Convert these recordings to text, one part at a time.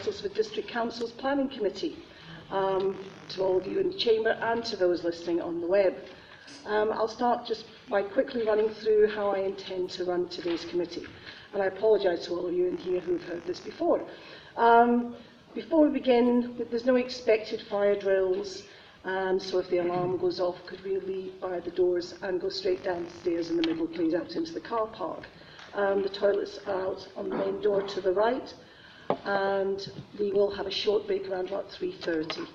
Uttlesford District Council's Planning Committee, um, to all of you in the Chamber and to those listening on the web. Um, I'll start just by quickly running through how I intend to run today's committee. And I apologise to all of you in here who've heard this before. Um, before we begin, there's no expected fire drills, um, so if the alarm goes off, could we leave by the doors and go straight downstairs in the middle, please, out into the car park. Um, the toilets are out on the main door to the right, and we will have a short break around about 3.30.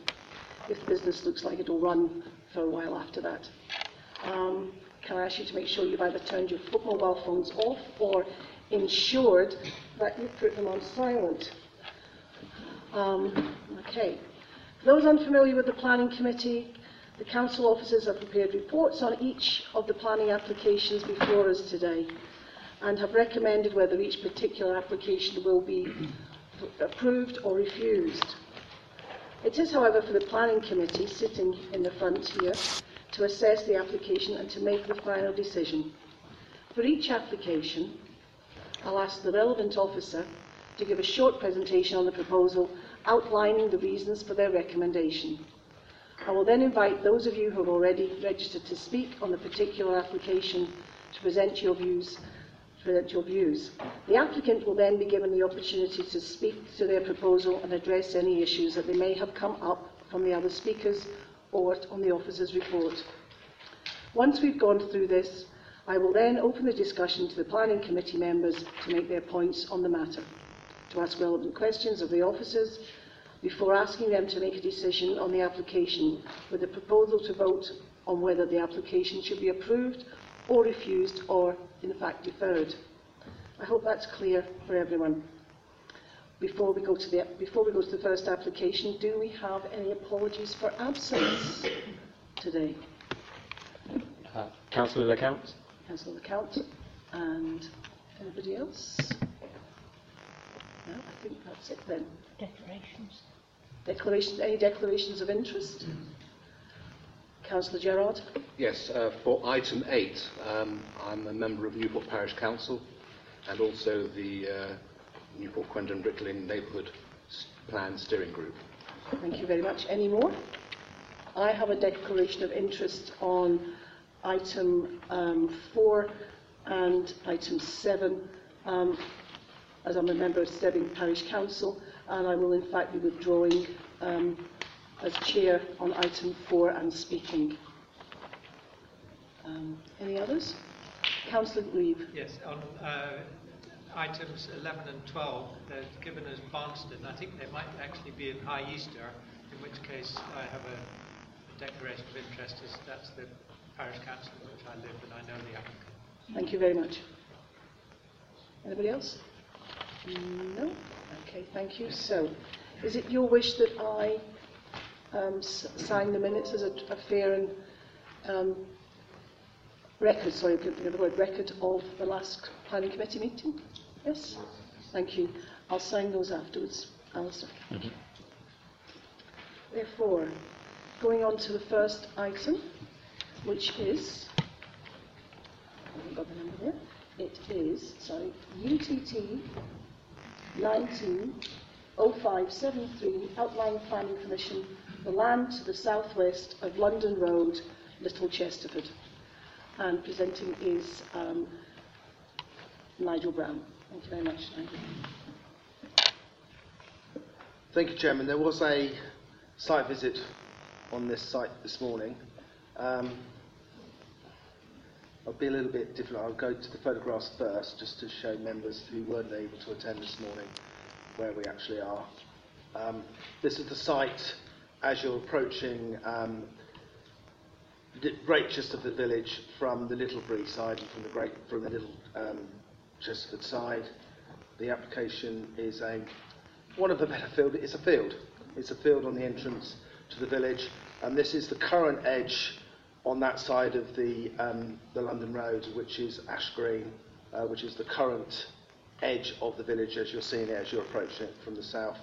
If the business looks like it'll run for a while after that. Um, can I ask you to make sure you've either turned your mobile phones off or ensured that you put them on silent? Um, okay. For those unfamiliar with the Planning Committee, the Council officers have prepared reports on each of the planning applications before us today and have recommended whether each particular application will be approved or refused. It is, however, for the Planning Committee, sitting in the front here, to assess the application and to make the final decision. For each application, I'll ask the relevant officer to give a short presentation on the proposal outlining the reasons for their recommendation. I will then invite those of you who have already registered to speak on the particular application to present your views. Your views. The applicant will then be given the opportunity to speak to their proposal and address any issues that they may have come up from the other speakers or on the officer's report. Once we've gone through this, I will then open the discussion to the Planning Committee members to make their points on the matter, to ask relevant questions of the officers before asking them to make a decision on the application with a proposal to vote on whether the application should be approved or refused or, in fact, deferred. I hope that's clear for everyone. Before we go to the, before we go to the first application, do we have any apologies for absence today? Uh, Councillor LeCount? Councillor Count and anybody else? No, I think that's it then. Declarations. Declarations, any declarations of interest? Councillor Gerard? Yes, uh, for item 8, um, I'm a member of Newport Parish Council and also the uh, Newport Quendon Rickling Neighbourhood Plan Steering Group. Thank you very much. Any more? I have a declaration of interest on item um, 4 and item 7, um, as I'm a member of Stebbing Parish Council, and I will in fact be withdrawing um, as chair on item 4 and speaking. Um, any others? Councillor Reeve. Yes, on uh, items 11 and 12, they're given as Barnston. I think they might actually be in High Easter, in which case I have a declaration of interest as that's the parish council in which I live and I know the applicant. Thank you very much. Anybody else? No? Okay, thank you. So, is it your wish that I um, sign the minutes as a, a fair and um, record, sorry, I couldn't of the word, record of the last planning committee meeting? Yes? Thank you. I'll sign those afterwards, Alistair. Therefore, going on to the first item, which is I haven't got the number there. It is, sorry, UTT 190573, Outline Planning Permission, the land to the southwest of London Road, Little Chesterford. And presenting is um, Nigel Brown. Thank you very much, Nigel. Thank you, Chairman. There was a site visit on this site this morning. Um, I'll be a little bit different. I'll go to the photographs first, just to show members who weren't able to attend this morning where we actually are. Um, this is the site as you're approaching um, the village from the Little Littlebury side and from the Great from the Little um, Chesterford side. The application is a one of the better field. It's a field. It's a field on the entrance to the village, and this is the current edge on that side of the um, the London Road, which is Ash Green, uh, which is the current edge of the village as you're seeing it as you're approaching it from the south,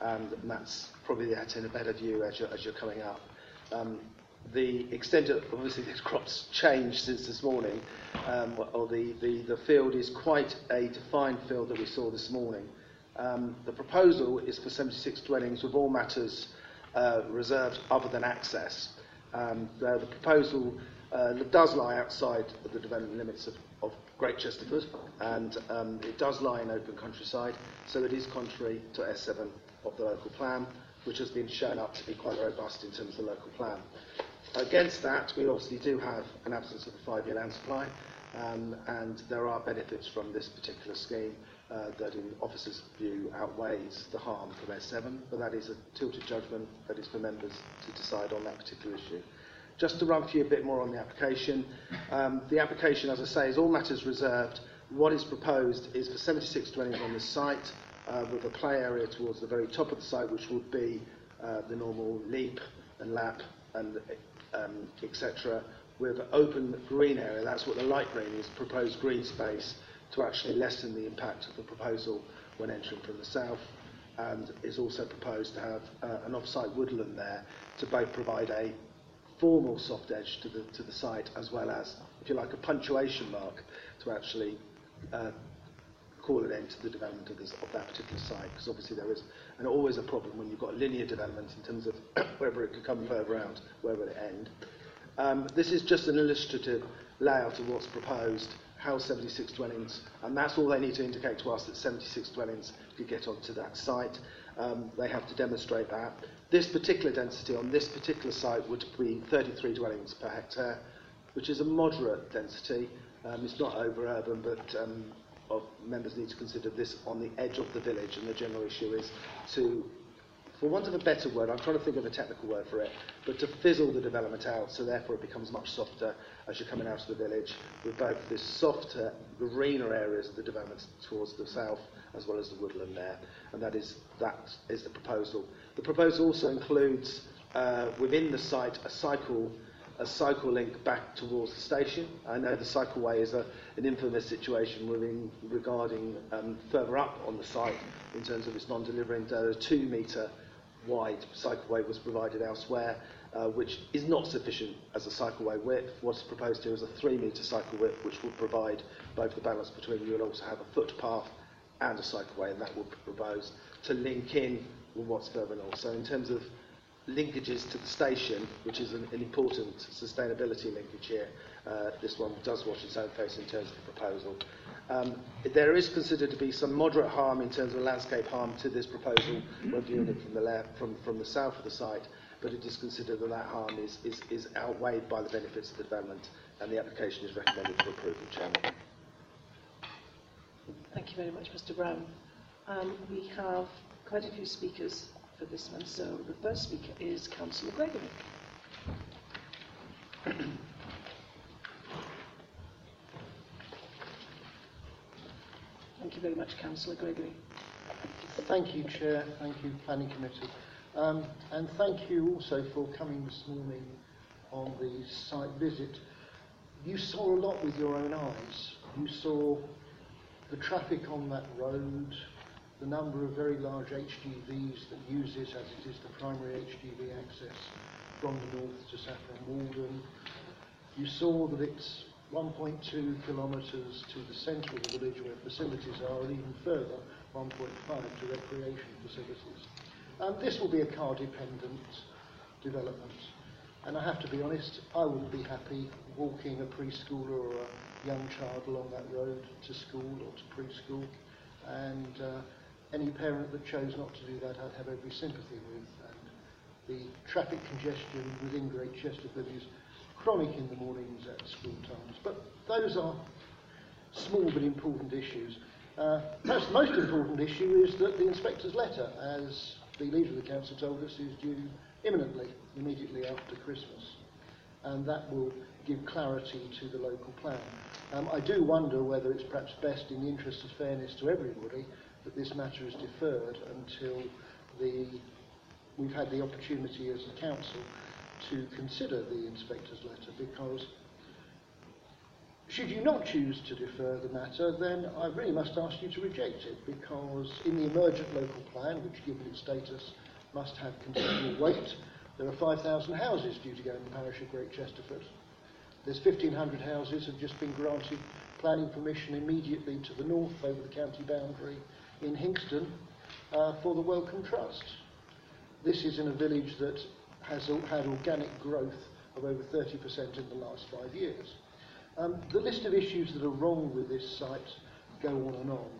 and that's probably that's in a better view as you're, as you're coming up. Um, the extent of obviously the crops changed since this morning, um, or the, the, the field is quite a defined field that we saw this morning. Um, the proposal is for 76 dwellings with all matters uh, reserved other than access. Um, the, the proposal uh, does lie outside the development limits of Great Chesterford and um, it does lie in open countryside, so it is contrary to S7 of the local plan, which has been shown up to be quite robust in terms of the local plan. Against that, we obviously do have an absence of a five-year land supply, um, and there are benefits from this particular scheme uh, that, in officers' view, outweighs the harm from S7, but that is a tilted judgment that is for members to decide on that particular issue. Just to run through a bit more on the application, um, the application, as I say, is all matters reserved. What is proposed is for 76 dwellings on the site, uh, with a play area towards the very top of the site, which would be uh, the normal leap and lap and um, etc. With open green area, that's what the light green is, proposed green space to actually lessen the impact of the proposal when entering from the south and is also proposed to have uh, an off-site woodland there to both provide a formal soft edge to the, to the site as well as, if you like, a punctuation mark to actually uh, call an end to the development of, this, of that particular site because obviously there is and always a problem when you've got linear development in terms of whether it could come further out, where will it end. Um, this is just an illustrative layout of what's proposed how 76 dwellings, and that's all they need to indicate to us that 76 dwellings could get onto that site. Um, they have to demonstrate that. This particular density on this particular site would be 33 dwellings per hectare, which is a moderate density. Um, it's not over urban, but um, members need to consider this on the edge of the village, and the general issue is to for want of a better word, I'm trying to think of a technical word for it, but to fizzle the development out, so therefore it becomes much softer as you're coming out of the village, with both the softer, greener areas of the development towards the south, as well as the woodland there. And that is, that is the proposal. The proposal also includes, uh, within the site, a cycle a cycle link back towards the station. I know the cycleway is a, an infamous situation within, regarding um, further up on the site in terms of its non-delivering. There a two metre wide cycleway was provided elsewhere, uh, which is not sufficient as a cycleway width. What's proposed here is a three metre cycle width, which will provide both the balance between you and also have a footpath and a cycleway, and that will be proposed to link in with what's further north. So in terms of linkages to the station, which is an, an important sustainability linkage here, uh, this one does wash its own face in terms of the proposal. Um, there is considered to be some moderate harm in terms of landscape harm to this proposal when viewing it from the, left, from, from the south of the site, but it is considered that that harm is, is, is outweighed by the benefits of the development, and the application is recommended for approval, Chairman. Thank you very much, Mr Brown. Um, we have quite a few speakers for this one, so the first speaker is Councillor Gregory. Thank you very much, Councillor Gregory. Thank you, Chair. Thank you, Planning Committee. Um, and thank you also for coming this morning on the site visit. You saw a lot with your own eyes. You saw the traffic on that road, the number of very large HGVs that use it as it is the primary HGV access from the north to Saffron Walden. You saw that it's 1.2 kilometres to the centre of the village where facilities are, and even further, 1.5 to recreation facilities. And this will be a car-dependent development. And I have to be honest, I wouldn't be happy walking a preschooler or a young child along that road to school or to preschool. And uh, any parent that chose not to do that, I'd have every sympathy with. And the traffic congestion within Great Chesterford is chronic in the mornings at school times. But those are small but important issues. Uh, perhaps the most important issue is that the inspector's letter, as the leader of the council told us, is due imminently, immediately after Christmas. And that will give clarity to the local plan. Um, I do wonder whether it's perhaps best, in the interest of fairness to everybody, that this matter is deferred until the, we've had the opportunity as a council to consider the inspector's letter because should you not choose to defer the matter, then I really must ask you to reject it because in the emergent local plan, which given its status must have considerable weight, there are 5,000 houses due to go in the parish of Great Chesterford. There's 1,500 houses have just been granted planning permission immediately to the north over the county boundary in Hinxton, uh, for the Wellcome Trust. This is in a village that has had organic growth of over 30% in the last five years. Um, the list of issues that are wrong with this site go on and on.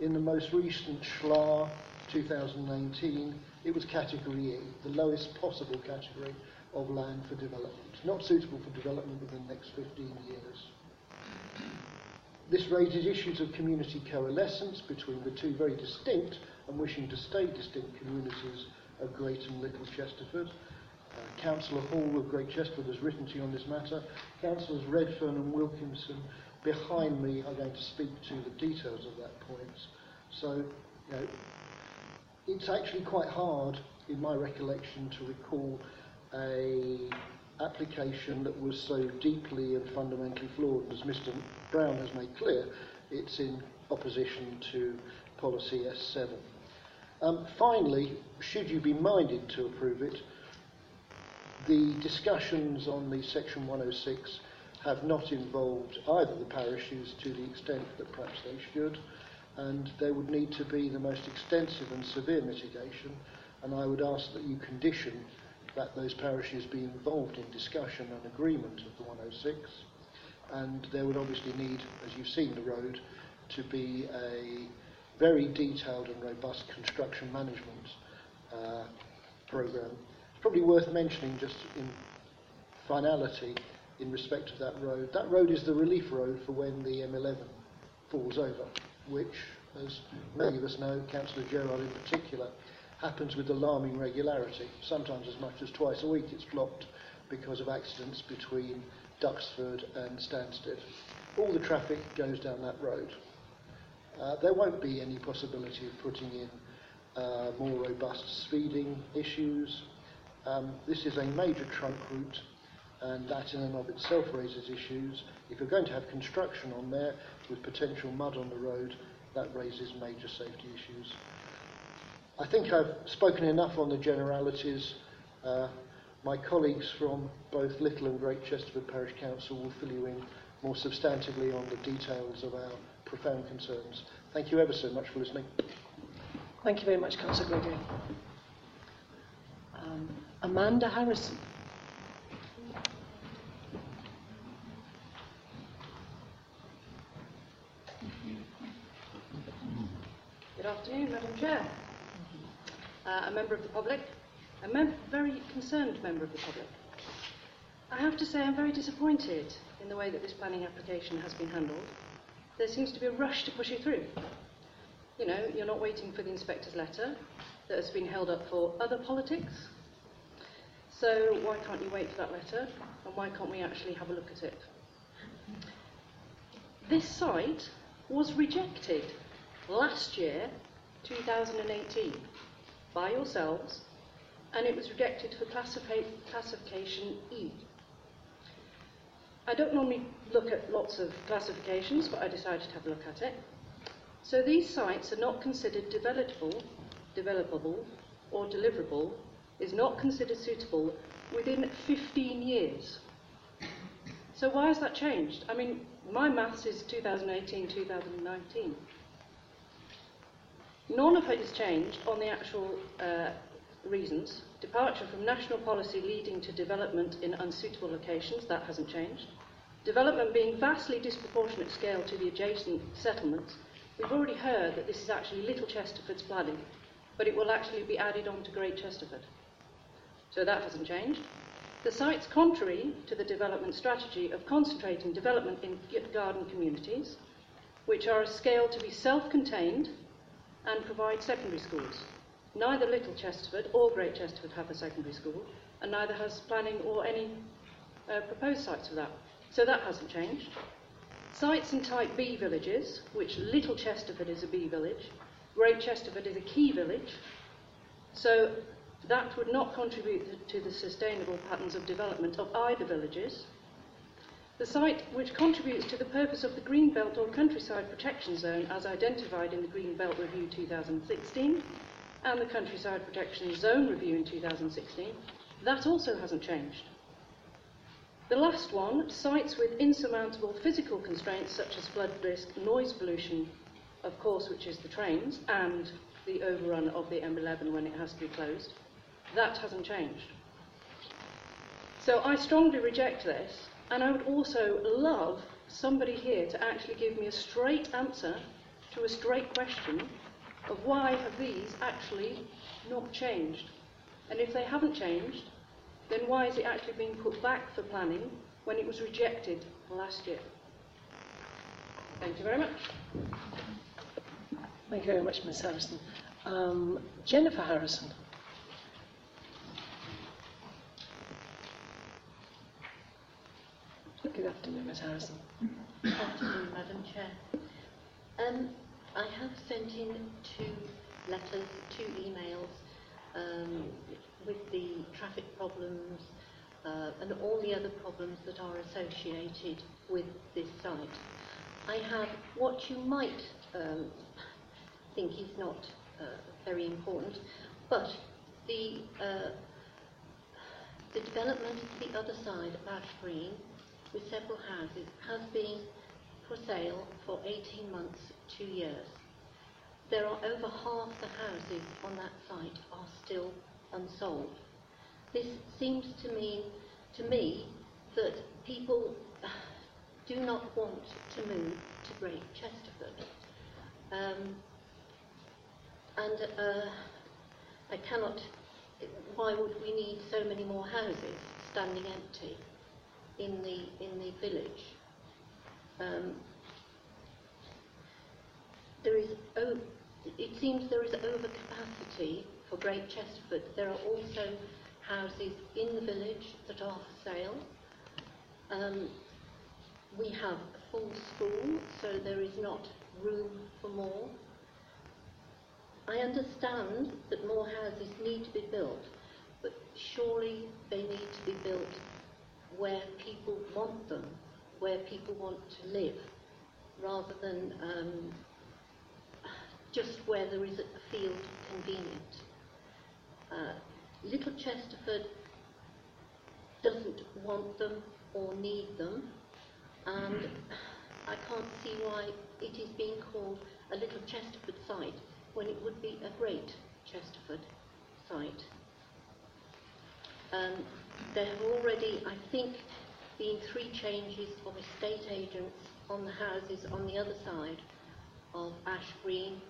In the most recent SHLAA 2019, it was category E, the lowest possible category of land for development, not suitable for development within the next 15 years. This raises issues of community coalescence between the two very distinct and wishing to stay distinct communities of Great and Little Chesterford. Uh, Councillor Hall of Great Chesterford has written to you on this matter. Councillors Redfern and Wilkinson behind me are going to speak to the details of that point. So, you know, it's actually quite hard, in my recollection, to recall a application that was so deeply and fundamentally flawed, as Mr Brown has made clear, it's in opposition to policy S7. Um, finally, should you be minded to approve it, the discussions on the section 106 have not involved either the parishes to the extent that perhaps they should, and there would need to be the most extensive and severe mitigation, and I would ask that you condition that those parishes be involved in discussion and agreement of the 106, and there would obviously need, as you've seen the road, to be a very detailed and robust construction management uh, programme. Probably worth mentioning just in finality in respect of that road. That road is the relief road for when the M11 falls over, which, as many of us know, Councillor Gerard in particular, happens with alarming regularity. Sometimes as much as twice a week it's blocked because of accidents between Duxford and Stansted. All the traffic goes down that road. Uh, there won't be any possibility of putting in uh, more robust speeding issues. Um, this is a major trunk route and that in and of itself raises issues. If you're going to have construction on there with potential mud on the road, that raises major safety issues. I think I've spoken enough on the generalities. Uh, my colleagues from both Little and Great Chesterford Parish Council will fill you in more substantively on the details of our profound concerns. Thank you ever so much for listening. Thank you very much, Councillor Gregory. Um, Amanda Harrison. Good afternoon, Madam Chair. Uh, a member of the public, a mem- very concerned member of the public. I have to say I'm very disappointed in the way that this planning application has been handled. There seems to be a rush to push it through. You know, you're not waiting for the inspector's letter that has been held up for other politics. So why can't you wait for that letter and why can't we actually have a look at it? This site was rejected last year, 2018, by yourselves, and it was rejected for classifi- classification E. I don't normally look at lots of classifications, but I decided to have a look at it. So these sites are not considered developable, developable, or deliverable, is not considered suitable within 15 years. So why has that changed? I mean, my maths is 2018, 2019. None of it has changed on the actual uh, reasons. Departure from national policy leading to development in unsuitable locations, that hasn't changed. Development being vastly disproportionate scale to the adjacent settlements. We've already heard that this is actually Little Chesterford's planning, but it will actually be added on to Great Chesterford. So that hasn't changed. The site's contrary to the development strategy of concentrating development in garden communities, which are a scale to be self-contained and provide secondary schools. Neither Little Chesterford or Great Chesterford have a secondary school, and neither has planning or any uh, proposed sites for that. So that hasn't changed. Sites in Type B villages, which Little Chesterford is a B village, Great Chesterford is a key village, so that would not contribute to the sustainable patterns of development of either villages. The site which contributes to the purpose of the Green Belt or Countryside Protection Zone as identified in the Green Belt Review 2016 and the Countryside Protection Zone Review in 2016, that also hasn't changed. The last one, sites with insurmountable physical constraints such as flood risk, noise pollution, of course, which is the trains, and the overrun of the M11 when it has to be closed. That hasn't changed. So I strongly reject this, and I would also love somebody here to actually give me a straight answer to a straight question of why have these actually not changed? And if they haven't changed, then why is it actually being put back for planning when it was rejected last year? Thank you very much. Thank you very much, Ms Harrison. Um, Jennifer Harrison. Good afternoon, Ms Harrison. Good afternoon, Madam Chair. Um, I have sent in two letters, two emails um, with the traffic problems uh, and all the other problems that are associated with this site. I have what you might um, think is not uh, very important, but the uh, the development of the other side of Ash Green with several houses has been for sale for 18 months, two years. There are over half the houses on that site are still unsold. This seems to mean to me that people do not want to move to Great Chesterford. Um, and uh, I cannot, why would we need so many more houses standing empty in the, in the village? Um, there is, it seems there is overcapacity for Great Chesterford. There are also houses in the village that are for sale. Um, we have a full school, so there is not room for more. I understand that more houses need to be built, but surely they need to be built where people want them, where people want to live, rather than um, just where there is a field convenient. Uh, Little Chesterford doesn't want them or need them, and I can't see why it is being called a Little Chesterford site when it would be a Great Chesterford site. Um, there have already, I think, been three changes of estate agents on the houses on the other side of Ash Green.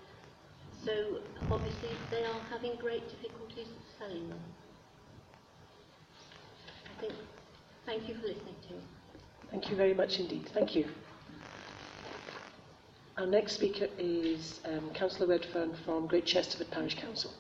So obviously they are having great difficulties selling them. I think, thank you for listening to me. Thank you very much indeed. Thank you. Our next speaker is um, Councillor Redfern from Great Chesterford Parish Council.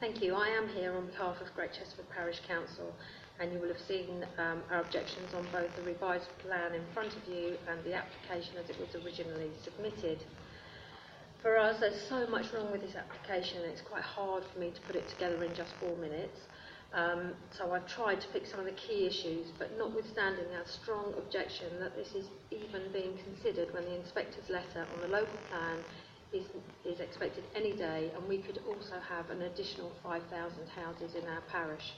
Thank you. I am here on behalf of Great Chesterford Parish Council and you will have seen um, our objections on both the revised plan in front of you and the application as it was originally submitted. For us, there's so much wrong with this application, it's quite hard for me to put it together in just four minutes. Um, so I've tried to pick some of the key issues, but notwithstanding our strong objection that this is even being considered when the inspector's letter on the local plan is, is expected any day, and we could also have an additional 5,000 houses in our parish.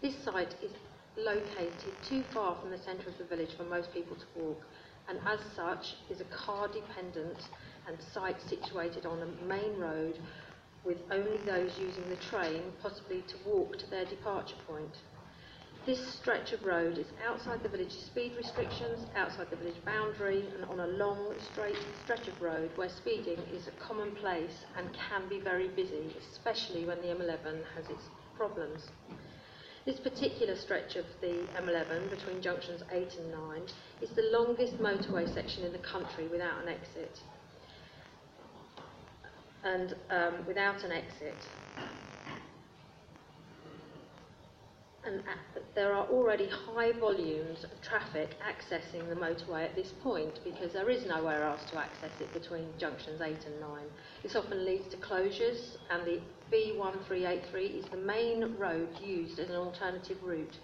This site is located too far from the centre of the village for most people to walk, and as such is a car-dependent and site situated on a main road with only those using the train possibly to walk to their departure point. This stretch of road is outside the village speed restrictions, outside the village boundary, and on a long, straight stretch of road where speeding is a commonplace and can be very busy, especially when the M11 has its problems. This particular stretch of the M11 between junctions 8 and 9 is the longest motorway section in the country without an exit. And um, without an exit. And there are already high volumes of traffic accessing the motorway at this point because there is nowhere else to access it between junctions 8 and 9. This often leads to closures and the B1383 is the main road used as an alternative route.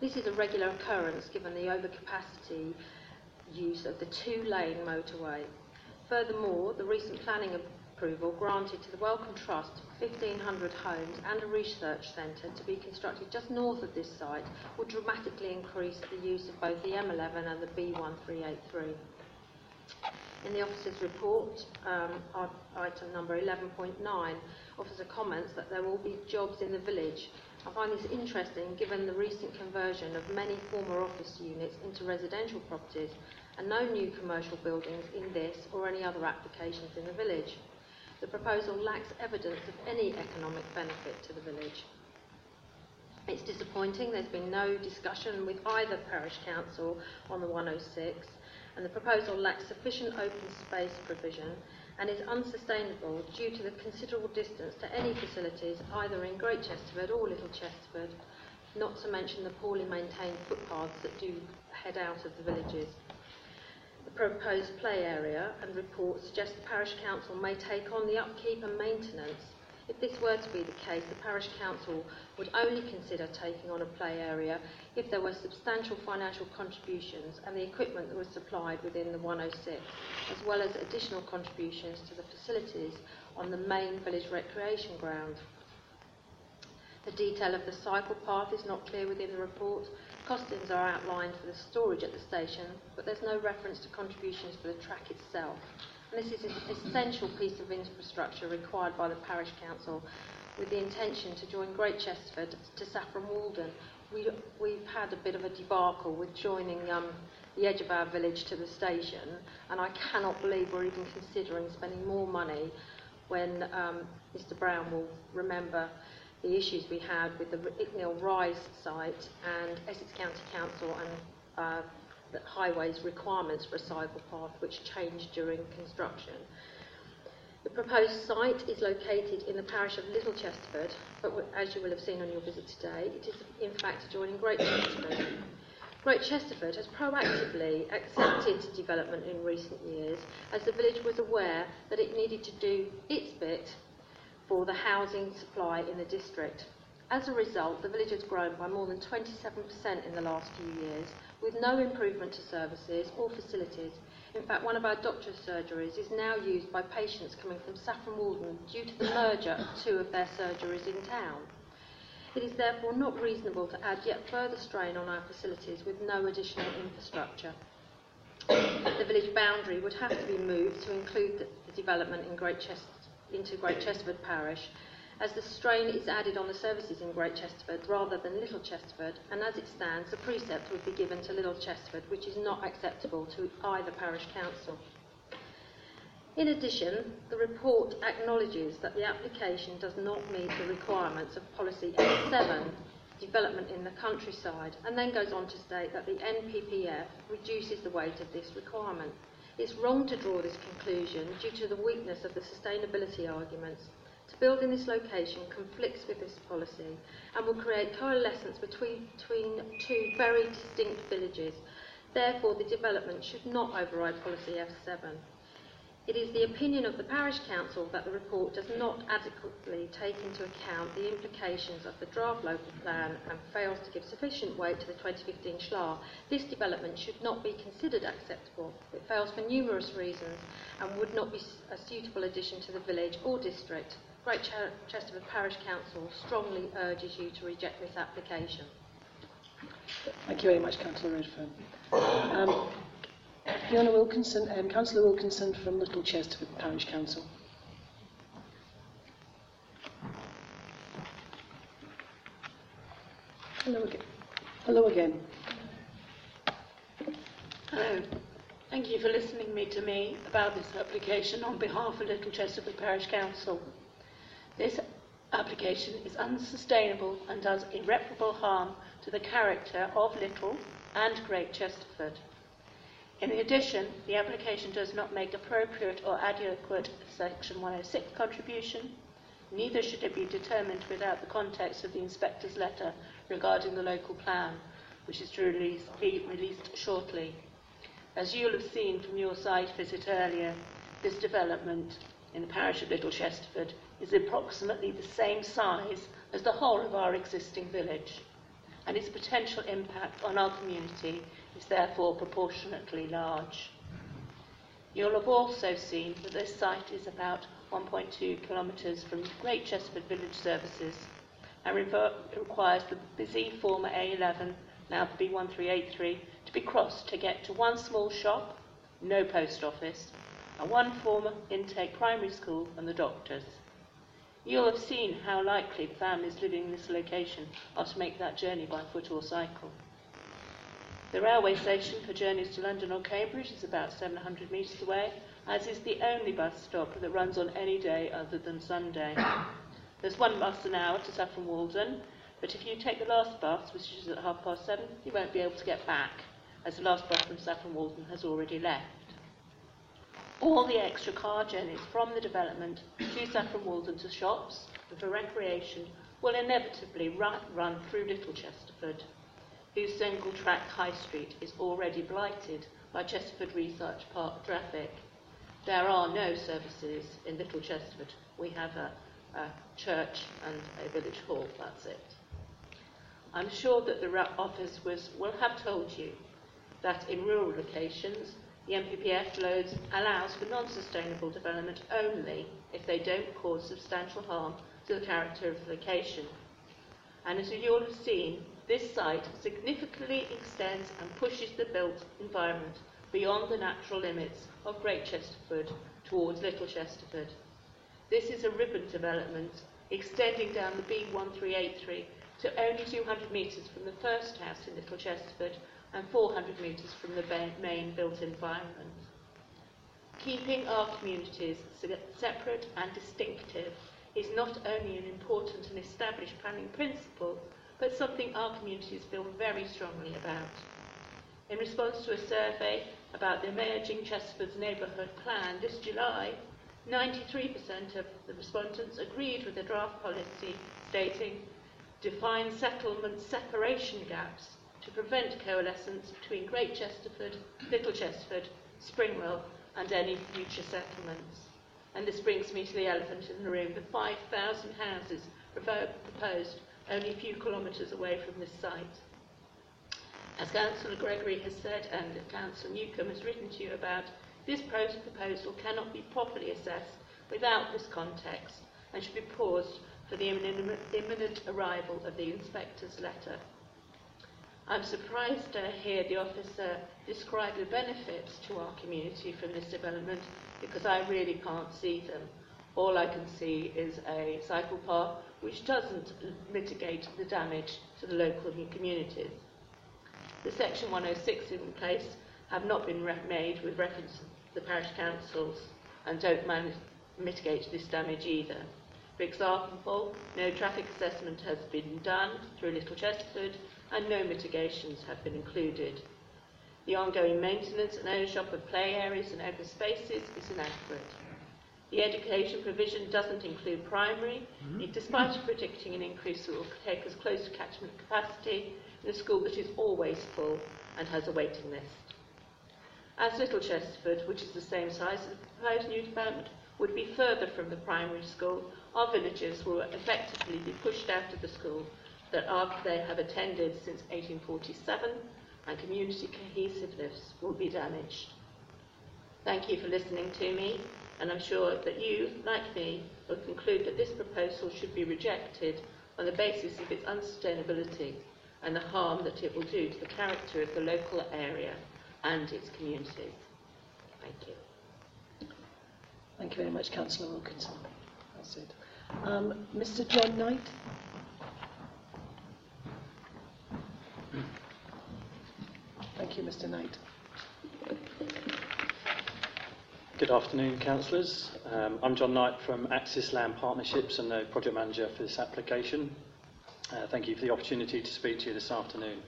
This is a regular occurrence given the overcapacity use of the two-lane motorway. Furthermore, the recent planning approval granted to the Wellcome Trust 1,500 homes and a research centre to be constructed just north of this site would dramatically increase the use of both the M11 and the B1383. In the officer's report, um, item number 11.9, officer comments that there will be jobs in the village. I find this interesting given the recent conversion of many former office units into residential properties and no new commercial buildings in this or any other applications in the village. The proposal lacks evidence of any economic benefit to the village. It's disappointing there's been no discussion with either parish council on the 106 and the proposal lacks sufficient open space provision and is unsustainable due to the considerable distance to any facilities either in Great Chesterford or Little Chesterford, not to mention the poorly maintained footpaths that do head out of the villages. Proposed play area and report suggest the parish council may take on the upkeep and maintenance. If this were to be the case, the parish council would only consider taking on a play area if there were substantial financial contributions and the equipment that was supplied within the 106, as well as additional contributions to the facilities on the main village recreation ground. The detail of the cycle path is not clear within the report. Costings are outlined for the storage at the station, but there's no reference to contributions for the track itself. And this is an essential piece of infrastructure required by the parish council with the intention to join Great Chesterford to Saffron Walden. We, we've had a bit of a debacle with joining um, the edge of our village to the station, and I cannot believe we're even considering spending more money when um, Mr Brown will remember the issues we had with the Icknield Rise site and Essex County Council and uh, the highways requirements for a cycle path which changed during construction. The proposed site is located in the parish of Little Chesterford, but as you will have seen on your visit today, it is in fact adjoining Great Chesterford. Great Chesterford has proactively accepted development in recent years as the village was aware that it needed to do its bit for the housing supply in the district. As a result, the village has grown by more than 27% in the last few years, with no improvement to services or facilities. In fact, one of our doctor's surgeries is now used by patients coming from Saffron Walden due to the merger of two of their surgeries in town. It is therefore not reasonable to add yet further strain on our facilities with no additional infrastructure. The village boundary would have to be moved to include the, the development in Great Chester into Great Chesterford parish, as the strain is added on the services in Great Chesterford rather than Little Chesterford, and as it stands, the precept would be given to Little Chesterford, which is not acceptable to either parish council. In addition, the report acknowledges that the application does not meet the requirements of Policy S7, development in the countryside, and then goes on to state that the NPPF reduces the weight of this requirement. It's wrong to draw this conclusion due to the weakness of the sustainability arguments. To build in this location conflicts with this policy and will create coalescence between, between two very distinct villages. Therefore, the development should not override Policy S7. It is the opinion of the Parish Council that the report does not adequately take into account the implications of the draft local plan and fails to give sufficient weight to the 2015 SHLAA. This development should not be considered acceptable. It fails for numerous reasons and would not be a suitable addition to the village or district. Great Ch- Chesterford Parish Council strongly urges you to reject this application. Thank you very much, Councillor Redfern. Um, Fiona Wilkinson, um, Councillor Wilkinson from Little Chesterford Parish Council. Hello again. Hello again. Hello. Thank you for listening me to me about this application on behalf of Little Chesterford Parish Council. This application is unsustainable and does irreparable harm to the character of Little and Great Chesterford. In addition, the application does not make appropriate or adequate Section 106 contribution, neither should it be determined without the context of the inspector's letter regarding the local plan, which is to release, be released shortly. As you'll have seen from your site visit earlier, this development in the parish of Little Chesterford is approximately the same size as the whole of our existing village, and its potential impact on our community is therefore proportionately large. You'll have also seen that this site is about 1.2 kilometres from Great Chesterford Village Services and requires the busy former A11, now the B1383, to be crossed to get to one small shop, no post office, and one former intake primary school and the doctors. You'll have seen how likely families living in this location are to make that journey by foot or cycle. The railway station for journeys to London or Cambridge is about 700 metres away, as is the only bus stop that runs on any day other than Sunday. There's one bus an hour to Saffron Walden, but if you take the last bus, which is at half past seven, you won't be able to get back, as the last bus from Saffron Walden has already left. All the extra car journeys from the development to Saffron Walden to shops and for recreation will inevitably run, run through Little Chesterford, whose single track high street is already blighted by Chesterford Research Park traffic. There are no services in Little Chesterford. We have a, a church and a village hall, that's it. I'm sure that the office was, will have told you that in rural locations, the NPPF loads allows for non-sustainable development only if they don't cause substantial harm to the character of the location. And as you all have seen, this site significantly extends and pushes the built environment beyond the natural limits of Great Chesterford towards Little Chesterford. This is a ribbon development extending down the B1383 to only 200 metres from the first house in Little Chesterford and 400 metres from the main built environment. Keeping our communities separate and distinctive is not only an important and established planning principle, but something our communities feel very strongly about. In response to a survey about the emerging Chesterford's neighbourhood plan this July, 93% of the respondents agreed with the draft policy stating define settlement separation gaps to prevent coalescence between Great Chesterford, Little Chesterford, Springwell and any future settlements. And this brings me to the elephant in the room, the 5,000 houses proposed only a few kilometres away from this site. As Councillor Gregory has said and Councillor Newcombe has written to you about, this pro- proposal cannot be properly assessed without this context and should be paused for the imminent arrival of the inspector's letter. I'm surprised to hear the officer describe the benefits to our community from this development because I really can't see them. All I can see is a cycle path which doesn't mitigate the damage to the local communities. The Section 106 in place have not been made with reference to the parish councils and don't man- mitigate this damage either. For example, no traffic assessment has been done through Little Chesterford and no mitigations have been included. The ongoing maintenance and ownership of play areas and open spaces is inadequate. The education provision doesn't include primary, mm-hmm. it, despite predicting an increase that will take us close to catchment capacity in a school that is always full and has a waiting list. As Little Chesterford, which is the same size as the proposed new development, would be further from the primary school, our villagers will effectively be pushed out of the school that after they have attended since 1847 and community cohesiveness will be damaged. Thank you for listening to me and I'm sure that you, like me, will conclude that this proposal should be rejected on the basis of its unsustainability and the harm that it will do to the character of the local area and its communities. Thank you. Thank you very much, Councillor Wilkinson. That's it. Um, Mr John Knight? Thank you, Mr Knight. Good afternoon, councillors. Um, I'm John Knight from Axis Land Partnerships and the project manager for this application. Uh, thank you for the opportunity to speak to you this afternoon.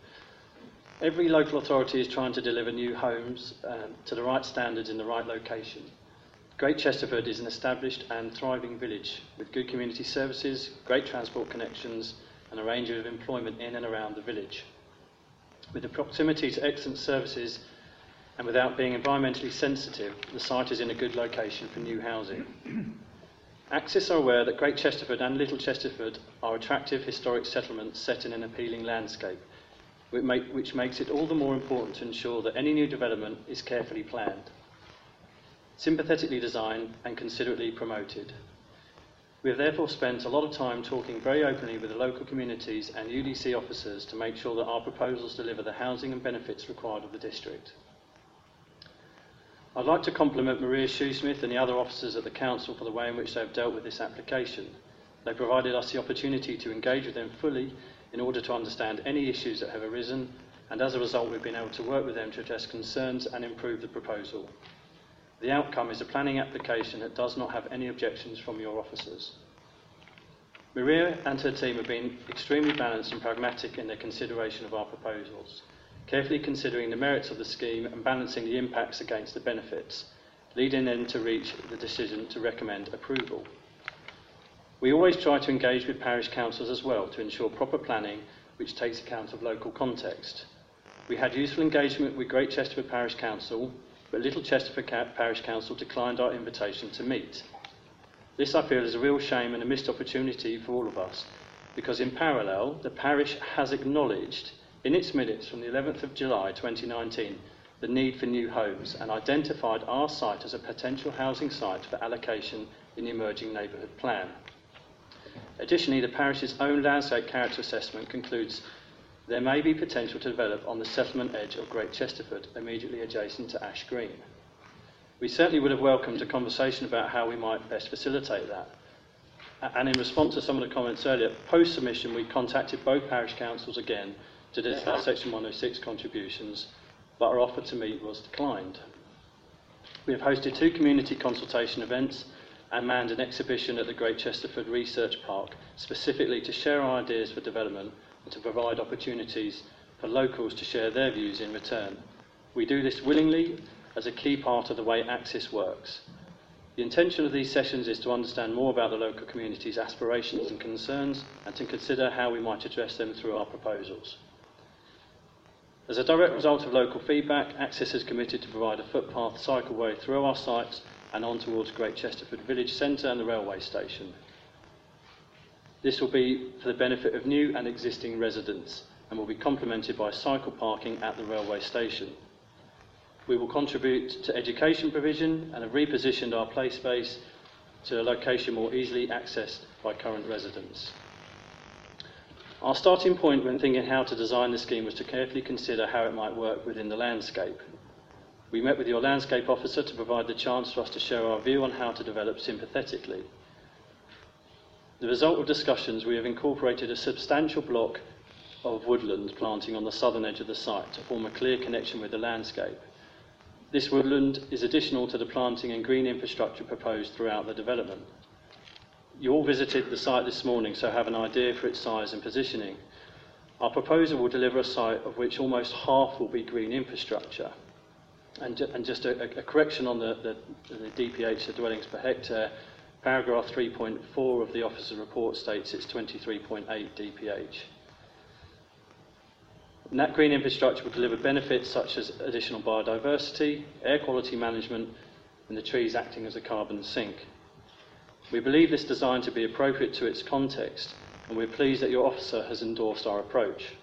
Every local authority is trying to deliver new homes um, to the right standards in the right location. Great Chesterford is an established and thriving village with good community services, great transport connections and a range of employment in and around the village. With the proximity to excellent services and without being environmentally sensitive, the site is in a good location for new housing. Axis are aware that Great Chesterford and Little Chesterford are attractive historic settlements set in an appealing landscape, which, make, which makes it all the more important to ensure that any new development is carefully planned. sympathetically designed and considerately promoted. We have therefore spent a lot of time talking very openly with the local communities and UDC officers to make sure that our proposals deliver the housing and benefits required of the district. I'd like to compliment Maria Shoesmith and the other officers at the Council for the way in which they have dealt with this application. They provided us the opportunity to engage with them fully in order to understand any issues that have arisen, and as a result, we've been able to work with them to address concerns and improve the proposal. The outcome is a planning application that does not have any objections from your officers. Maria and her team have been extremely balanced and pragmatic in their consideration of our proposals, carefully considering the merits of the scheme and balancing the impacts against the benefits, leading them to reach the decision to recommend approval. We always try to engage with parish councils as well to ensure proper planning which takes account of local context. We had useful engagement with Great Chesterford Parish Council, but Little Chesterford Parish Council declined our invitation to meet. This, I feel, is a real shame and a missed opportunity for all of us, because in parallel, the parish has acknowledged in its minutes from the 11th of July 2019 the need for new homes and identified our site as a potential housing site for allocation in the emerging neighbourhood plan. Additionally, the parish's own landscape character assessment concludes there may be potential to develop on the settlement edge of Great Chesterford, immediately adjacent to Ash Green. We certainly would have welcomed a conversation about how we might best facilitate that. And in response to some of the comments earlier, post submission, we contacted both parish councils again to discuss Section 106 contributions, but our offer to meet was declined. We have hosted two community consultation events and manned an exhibition at the Great Chesterford Research Park specifically to share our ideas for development and to provide opportunities for locals to share their views in return. We do this willingly as a key part of the way Axis works. The intention of these sessions is to understand more about the local community's aspirations and concerns and to consider how we might address them through our proposals. As a direct result of local feedback, Axis has committed to provide a footpath cycleway through our sites and on towards Great Chesterford Village Centre and the railway station. This will be for the benefit of new and existing residents and will be complemented by cycle parking at the railway station. We will contribute to education provision and have repositioned our play space to a location more easily accessed by current residents. Our starting point when thinking how to design the scheme was to carefully consider how it might work within the landscape. We met with your landscape officer to provide the chance for us to share our view on how to develop sympathetically. The result of discussions, we have incorporated a substantial block of woodland planting on the southern edge of the site to form a clear connection with the landscape. This woodland is additional to the planting and green infrastructure proposed throughout the development. You all visited the site this morning, so have an idea for its size and positioning. Our proposal will deliver a site of which almost half will be green infrastructure. And, ju- and just a, a correction on the, the, the DPH, the dwellings per hectare, Paragraph 3.4 of the officer's report states it's 23.8 dph. Nat green infrastructure will deliver benefits such as additional biodiversity, air quality management, and the trees acting as a carbon sink. We believe this design to be appropriate to its context, and we're pleased that your officer has endorsed our approach.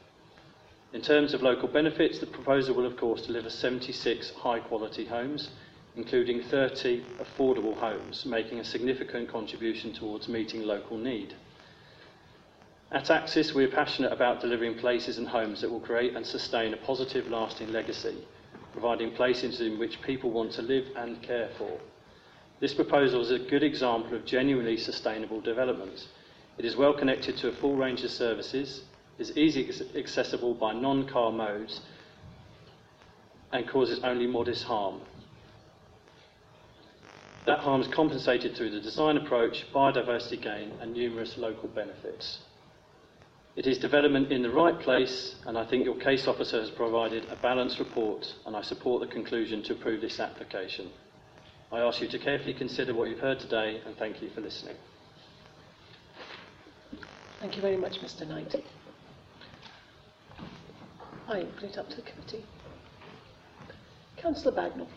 In terms of local benefits, the proposal will of course deliver 76 high quality homes including 30 affordable homes, making a significant contribution towards meeting local need. At Axis, we are passionate about delivering places and homes that will create and sustain a positive, lasting legacy, providing places in which people want to live and care for. This proposal is a good example of genuinely sustainable development. It is well connected to a full range of services, is easily accessible by non-car modes, and causes only modest harm. That harm is compensated through the design approach, biodiversity gain, and numerous local benefits. It is development in the right place, and I think your case officer has provided a balanced report, and I support the conclusion to approve this application. I ask you to carefully consider what you've heard today, and thank you for listening. Thank you very much, Mr Knight. I put it up to the committee. Councillor Bagnall.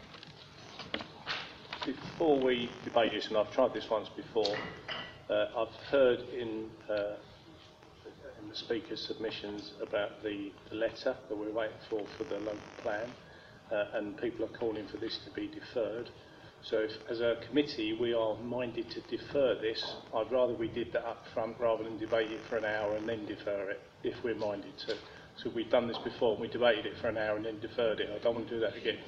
Before we debate this, and I've tried this once before, uh, I've heard in, uh, in the speaker's submissions about the, the letter that we're waiting for for the local plan, uh, and people are calling for this to be deferred. So if, as a committee, we are minded to defer this, I'd rather we did that up front rather than debate it for an hour and then defer it, if we're minded to. So we've done this before, we debated it for an hour and then deferred it. I don't want to do that again.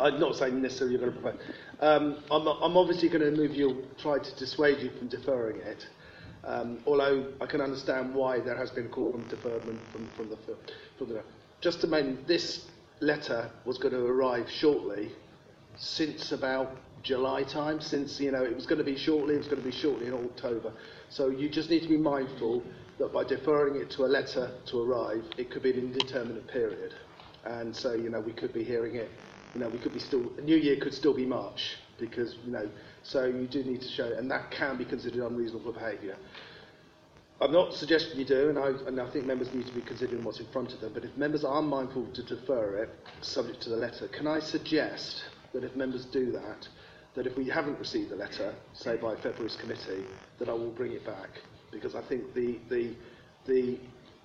I'm not saying necessarily you're going to propose. Um, I'm, I'm obviously going to move you, try to dissuade you from deferring it. Um, although I can understand why there has been a call from deferment from, from the from the. Just to mention, this letter was going to arrive shortly, since about July time. Since you know it was going to be shortly, it was going to be shortly in October. So you just need to be mindful that by deferring it to a letter to arrive, it could be an indeterminate period, and so you know we could be hearing it. You know we could be still. New Year could still be March because you know. So you do need to show, and that can be considered unreasonable behaviour. I'm not suggesting you do, and I, and I think members need to be considering what's in front of them, but if members are mindful to defer it, subject to the letter, can I suggest that if members do that, that if we haven't received the letter, say by February's committee, that I will bring it back? Because I think the, the, the,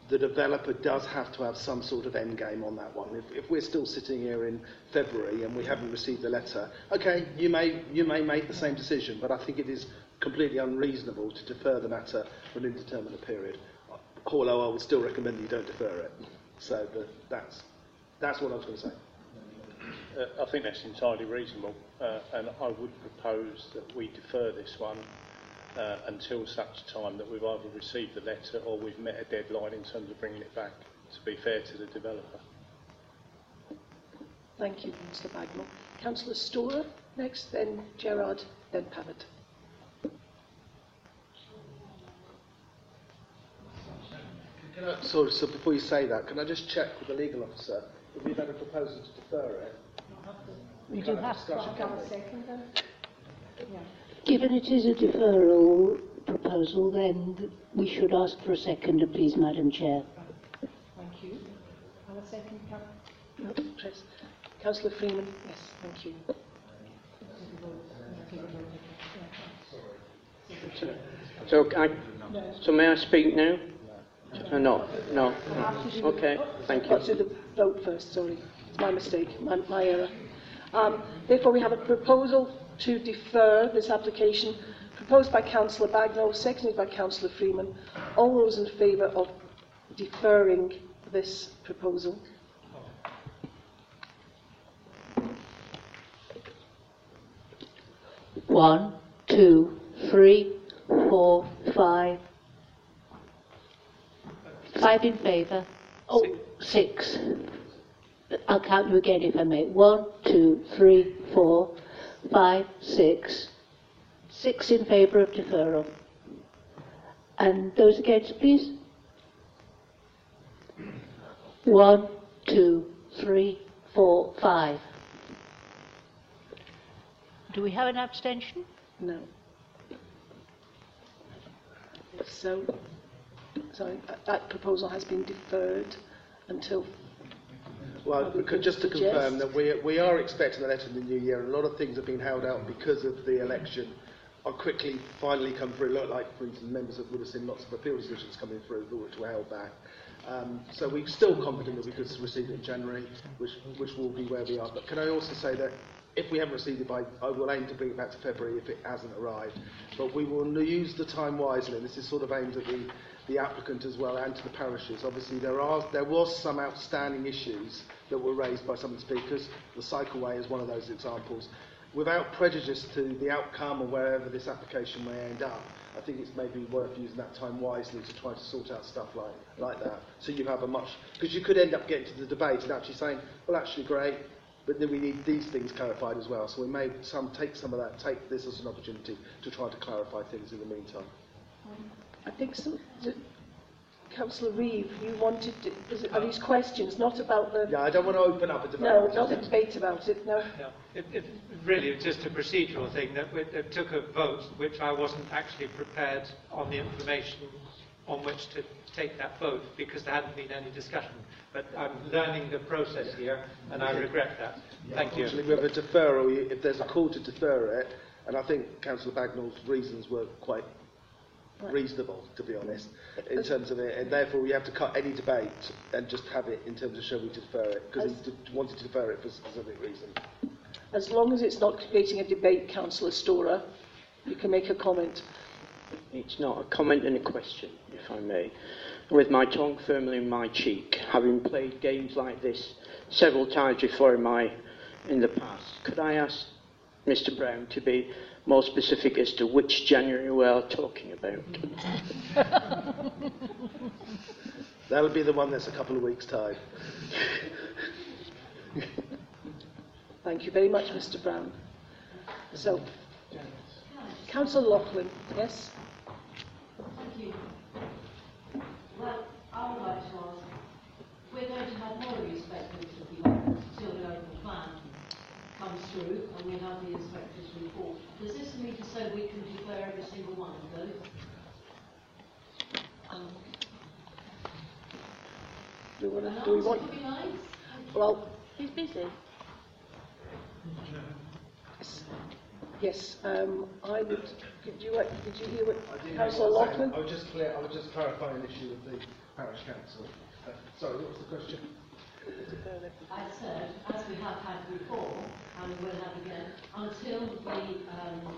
the developer does have to have some sort of end game on that one. If, if we're still sitting here in February and we haven't received the letter, okay, you may, you may make the same decision, but I think it is completely unreasonable to defer the matter for an indeterminate period. Although I would still recommend that you don't defer it. So but that's, that's what I was going to say. Uh, I think that's entirely reasonable, uh, and I would propose that we defer this one uh, until such time that we've either received the letter or we've met a deadline in terms of bringing it back, to be fair to the developer. Thank you, Mr Bagnall. Councillor Storer next, then Gerard, then Pavitt. Can I, so, so before you say that, can I just check with the legal officer if we've had a proposal to defer it? We do have to have a second then. Given it is a deferral proposal, then we should ask for a second, please, Madam Chair. Thank you. Have a second, Councillor. No, Chris. Councillor Freeman, yes, thank you. So, I, so may I speak now? Uh, no, no. Okay, thank you. Let's do the vote first, sorry. It's my mistake, my, my error. Um, therefore, we have a proposal to defer this application proposed by Councillor Bagnall, seconded by Councillor Freeman. All those in favour of deferring this proposal? One, two, three, four, five. Five in favour. Oh, six. I'll count you again if I may. One, two, three, four, five, six. Six in favour of deferral. And those against, please? One, two, three, four, five. Do we have an abstention? No. So, sorry, that- that proposal has been deferred until Well, we could- just to confirm that we, we are expecting the letter in the new year. A lot of things have been held out because of the election. Are quickly finally come through. Look like, for instance, members of would have seen lots of appeal decisions coming through, which were held back. Um, so we're still confident that we could receive it in January, which, which will be where we are. But can I also say that if we haven't received it by, I will aim to bring it back to February if it hasn't arrived. But we will use the time wisely. And this is sort of aimed at the, the applicant as well and to the parishes. Obviously, there are there was some outstanding issues that were raised by some of the speakers. The cycleway is one of those examples. Without prejudice to the outcome or wherever this application may end up, I think it's maybe worth using that time wisely to try to sort out stuff like, like that. So you have a much... Because you could end up getting to the debate and actually saying, well, actually, great, but then we need these things clarified as well. So we may some take some of that, take this as an opportunity to try to clarify things in the meantime. I think some, d- Councillor Reeve, you wanted, to, is it, are these questions not about the... Yeah, I don't want to open up a debate. No, not a debate about it, no. No, it, it really it's just a procedural thing that we, it took a vote which I wasn't actually prepared on the information on which to take that vote because there hadn't been any discussion. But I'm learning the process here and I regret that. Thank you. Unfortunately, with a deferral, you- if there's a call to defer it, and I think Councillor Bagnall's reasons were quite Right. Reasonable, to be honest, in terms of it, and therefore we have to cut any debate and just have it in terms of shall we defer it, because he As- d- wanted to defer it for a specific reason. As long as it's not creating a debate, Councillor Storer, you can make a comment. It's not a comment and a question, if I may. With my tongue firmly in my cheek, having played games like this several times before in my in the past, could I ask Mr. Brown to be more specific as to which January we are talking about? That'll be the one that's a couple of weeks' time. Thank you very much, Mr Brown. So, Councillor Loughlin, yes? Thank you. Well, I would like to ask, we're going to have more inspectors of the until the local plan comes through and we have the inspector's report. Does this mean to say we can defer every single one of those? Um, do we want? Do we want? Would. Well, he's busy? yes. Um, I would. Did you uh, did you hear what Councillor Loughlin? I would just clear, I would just clarify an issue with the parish council. Uh, sorry, what was the question? I said, as we have had before, and we will have again, until the, um,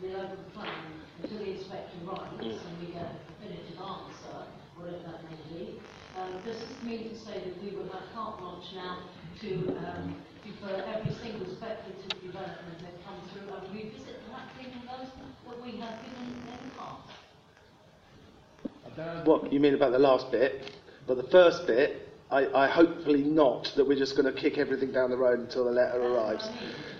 the local plan, until the inspector writes and we get a definitive answer, whatever that may be, um, does this mean to say that we will have carte blanche now to um, defer every single speculative development that comes through and revisit perhaps even those that we have given in the past? What you mean about the last bit? But the first bit, I, I hopefully not that we're just going to kick everything down the road until the letter arrives.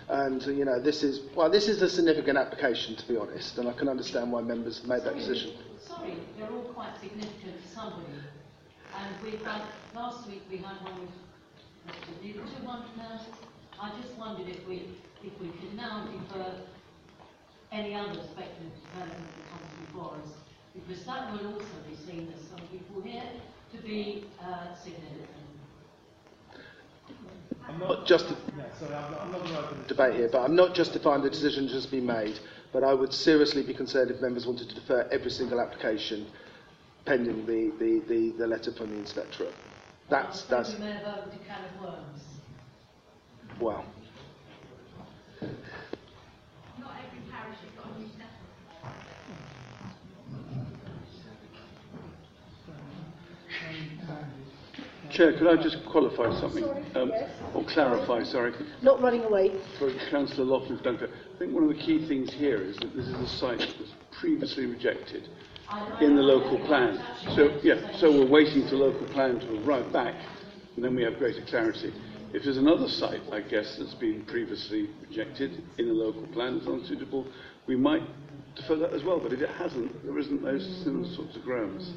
And you know, this is well, this is a significant application to be honest, and I can understand why members have made that decision. Sorry, they're all quite significant to somebody. And we've had, last week we had one with, Mr. Neil, 200,000. I just wondered if we, if we could now defer any other speculative development that comes before us, because that will also be seen as some people here to be uh, significant. I'm not just debate here, but I'm not justifying the decision just been made. But I would seriously be concerned if members wanted to defer every single application pending the, the, the, the letter from the inspectorate. That's I that's think we may have opened a can of worms. well. Not every parish has got a new settlement. Chair, could I just qualify something? Um, or clarify, sorry. Not running away. For Councillor Loughlin's benefit. I think one of the key things here is that this is a site that was previously rejected in the local plan. So, yeah, so we're waiting for local plan to arrive back, and then we have greater clarity. If there's another site, I guess, that's been previously rejected in the local plan that's unsuitable, we might defer that as well. But if it hasn't, there isn't those similar sorts of grounds.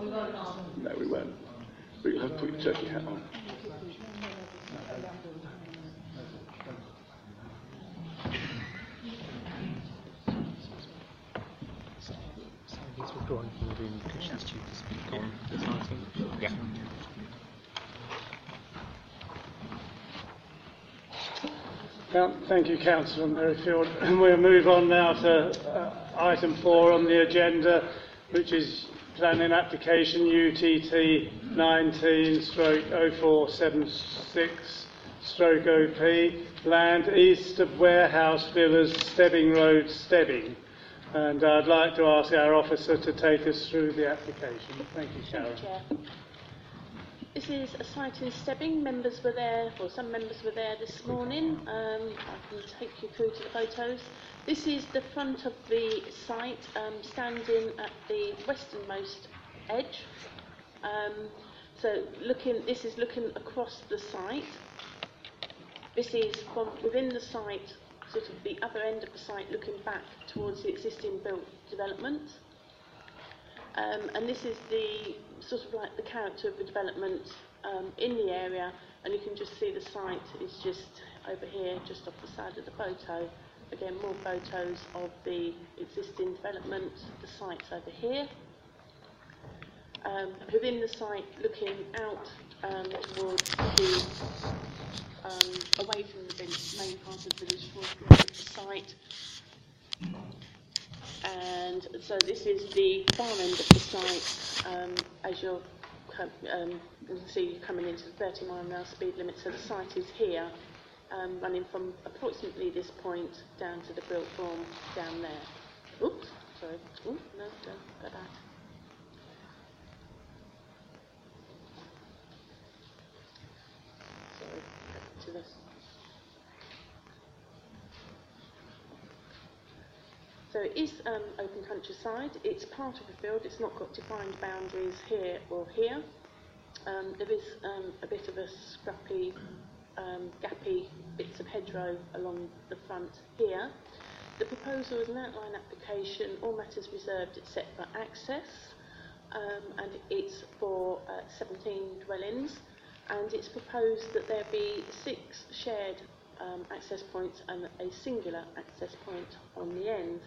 We won't. No, we won't. But you'll have to put your turkey hat on. Thank you, Councillor Merrifield. We'll move on now to uh, item four on the agenda, which is planning application UTT 19 stroke 0476 stroke OP, land east of Warehouse Villas, Stebbing Road, Stebbing. And I'd like to ask our officer to take us through the application. Thank you, Sharon. Chair. This is a site in Stebbing. Members were there, or some members were there this morning. Um, I can take you through to the photos. This is the front of the site, um, standing at the westernmost edge. Um, so looking, this is looking across the site. This is from within the site, sort of the other end of the site, looking back towards the existing built development. Um, and this is the sort of like the character of the development um, in the area, and you can just see the site is just over here, just off the side of the photo. Again, more photos of the existing development. The site's over here. Um, within the site, looking out um, towards the um, away from the main part of the village towards the site. And so this is the far end of the site um, as you're um, you can see coming into the 30 mile an hour speed limit. So the site is here, um, running from approximately this point down to the built form down there. Oops, sorry. Ooh, no, don't go back. Sorry, to this. So it is um, open countryside. It's part of a field. It's not got defined boundaries here or here. Um, there is um, a bit of a scrappy, um, gappy bits of hedgerow along the front here. The proposal is an outline application, all matters reserved except for access, um, and it's for uh, 17 dwellings. And it's proposed that there be six shared um, access points and a singular access point on the end.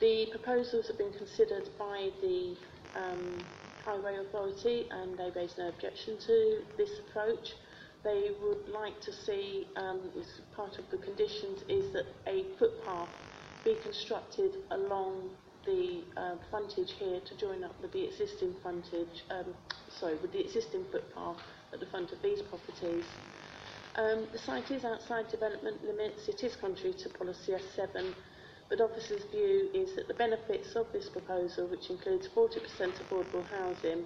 The proposals have been considered by the um, Highway Authority and they raised no objection to this approach. They would like to see, um, as part of the conditions, is that a footpath be constructed along the uh, frontage here to join up with the existing frontage, um, sorry, with the existing footpath at the front of these properties. Um, the site is outside development limits. It is contrary to policy S7 but officers' view is that the benefits of this proposal, which includes 40% affordable housing,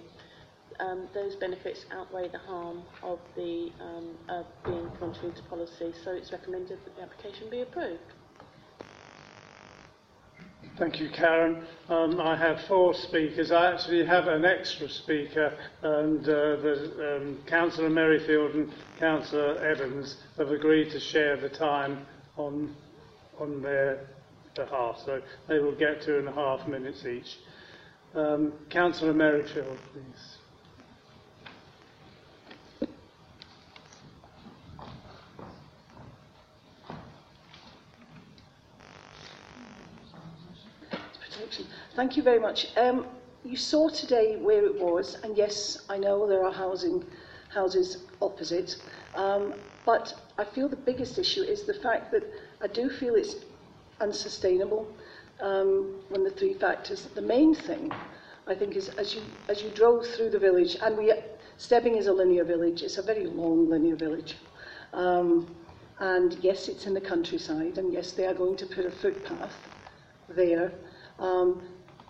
um, those benefits outweigh the harm of the um, being contrary to policy. So it's recommended that the application be approved. Thank you, Karen. Um, I have four speakers. I actually have an extra speaker, and uh, the um, Councillor Merrifield and Councillor Evans have agreed to share the time on on their behalf, so they will get two and a half minutes each. Um, Councillor Merrifield, please. Thank you very much. Um, you saw today where it was, and yes, I know there are housing houses opposite, um, but I feel the biggest issue is the fact that I do feel it's unsustainable um, when the three factors. The main thing, I think, is as you as you drove through the village, and we Stebbing is a linear village. It's a very long linear village. Um, and yes, it's in the countryside, and yes, they are going to put a footpath there. Um,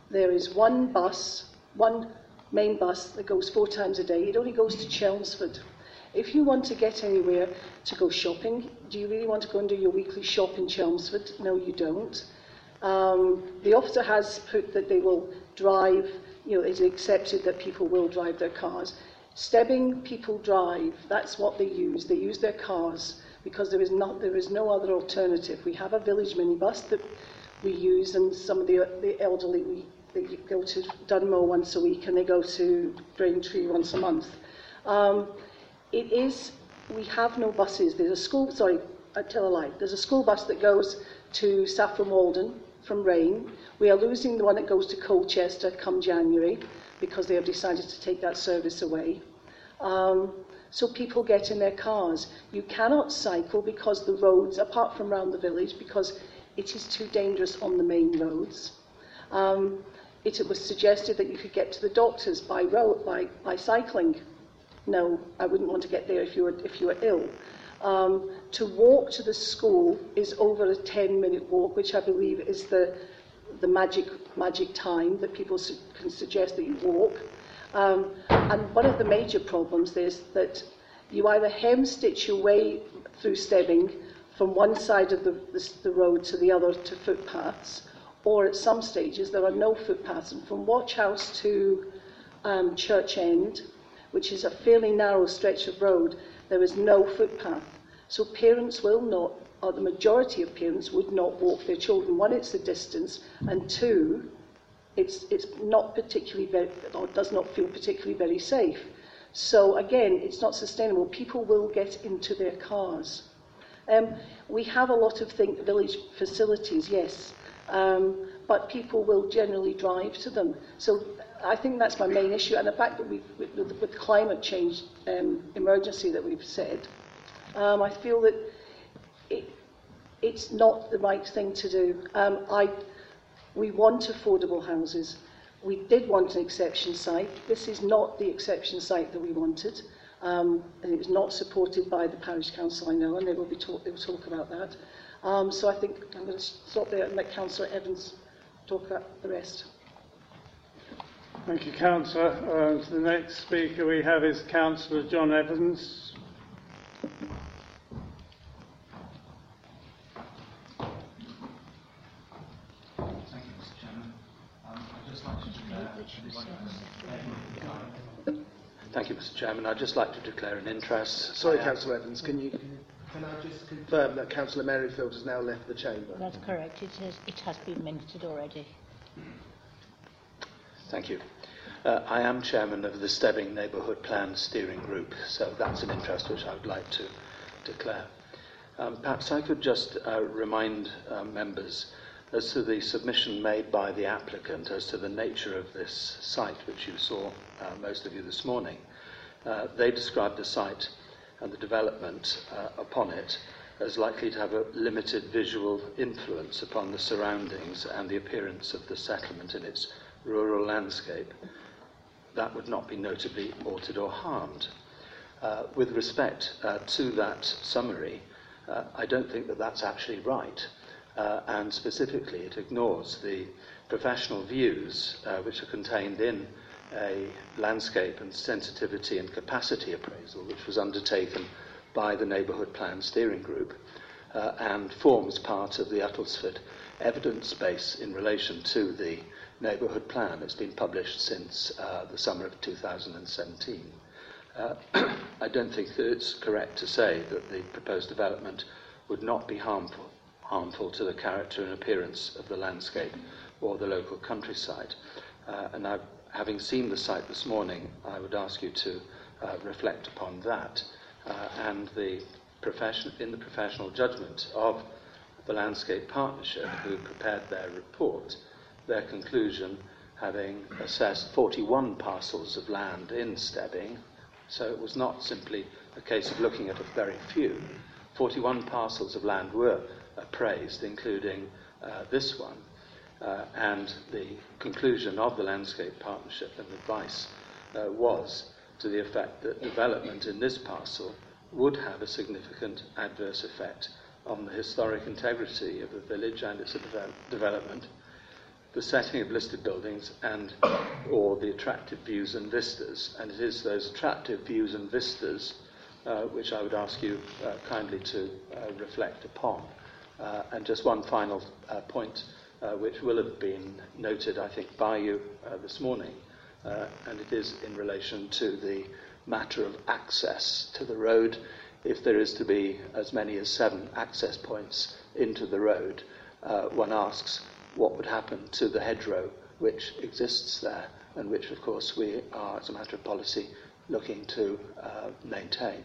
there is one bus, one main bus that goes four times a day. It only goes to Chelmsford. If you want to get anywhere to go shopping, do you really want to go and do your weekly shop in Chelmsford? No, you don't. Um, the officer has put that they will drive, you know, it's accepted that people will drive their cars. Stebbing, people drive. That's what they use. They use their cars because there is, not, there is no other alternative. We have a village minibus that we use, and some of the, the elderly, we, they go to Dunmow once a week and they go to Braintree once a month. Um, it is, we have no buses. There's a school, sorry, I tell a lie. There's a school bus that goes to Saffron Walden from Rayne. We are losing the one that goes to Colchester come January because they have decided to take that service away. Um, so people get in their cars. You cannot cycle because the roads, apart from around the village, because it is too dangerous on the main roads. Um, it, it was suggested that you could get to the doctors by, road, by, by cycling. No, I wouldn't want to get there if you were, if you were ill. Um, to walk to the school is over a 10 minute walk, which I believe is the, the magic, magic time that people su- can suggest that you walk. Um, and one of the major problems is that you either hem stitch your way through Stebbing from one side of the, the, the road to the other to footpaths, or at some stages there are no footpaths. And from Watch House to um, Church End, which is a fairly narrow stretch of road, there is no footpath. So parents will not, or the majority of parents would not walk their children. One, it's the distance, and two, it's, it's not particularly very, or does not feel particularly very safe. So again, it's not sustainable. People will get into their cars. Um, we have a lot of think village facilities, yes, um, but people will generally drive to them. So I think that's my main issue, and the fact that we, with, with the climate change um, emergency that we've said, um, I feel that it, it's not the right thing to do. Um, I, We want affordable houses. We did want an exception site. This is not the exception site that we wanted. Um, and it was not supported by the parish council, I know, and they will, be talk, they will talk about that. Um, so I think I'm going to stop there and let Councillor Evans talk about the rest. Thank you, Councillor. Uh, the next speaker we have is Councillor John Evans. Thank you, Mr Chairman. I'd just like to declare an interest. Sorry, Councillor Evans, can you can I just confirm that Councillor Merrifield has now left the chamber? That's correct. It, is, it has been minuted already. Thank you. Uh, I am chairman of the Stebbing Neighbourhood Plan Steering Group, so that's an interest which I would like to declare. Um, perhaps I could just uh, remind uh, members as to the submission made by the applicant as to the nature of this site, which you saw, uh, most of you, this morning. Uh, they described the site and the development uh, upon it as likely to have a limited visual influence upon the surroundings and the appearance of the settlement in its rural landscape. That would not be notably altered or harmed. Uh, with respect uh, to that summary, uh, I don't think that that's actually right. Uh, and specifically, it ignores the professional views uh, which are contained in a landscape and sensitivity and capacity appraisal, which was undertaken by the Neighbourhood Plan Steering Group uh, and forms part of the Uttlesford evidence base in relation to the neighbourhood plan. It's been published since uh, the summer of 2017. Uh, I don't think that it's correct to say that the proposed development would not be harmful, harmful to the character and appearance of the landscape or the local countryside. Uh, and I, having seen the site this morning, I would ask you to uh, reflect upon that uh, and the profession, in the professional judgment of the Landscape Partnership, who prepared their report, their conclusion having assessed 41 parcels of land in Stebbing. So it was not simply a case of looking at a very few. 41 parcels of land were appraised, including uh, this one. Uh, and the conclusion of the Landscape Partnership and advice uh, was to the effect that development in this parcel would have a significant adverse effect on the historic integrity of the village and its devel- development, the setting of listed buildings and or the attractive views and vistas. And it is those attractive views and vistas uh, which I would ask you uh, kindly to uh, reflect upon. Uh, and just one final uh, point, uh, which will have been noted, I think, by you this morning, and it is in relation to the matter of access to the road. If there is to be as many as seven access points into the road, one asks what would happen to the hedgerow which exists there, and which, of course, we are, as a matter of policy, looking to uh, maintain.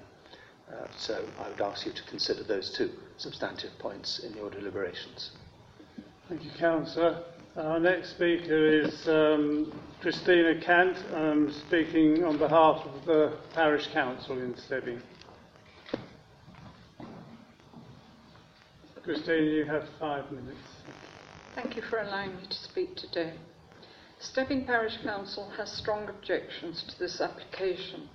Uh, so I would ask you to consider those two substantive points in your deliberations. Thank you, Councillor. Our next speaker is um, Christina Kant, um, speaking on behalf of the Parish Council in Stebbing. Christina, you have five minutes. Thank you for allowing me to speak today. Stebbing Parish Council has strong objections to this application.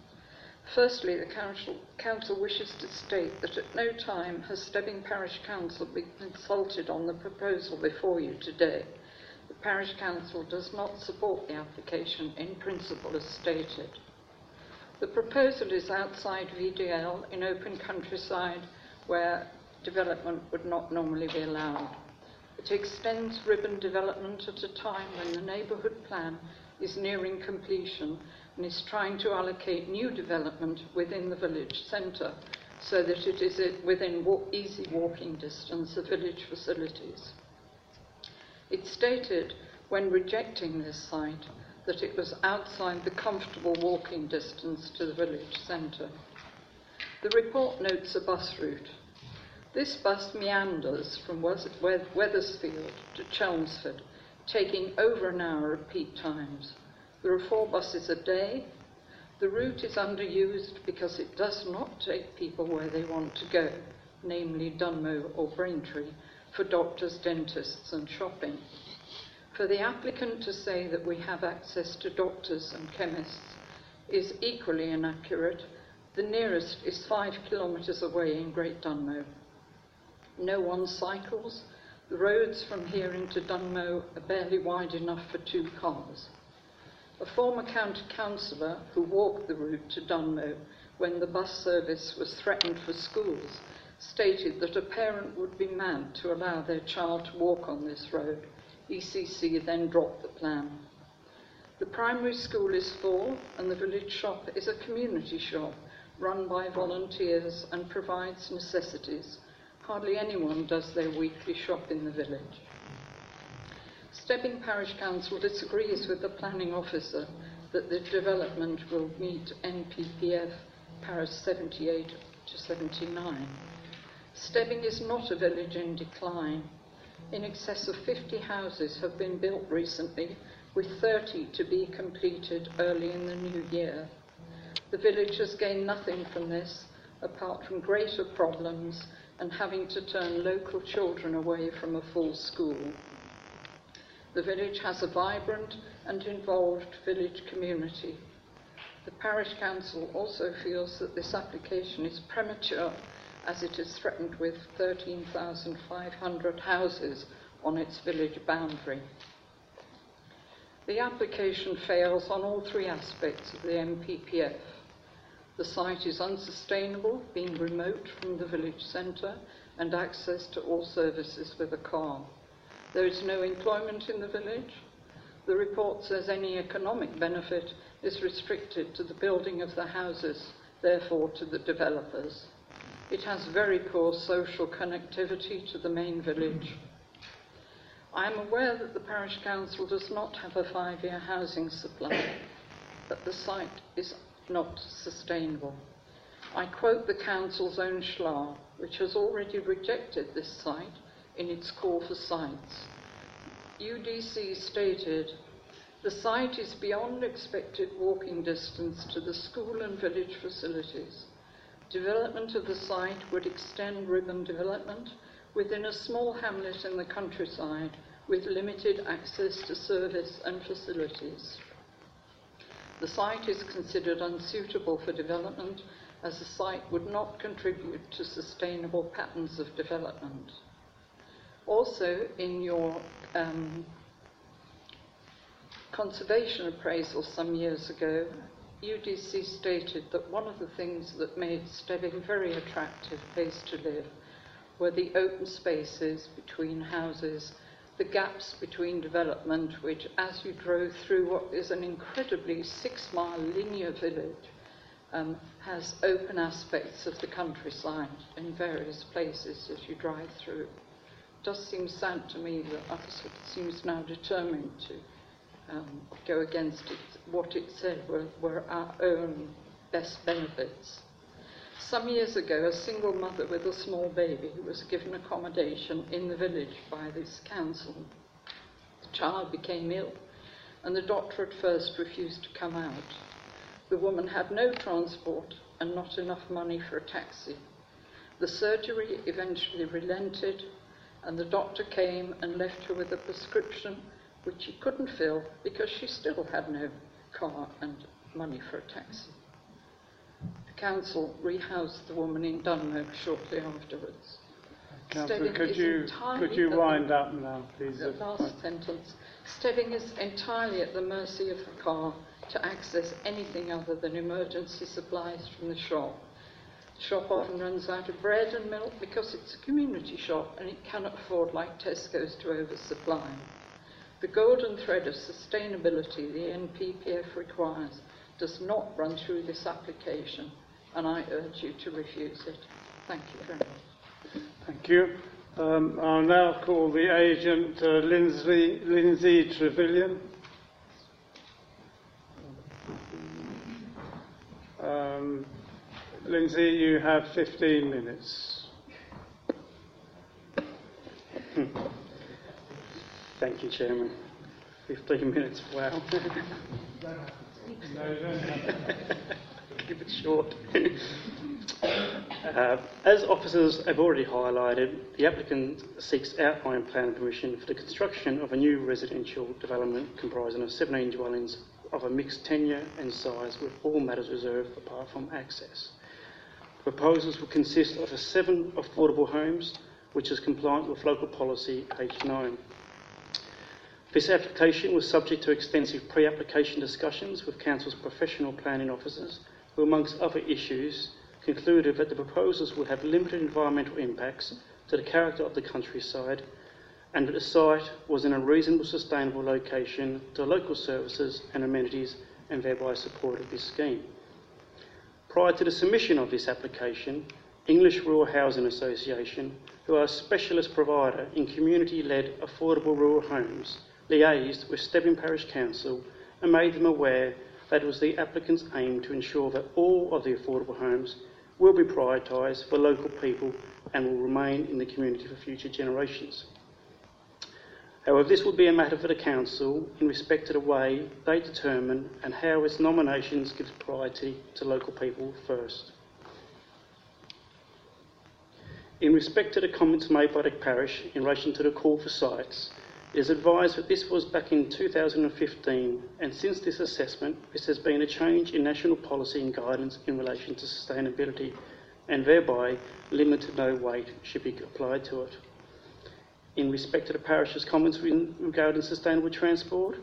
Firstly, the council, council wishes to state that at no time has Stebbing Parish Council been consulted on the proposal before you today. The Parish Council does not support the application in principle as stated. The proposal is outside VDL in open countryside where development would not normally be allowed. It extends ribbon development at a time when the neighbourhood plan is nearing completion and is trying to allocate new development within the village centre so that it is within easy walking distance of village facilities. It stated when rejecting this site that it was outside the comfortable walking distance to the village centre. The report notes a bus route. This bus meanders from Wethersfield to Chelmsford, taking over an hour at peak times. There are four buses a day. The route is underused because it does not take people where they want to go, namely Dunmow or Braintree, for doctors, dentists, and shopping. For the applicant to say that we have access to doctors and chemists is equally inaccurate. The nearest is five kilometres away in Great Dunmow. No one cycles. The roads from here into Dunmow are barely wide enough for two cars. A former county councillor who walked the route to Dunmow when the bus service was threatened for schools stated that a parent would be mad to allow their child to walk on this road. ECC then dropped the plan. The primary school is full and the village shop is a community shop run by volunteers and provides necessities. Hardly anyone does their weekly shop in the village. Stebbing Parish Council disagrees with the planning officer that the development will meet NPPF Paris 78 to 79. Stebbing is not a village in decline. In excess of 50 houses have been built recently, with 30 to be completed early in the new year. The village has gained nothing from this apart from greater problems and having to turn local children away from a full school. The village has a vibrant and involved village community. The parish council also feels that this application is premature as it is threatened with 13,500 houses on its village boundary. The application fails on all three aspects of the NPPF. The site is unsustainable, being remote from the village centre and access to all services with a car. There is no employment in the village. The report says any economic benefit is restricted to the building of the houses, therefore to the developers. It has very poor social connectivity to the main village. I am aware that the parish council does not have a five-year housing supply, but the site is not sustainable. I quote the Council's own SHLAA, which has already rejected this site in its call for sites. UDC stated, the site is beyond expected walking distance to the school and village facilities. Development of the site would extend ribbon development within a small hamlet in the countryside with limited access to service and facilities. The site is considered unsuitable for development as the site would not contribute to sustainable patterns of development. Also, in your um, conservation appraisal some years ago, UDC stated that one of the things that made Stebbing a very attractive place to live were the open spaces between houses the gaps between development, which, as you drove through what is an incredibly six mile linear village, um, has open aspects of the countryside in various places as you drive through. It does seem sad to me that Uttlesford seems now determined to um, go against it, what it said were, were our own best benefits. Some years ago, a single mother with a small baby was given accommodation in the village by this council. The child became ill, and the doctor at first refused to come out. The woman had no transport and not enough money for a taxi. The surgery eventually relented, and the doctor came and left her with a prescription which he couldn't fill because she still had no car and money for a taxi council rehoused the woman in Dunmow shortly afterwards. Councillor, could you, could you wind up now, please? The last sentence. Stebbing is entirely at the mercy of the car to access anything other than emergency supplies from the shop. The shop often runs out of bread and milk because it's a community shop and it cannot afford, like Tesco's, to oversupply. The golden thread of sustainability the NPPF requires does not run through this application and I urge you to refuse it. Thank you very much. Thank you. Um, I'll now call the agent, uh, Lindsay, Lindsay Trevelyan. Um, Lindsay, you have 15 minutes. Thank you, Chairman. 15 minutes, wow. no, don't have keep it short. Uh, as officers have already highlighted, the applicant seeks outline plan permission for the construction of a new residential development comprising of 17 dwellings of a mixed tenure and size with all matters reserved apart from access. The Proposals will consist of seven affordable homes, which is compliant with local policy H9. This application was subject to extensive pre-application discussions with Council's professional planning officers, who amongst other issues concluded that the proposals would have limited environmental impacts to the character of the countryside and that the site was in a reasonable sustainable location to local services and amenities and thereby supported this scheme. Prior to the submission of this application, English Rural Housing Association, who are a specialist provider in community-led affordable rural homes, liaised with Stebbing Parish Council and made them aware that it was the applicant's aim to ensure that all of the affordable homes will be prioritised for local people and will remain in the community for future generations. However, this will be a matter for the Council in respect to the way they determine and how its nominations give priority to local people first. In respect to the comments made by the parish in relation to the call for sites, it is advised that this was back in 2015 and since this assessment this has been a change in national policy and guidance in relation to sustainability and thereby limited no weight should be applied to it. In respect to the parish's comments regarding sustainable transport,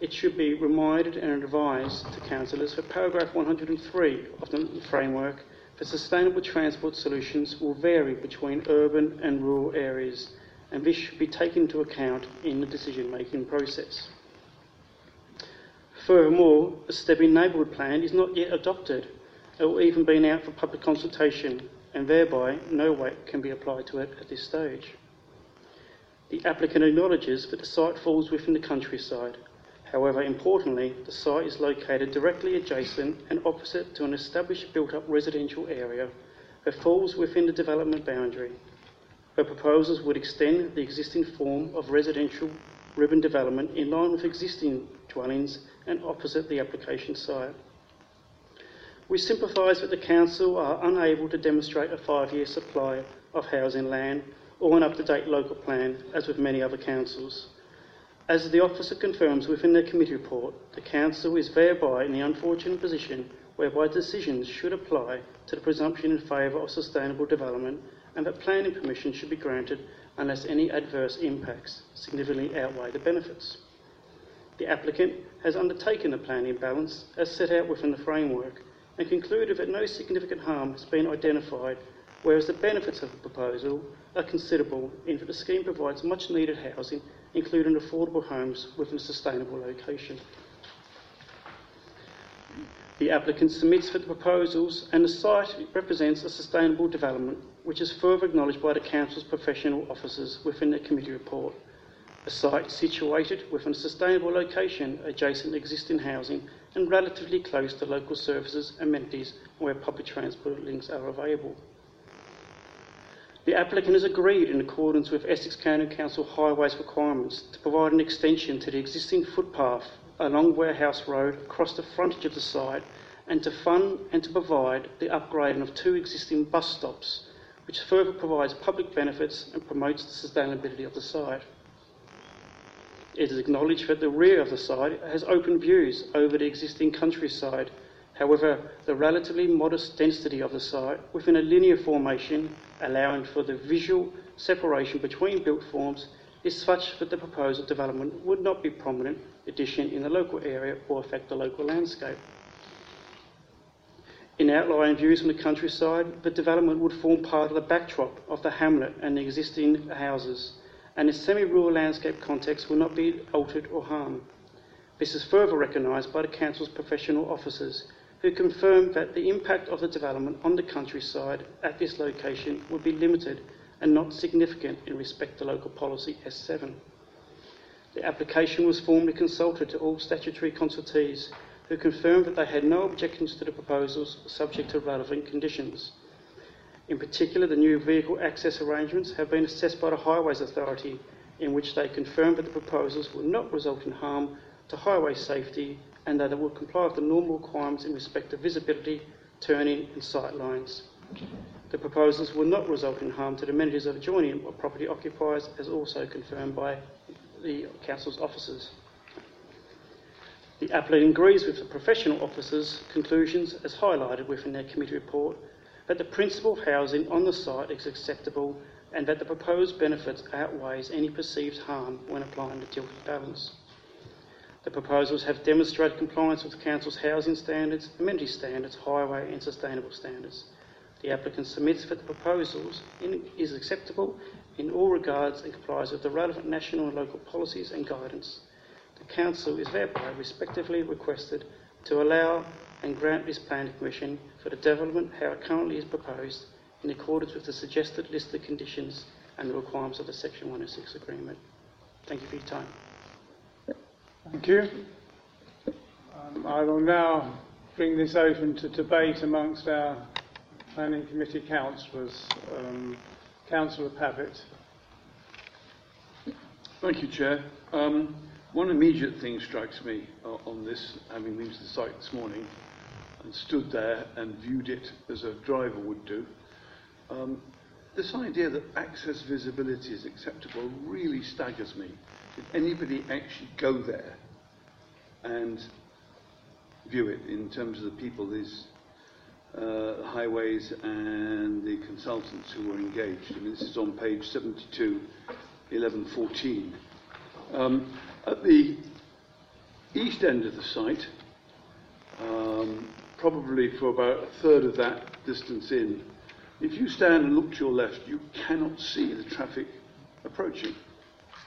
it should be reminded and advised to councillors that paragraph 103 of the framework for sustainable transport solutions will vary between urban and rural areas and this should be taken into account in the decision-making process. Furthermore, the Stebbing Neighbourhood Plan is not yet adopted or even been out for public consultation and thereby no weight can be applied to it at this stage. The applicant acknowledges that the site falls within the countryside. However, importantly, the site is located directly adjacent and opposite to an established built-up residential area that falls within the development boundary her proposals would extend the existing form of residential ribbon development in line with existing dwellings and opposite the application site. We sympathise that the Council are unable to demonstrate a five-year supply of housing land or an up-to-date local plan, as with many other councils. As the officer confirms within their committee report, the Council is thereby in the unfortunate position whereby decisions should apply to the presumption in favour of sustainable development and that planning permission should be granted unless any adverse impacts significantly outweigh the benefits. The applicant has undertaken the planning balance as set out within the framework and concluded that no significant harm has been identified, whereas the benefits of the proposal are considerable in that the scheme provides much needed housing, including affordable homes within a sustainable location. The applicant submits for the proposals and the site represents a sustainable development which is further acknowledged by the Council's professional officers within the committee report. A site situated within a sustainable location adjacent to existing housing and relatively close to local services, amenities, where public transport links are available. The applicant has agreed in accordance with Essex County Council Highways requirements to provide an extension to the existing footpath along Warehouse Road across the frontage of the site and to fund and to provide the upgrading of two existing bus stops which further provides public benefits and promotes the sustainability of the site. It is acknowledged that the rear of the site has open views over the existing countryside. However, the relatively modest density of the site within a linear formation, allowing for the visual separation between built forms, is such that the proposed development would not be prominent addition in the local area or affect the local landscape. In outlying views from the countryside, the development would form part of the backdrop of the hamlet and the existing houses, and the semi-rural landscape context will not be altered or harmed. This is further recognised by the Council's professional officers, who confirmed that the impact of the development on the countryside at this location would be limited and not significant in respect to local policy S7. The application was formally consulted to all statutory consultees who confirmed that they had no objections to the proposals subject to relevant conditions. In particular, the new vehicle access arrangements have been assessed by the Highways Authority, in which they confirmed that the proposals will not result in harm to highway safety and that they will comply with the normal requirements in respect of visibility, turning and sight lines. The proposals will not result in harm to the amenities of adjoining property occupiers, as also confirmed by the Council's officers. The applicant agrees with the professional officers' conclusions, as highlighted within their committee report, that the principle of housing on the site is acceptable and that the proposed benefits outweighs any perceived harm when applying the tilted balance. The proposals have demonstrated compliance with the Council's housing standards, amenity standards, highway and sustainable standards. The applicant submits that the proposals in, is acceptable in all regards and complies with the relevant national and local policies and guidance. The Council is thereby respectively requested to allow and grant this planning permission for the development how it currently is proposed in accordance with the suggested list of conditions and the requirements of the Section 106 agreement. Thank you for your time. Thank you. Um, I will now bring this open to debate amongst our planning committee councillors. Um, Councillor Pavitt. Thank you, Chair. Um, one immediate thing strikes me uh, on this, having been to the site this morning and stood there and viewed it as a driver would do. Um, this idea that access visibility is acceptable really staggers me. Did anybody actually go there and view it in terms of the people, these uh, highways and the consultants who were engaged? I mean, this is on page 72, 1114. Um, at the east end of the site, um, probably for about a third of that distance in, if you stand and look to your left, you cannot see the traffic approaching.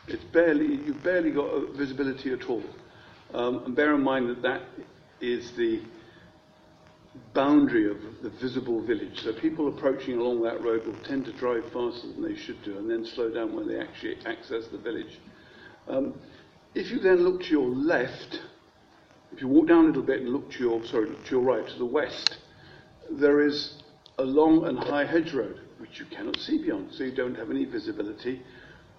It's barely, you've barely got visibility at all. Um, and bear in mind that that is the boundary of the visible village. So people approaching along that road will tend to drive faster than they should do and then slow down when they actually access the village. Um, if you then look to your left, if you walk down a little bit and look to your, sorry, to your right, to the west, there is a long and high hedge road, which you cannot see beyond, so you don't have any visibility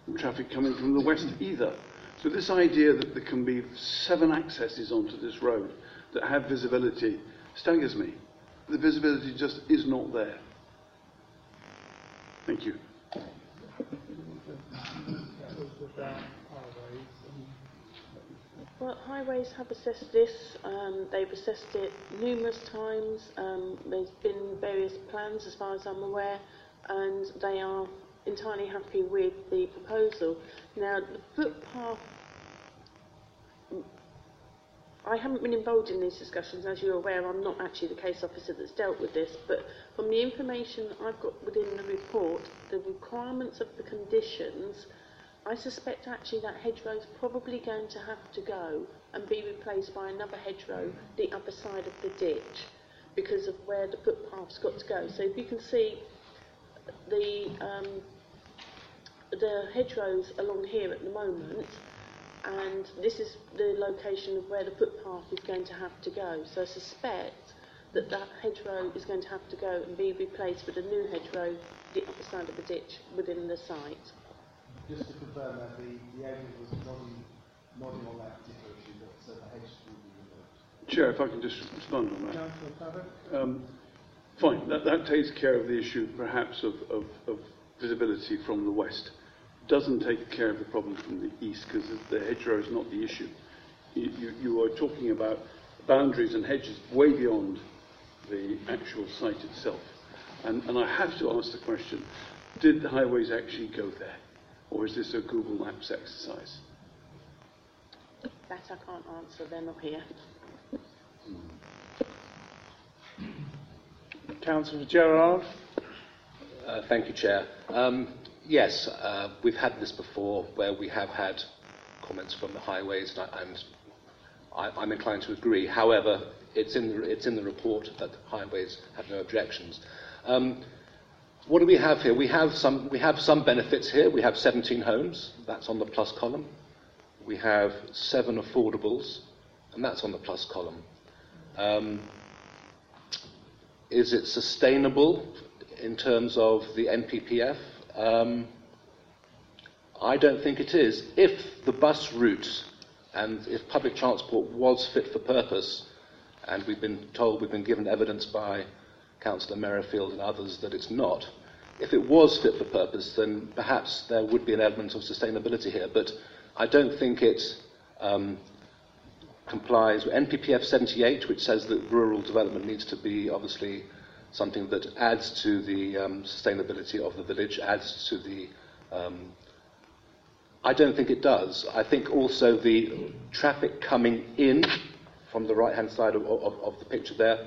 from traffic coming from the west either. So this idea that there can be seven accesses onto this road that have visibility staggers me. The visibility just is not there. Thank you. Highways have assessed this. Um, they've assessed it numerous times. Um, there's been various plans, as far as I'm aware, and they are entirely happy with the proposal. Now, the footpath I haven't been involved in these discussions, as you're aware, I'm not actually the case officer that's dealt with this, but from the information I've got within the report, the requirements of the conditions, I suspect actually that hedgerow is probably going to have to go and be replaced by another hedgerow the other side of the ditch because of where the footpath's got to go. So if you can see the um, the hedgerows along here at the moment, and this is the location of where the footpath is going to have to go. So I suspect that that hedgerow is going to have to go and be replaced with a new hedgerow the other side of the ditch within the site. Just to confirm that the, the agent was nodding, nodding on that particular issue, that so the hedge will be removed. Chair, if I can just respond on that. Um, fine, that, that takes care of the issue perhaps of, of, of visibility from the west doesn't take care of the problem from the east because the hedgerow is not the issue. You, you, you are talking about boundaries and hedges way beyond the actual site itself. And, and I have to ask the question, did the highways actually go there? Or is this a Google Maps exercise? That I can't answer, they're not here. Councillor Gerard. Uh, thank you, Chair. Um, yes, uh, we've had this before where we have had comments from the highways, and, I, and I, I'm inclined to agree. However, it's in, the, it's in the report that highways have no objections. Um, what do we have here? We have, some, we have some benefits here. We have 17 homes, that's on the plus column. We have seven affordables, and that's on the plus column. Um, is it sustainable in terms of the NPPF? Um, I don't think it is. If the bus route and if public transport was fit for purpose, and we've been told, we've been given evidence by Councillor Merrifield and others that it's not. If it was fit for purpose, then perhaps there would be an element of sustainability here, but I don't think it um, complies with NPPF 78, which says that rural development needs to be obviously something that adds to the um, sustainability of the village, adds to the. Um, I don't think it does. I think also the traffic coming in from the right hand side of, of, of the picture there,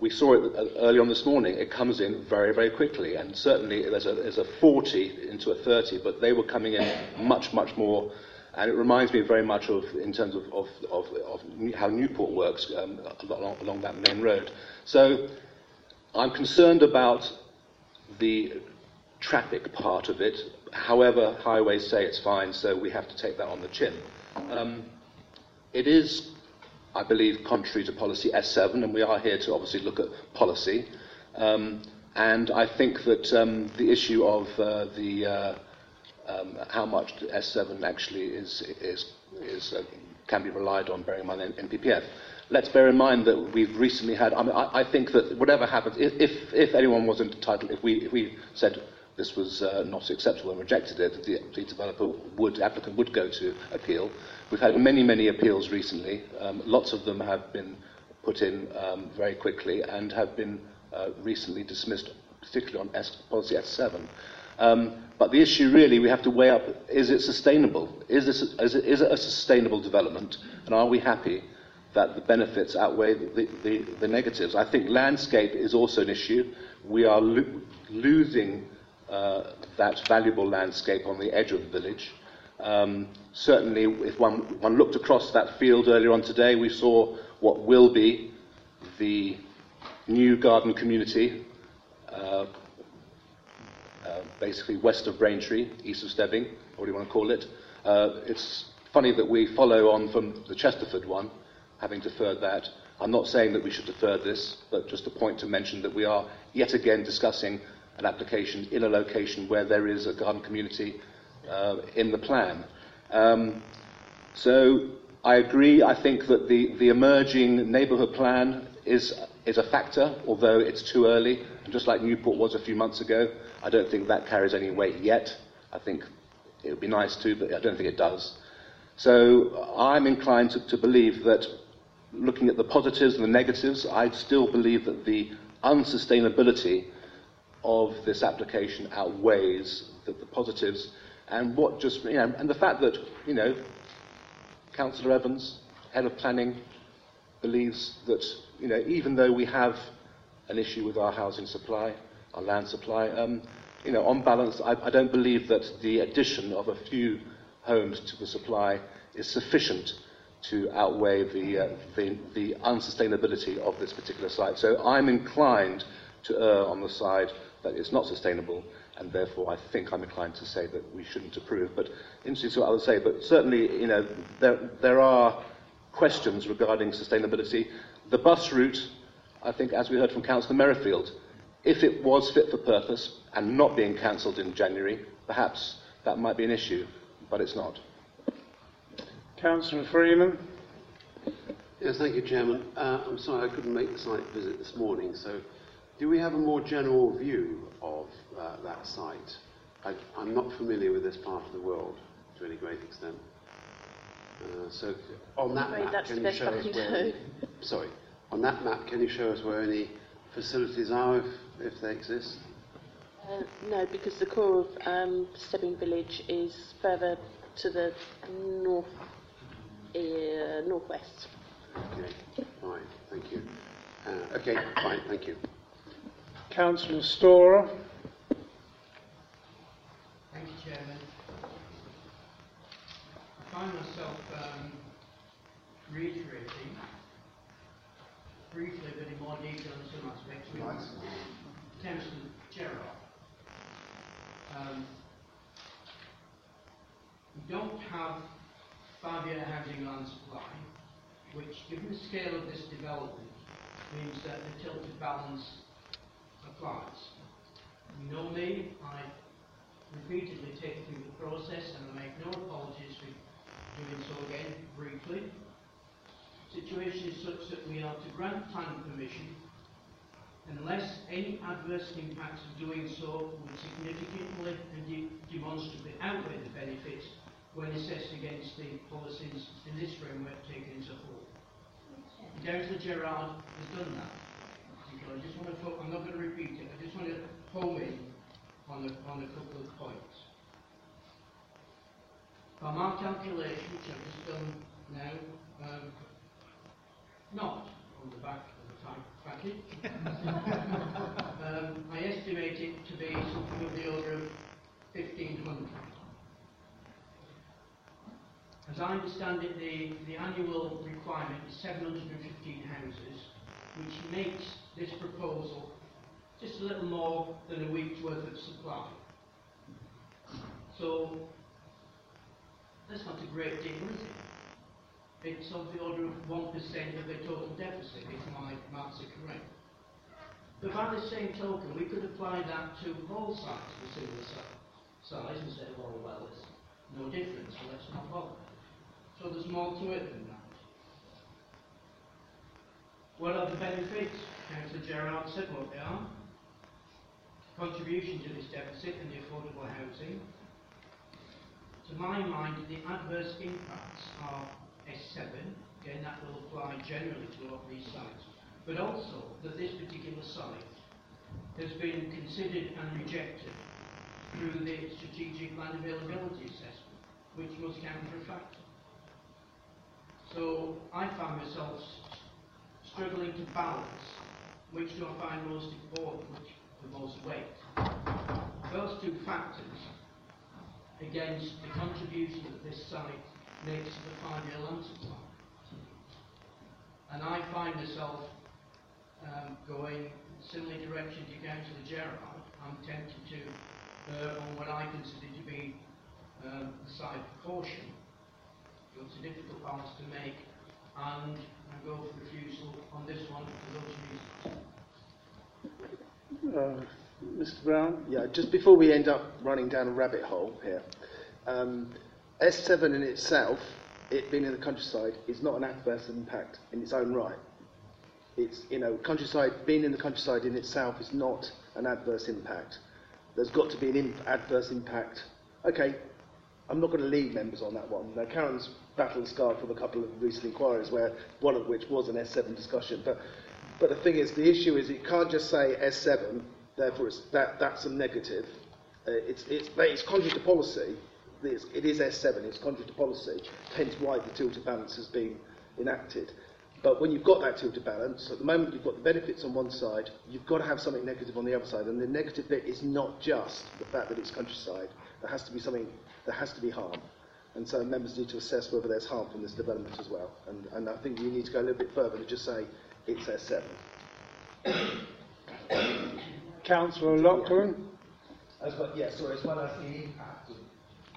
we saw it early on this morning, it comes in very, very quickly. And certainly there's a, there's a 40 into a 30, but they were coming in much, much more and it reminds me very much of, in terms of, of, of, of how Newport works um, along, along that main road. So I'm concerned about the traffic part of it. However, highways say it's fine, so we have to take that on the chin. Um, it is, I believe, contrary to policy S7, and we are here to obviously look at policy. Um, and I think that um, the issue of uh, the uh, um, how much S7 actually is, is, is uh, can be relied on, bearing in mind NPPF. Let's bear in mind that we've recently had, I, mean, I, I think that whatever happens, if, if, anyone wasn't entitled, if we, if we said this was uh, not acceptable and rejected it, the, the developer would, applicant would go to appeal. We've had many, many appeals recently. Um, lots of them have been put in um, very quickly and have been uh, recently dismissed, particularly on S, policy S7. Um, but the issue really we have to weigh up, is it sustainable? Is, this, is, it, is it a sustainable development? And are we happy that the benefits outweigh the, the, the negatives? I think landscape is also an issue. We are lo losing uh, that valuable landscape on the edge of the village. Um, certainly, if one, one looked across that field earlier on today, we saw what will be the new garden community uh, uh, basically west of Braintree, east of Stebbing, what do you want to call it. Uh, it's funny that we follow on from the Chesterford one, having deferred that. I'm not saying that we should defer this, but just a point to mention that we are yet again discussing an application in a location where there is a garden community uh, in the plan. Um, so I agree. I think that the, the emerging neighbourhood plan is, is a factor, although it's too early. And just like Newport was a few months ago, I don't think that carries any weight yet. I think it would be nice to, but I don't think it does. So I'm inclined to, to believe that looking at the positives and the negatives, I still believe that the unsustainability of this application outweighs the, the positives. And what just, you know, and the fact that, you know, Councillor Evans, head of planning, believes that, you know, even though we have an issue with our housing supply, our land supply. Um, you know, on balance, I, I don't believe that the addition of a few homes to the supply is sufficient to outweigh the, uh, the, the unsustainability of this particular site. So I'm inclined to err on the side that it's not sustainable, and therefore I think I'm inclined to say that we shouldn't approve. But interesting to what I would say, but certainly, you know, there, there are questions regarding sustainability. The bus route, I think, as we heard from Councillor Merrifield, if it was fit for purpose and not being cancelled in January, perhaps that might be an issue, but it's not. Councillor Freeman. Yes, thank you, Chairman. Uh, I'm sorry I couldn't make the site visit this morning, so do we have a more general view of uh, that site? I, I'm not familiar with this part of the world to any great extent. Uh, so on that map, can you show us where... Sorry. On that map, can you show us where any facilities are, if, if they exist? Uh, no, because the core of um, Stebbing Village is further to the north, uh, northwest. Okay, fine, thank you. Uh, okay, fine, thank you. Councillor Storah. Thank you, Chairman. I find myself um, reiterating briefly but in more detail in some aspects with Councillor Gerard. Um, we don't have five-year housing land supply, which, given the scale of this development, means that the tilted balance applies. You know me, I repeatedly take through the process and I make no apologies for doing so again briefly situation is such that we are to grant planning permission unless any adverse impacts of doing so would significantly and de- demonstrably outweigh the benefits when assessed against the policies in this framework taken as a whole. Councillor Gerard has done that. I just want to, fo- I'm not going to repeat it, I just want to home in on a, on a couple of points. By my calculation, which I've just done now, um, not on the back of the type package, um, I estimate it to be something of the order of 1,500. As I understand it, the, the annual requirement is 715 houses, which makes this proposal just a little more than a week's worth of supply. So, that's not a great deal, is it? It's of the order of 1% of the total deficit, if my maths are correct. But by the same token, we could apply that to all sites of similar si- size and say, well, well, there's no difference, so let's not bother. So there's more to it than that. What are the benefits? Councillor Gerard said what they are. Contribution to this deficit and the affordable housing. To my mind, the adverse impacts are S7. Again, that will apply generally to all these sites. But also that this particular site has been considered and rejected through the strategic land availability assessment, which must count for a factor. So I find myself struggling to balance which do I find most important, which the most weight. Those two factors against the contribution that this site makes to the five-year land supply. And I find myself um, going similar direction to Councillor Gerard. I'm tempted to err on what I consider to be um, the side of caution. It's a difficult balance to make, and I go for refusal on this one for those reasons. Uh, Mr. Brown? Yeah, just before we end up running down a rabbit hole here, um, S7 in itself, it being in the countryside, is not an adverse impact in its own right. It's, you know, countryside, being in the countryside in itself is not an adverse impact. There's got to be an imp- adverse impact. Okay, I'm not going to lead members on that one. Now, Karen's battled scarred from a couple of recent inquiries, where one of which was an S7 discussion. But, but the thing is, the issue is, you can't just say S7, therefore it's, that, that's a negative. Uh, it's, it's, it's contrary to policy. It's, it is S7, it's contrary to policy, hence why the tilted balance has been enacted. But when you've got that tilted balance, at the moment you've got the benefits on one side, you've got to have something negative on the other side. And the negative bit is not just the fact that it's countryside. There has to be something, there has to be harm. And so members need to assess whether there's harm from this development as well. And, and I think you need to go a little bit further than just say it's S7. Councillor Lachlan? As well, yeah, sorry, as well as the impact of,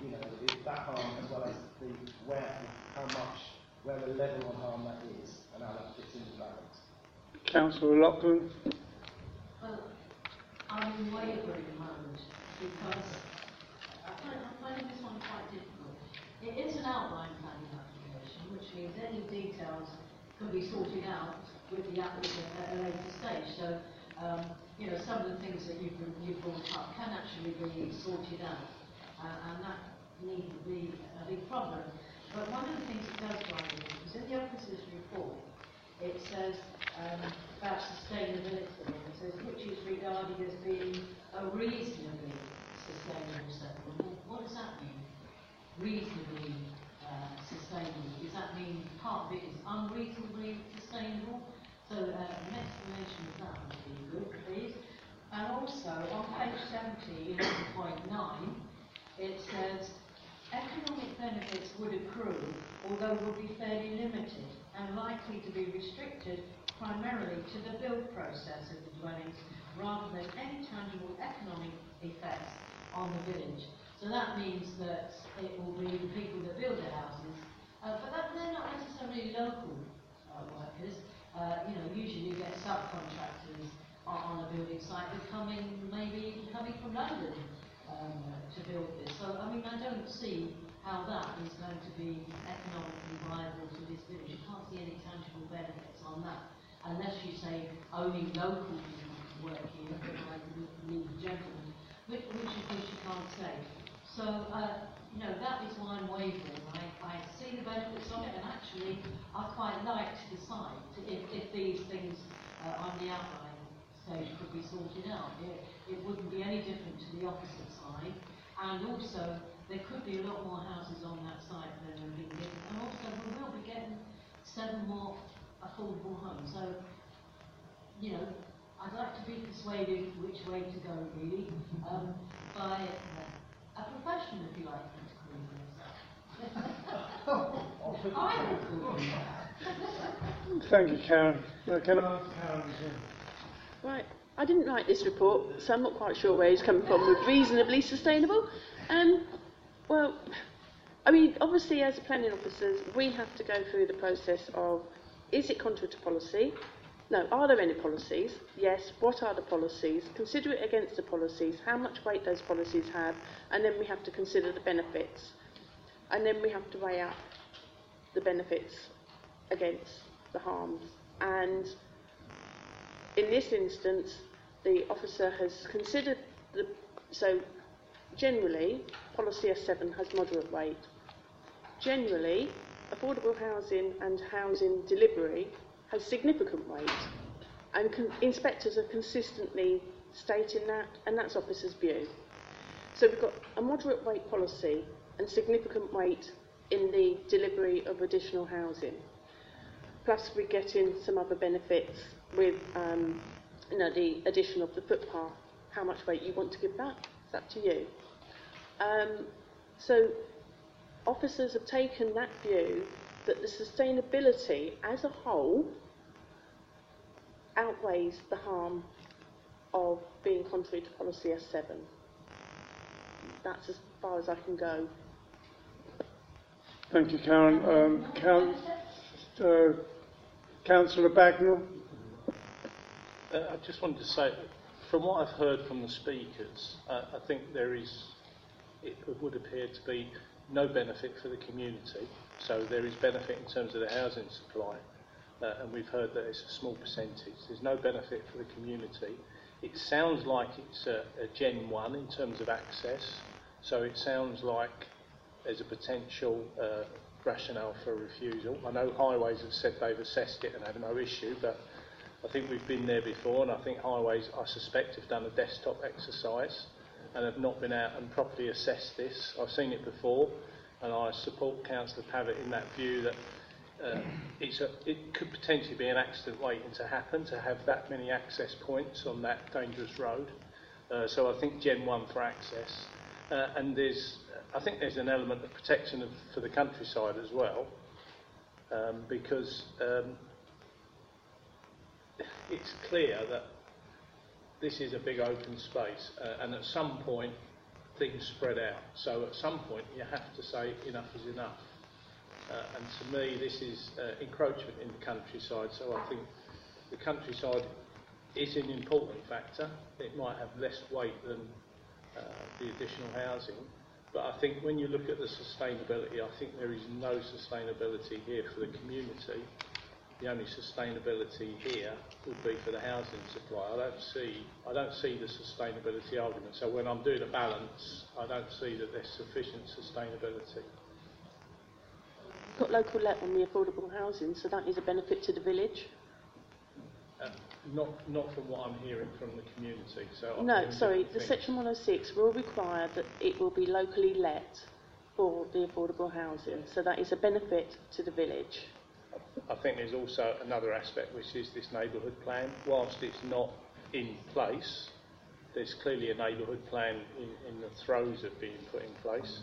you know, the, that harm, as well as the where, how much, where the level of harm that is, and how that fits into the balance. Councillor Lachlan? Well, I'm in wavering mode because I find, I'm finding this one quite difficult. It is an outline planning application, which means any details can be sorted out with the applicant at a later stage. So, um, you know, some of the things that you've, you've brought up can actually be sorted out, uh, and that needn't be a big problem. But one of the things it does worry me is in the officer's report, it says um, about sustainability. It says which is regarded as being a reasonably sustainable settlement. What does that mean? Reasonably uh, sustainable. Does that mean part of it is unreasonably sustainable? So uh, an explanation of that would be good, please. And also on page 70, 11.9, it says economic benefits would accrue, although would be fairly limited and likely to be restricted primarily to the build process of the dwellings rather than any tangible economic effects on the village. So that means that it will be the people that build the houses, uh, but that, they're not necessarily local uh, workers. Uh, you know, usually you get subcontractors on, on a building site who come in, maybe coming from London um, to build this. So, I mean, I don't see how that is going to be economically viable to this village. You can't see any tangible benefits on that, unless you say only local people work here, need a gentleman, which, which of course you can't say. So, uh, you know, that is why I'm wavering. I, I see the benefits of it, and actually, I quite like to decide if, if these things uh, on the outline stage could be sorted out. It, it wouldn't be any different to the opposite side, and also there could be a lot more houses on that side than have been given, and also we will be getting seven more affordable homes. So, you know, I'd like to be persuaded which way to go, really, um, by uh, a professional, if you like, me to call this. I would call it that. Thank you, Karen. Uh, can I ask Karen to... Right. I didn't write this report, so I'm not quite sure where he's coming from with reasonably sustainable. Um, well, I mean, obviously, as planning officers, we have to go through the process of is it contrary to policy? No, are there any policies? Yes, what are the policies? Consider it against the policies, how much weight those policies have, and then we have to consider the benefits. And then we have to weigh up the benefits against the harms. And in this instance, the officer has considered the. So, generally, policy S7 has moderate weight. Generally, affordable housing and housing delivery has significant weight, and con- inspectors are consistently stating that, and that's officers' view. So we've got a moderate weight policy and significant weight in the delivery of additional housing. Plus, we're getting some other benefits with um, you know, the addition of the footpath. How much weight you want to give that? It's up to you. Um, so, officers have taken that view that the sustainability as a whole outweighs the harm of being contrary to policy S7. That's as far as I can go. Thank you, Karen. Um, Count, uh, Councillor Bagnall. Uh, I just wanted to say, from what I've heard from the speakers, uh, I think there is, it would appear to be no benefit for the community. So there is benefit in terms of the housing supply, uh, and we've heard that it's a small percentage. There's no benefit for the community. It sounds like it's a, a Gen 1 in terms of access, so it sounds like there's a potential uh, rationale for refusal. I know Highways have said they've assessed it and have no issue, but I think we've been there before, and I think Highways, I suspect, have done a desktop exercise and have not been out and properly assessed this. I've seen it before, and I support Councillor Pavitt in that view that uh, a, it could potentially be an accident waiting to happen to have that many access points on that dangerous road. Uh, so I think Gen 1 for access. Uh, and there's, I think there's an element of protection of, for the countryside as well, um, because um, it's clear that this is a big open space, uh, and at some point things spread out. So at some point you have to say enough is enough. Uh, and to me, this is uh, encroachment in the countryside. So I think the countryside is an important factor. It might have less weight than uh, the additional housing. But I think when you look at the sustainability, I think there is no sustainability here for the community. The only sustainability here would be for the housing supply. I don't see, I don't see the sustainability argument. So when I'm doing a balance, I don't see that there's sufficient sustainability. We've Got local let on the affordable housing, so that is a benefit to the village. Uh, not, not from what I'm hearing from the community. So I'm No, sorry, the things. section 106 will require that it will be locally let for the affordable housing, so that is a benefit to the village. I think there's also another aspect, which is this neighbourhood plan. Whilst it's not in place, there's clearly a neighbourhood plan in, in the throes of being put in place.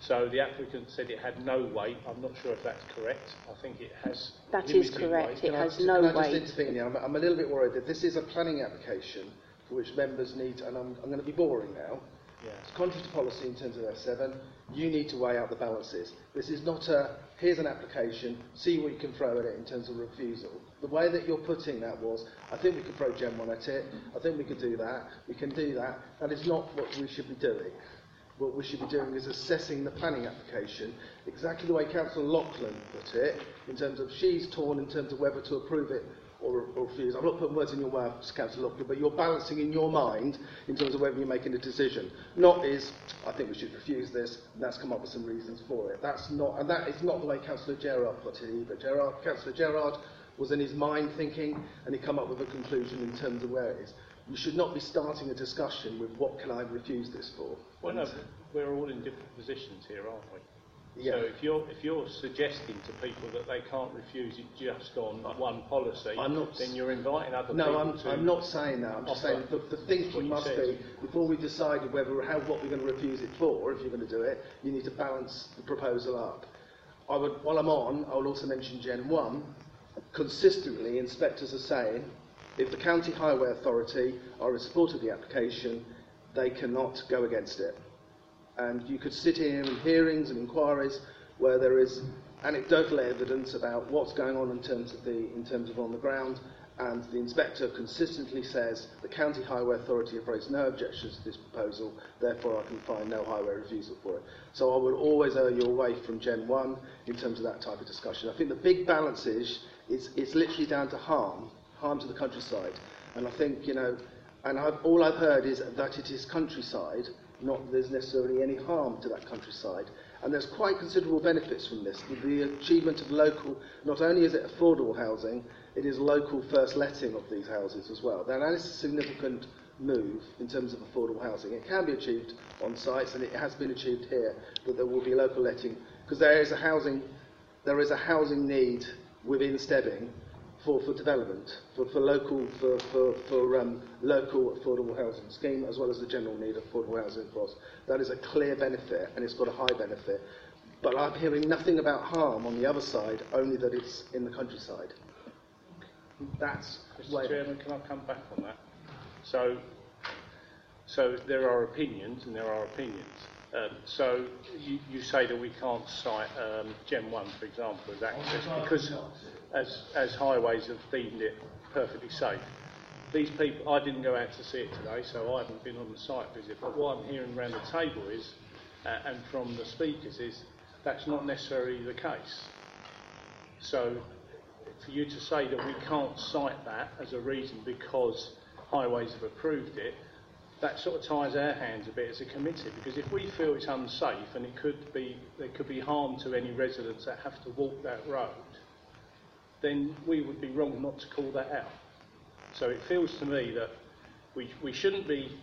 So the applicant said it had no weight. I'm not sure if that's correct. I think it has. That is correct. weight. It Can I- has no can I just weight. intervene here? I'm, I'm a little bit worried that this is a planning application for which members need, and I'm, I'm going to be boring now. Yeah. It's contrary to policy in terms of S7. You need to weigh out the balances. This is not a, here's an application, see what you can throw at it in terms of refusal. The way that you're putting that was, I think we could throw Gen 1 at it, I think we could do that, we can do that. That is not what we should be doing. What we should be doing is assessing the planning application exactly the way Councillor Lachlan put it, in terms of she's torn in terms of whether to approve it or, or refuse. I'm not putting words in your mouth, Councillor Lockwood, but you're balancing in your mind in terms of whether you're making a decision. Not is, I think we should refuse this, and that's come up with some reasons for it. That's not, and that is not the way Councillor Gerard put it either. Gerard, Councillor Gerard was in his mind thinking, and he come up with a conclusion in terms of where it is. You should not be starting a discussion with what can I refuse this for. Well, no, we're all in different positions here, aren't we? Yeah. So if you're if you're suggesting to people that they can't refuse it just on one policy, I'm not then you're inviting other No, people I'm. I'm not saying that. I'm just saying the, the thinking must said. be before we decide whether how what we're going to refuse it for. If you're going to do it, you need to balance the proposal up. I would, while I'm on, I will also mention Gen One. Consistently, inspectors are saying if the county highway authority are in support of the application, they cannot go against it. And you could sit in hearings and inquiries where there is anecdotal evidence about what's going on in terms of the in terms of on the ground, and the inspector consistently says the county highway authority have raised no objections to this proposal, therefore I can find no highway refusal for it. So I would always err your way from Gen 1 in terms of that type of discussion. I think the big balance is it's, it's literally down to harm, harm to the countryside. And I think, you know, and I've, all I've heard is that it is countryside, not that there's necessarily any harm to that countryside. And there's quite considerable benefits from this. The, the achievement of local, not only is it affordable housing, it is local first letting of these houses as well. Now, that is a significant move in terms of affordable housing. It can be achieved on sites, and it has been achieved here, that there will be local letting, because there is a housing, there is a housing need within Stebbing for, for development, for, for local, for, for, for um, local affordable housing scheme, as well as the general need of affordable housing us. That is a clear benefit, and it's got a high benefit. But I'm hearing nothing about harm on the other side, only that it's in the countryside. That's Mr. way- Chairman, can I come back on that? So, so there are opinions and there are opinions. Um, so you, you say that we can't cite um, Gen 1, for example, as access because as, as highways have deemed it perfectly safe. These people, I didn't go out to see it today, so I haven't been on the site visit, but what I'm hearing around the table is, uh, and from the speakers, is that's not necessarily the case. So for you to say that we can't cite that as a reason because highways have approved it, that sort of ties our hands a bit as a committee because if we feel it's unsafe and it could be there could be harm to any residents that have to walk that road, then we would be wrong not to call that out. So it feels to me that we, we shouldn't be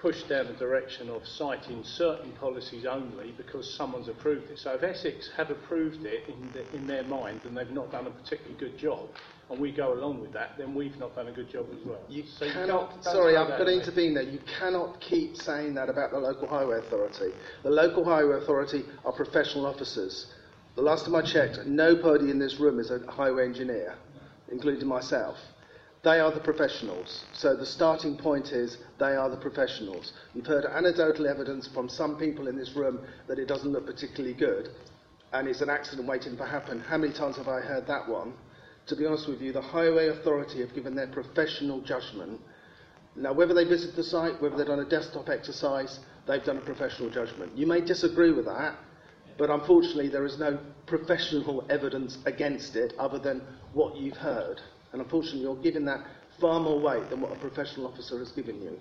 pushed down the direction of citing certain policies only because someone's approved it. So if Essex have approved it in, the, in their mind and they've not done a particularly good job, and we go along with that, then we've not done a good job as well. You so cannot, can't- sorry, I've got to intervene there. You cannot keep saying that about the local highway authority. The local highway authority are professional officers. The last time I checked, nobody in this room is a highway engineer, including myself. They are the professionals. So the starting point is they are the professionals. You've heard anecdotal evidence from some people in this room that it doesn't look particularly good and it's an accident waiting to happen. How many times have I heard that one? To be honest with you, the Highway Authority have given their professional judgment. Now, whether they visit the site, whether they've done a desktop exercise, they've done a professional judgment. You may disagree with that, but unfortunately, there is no professional evidence against it other than what you've heard. And unfortunately, you're giving that far more weight than what a professional officer has given you.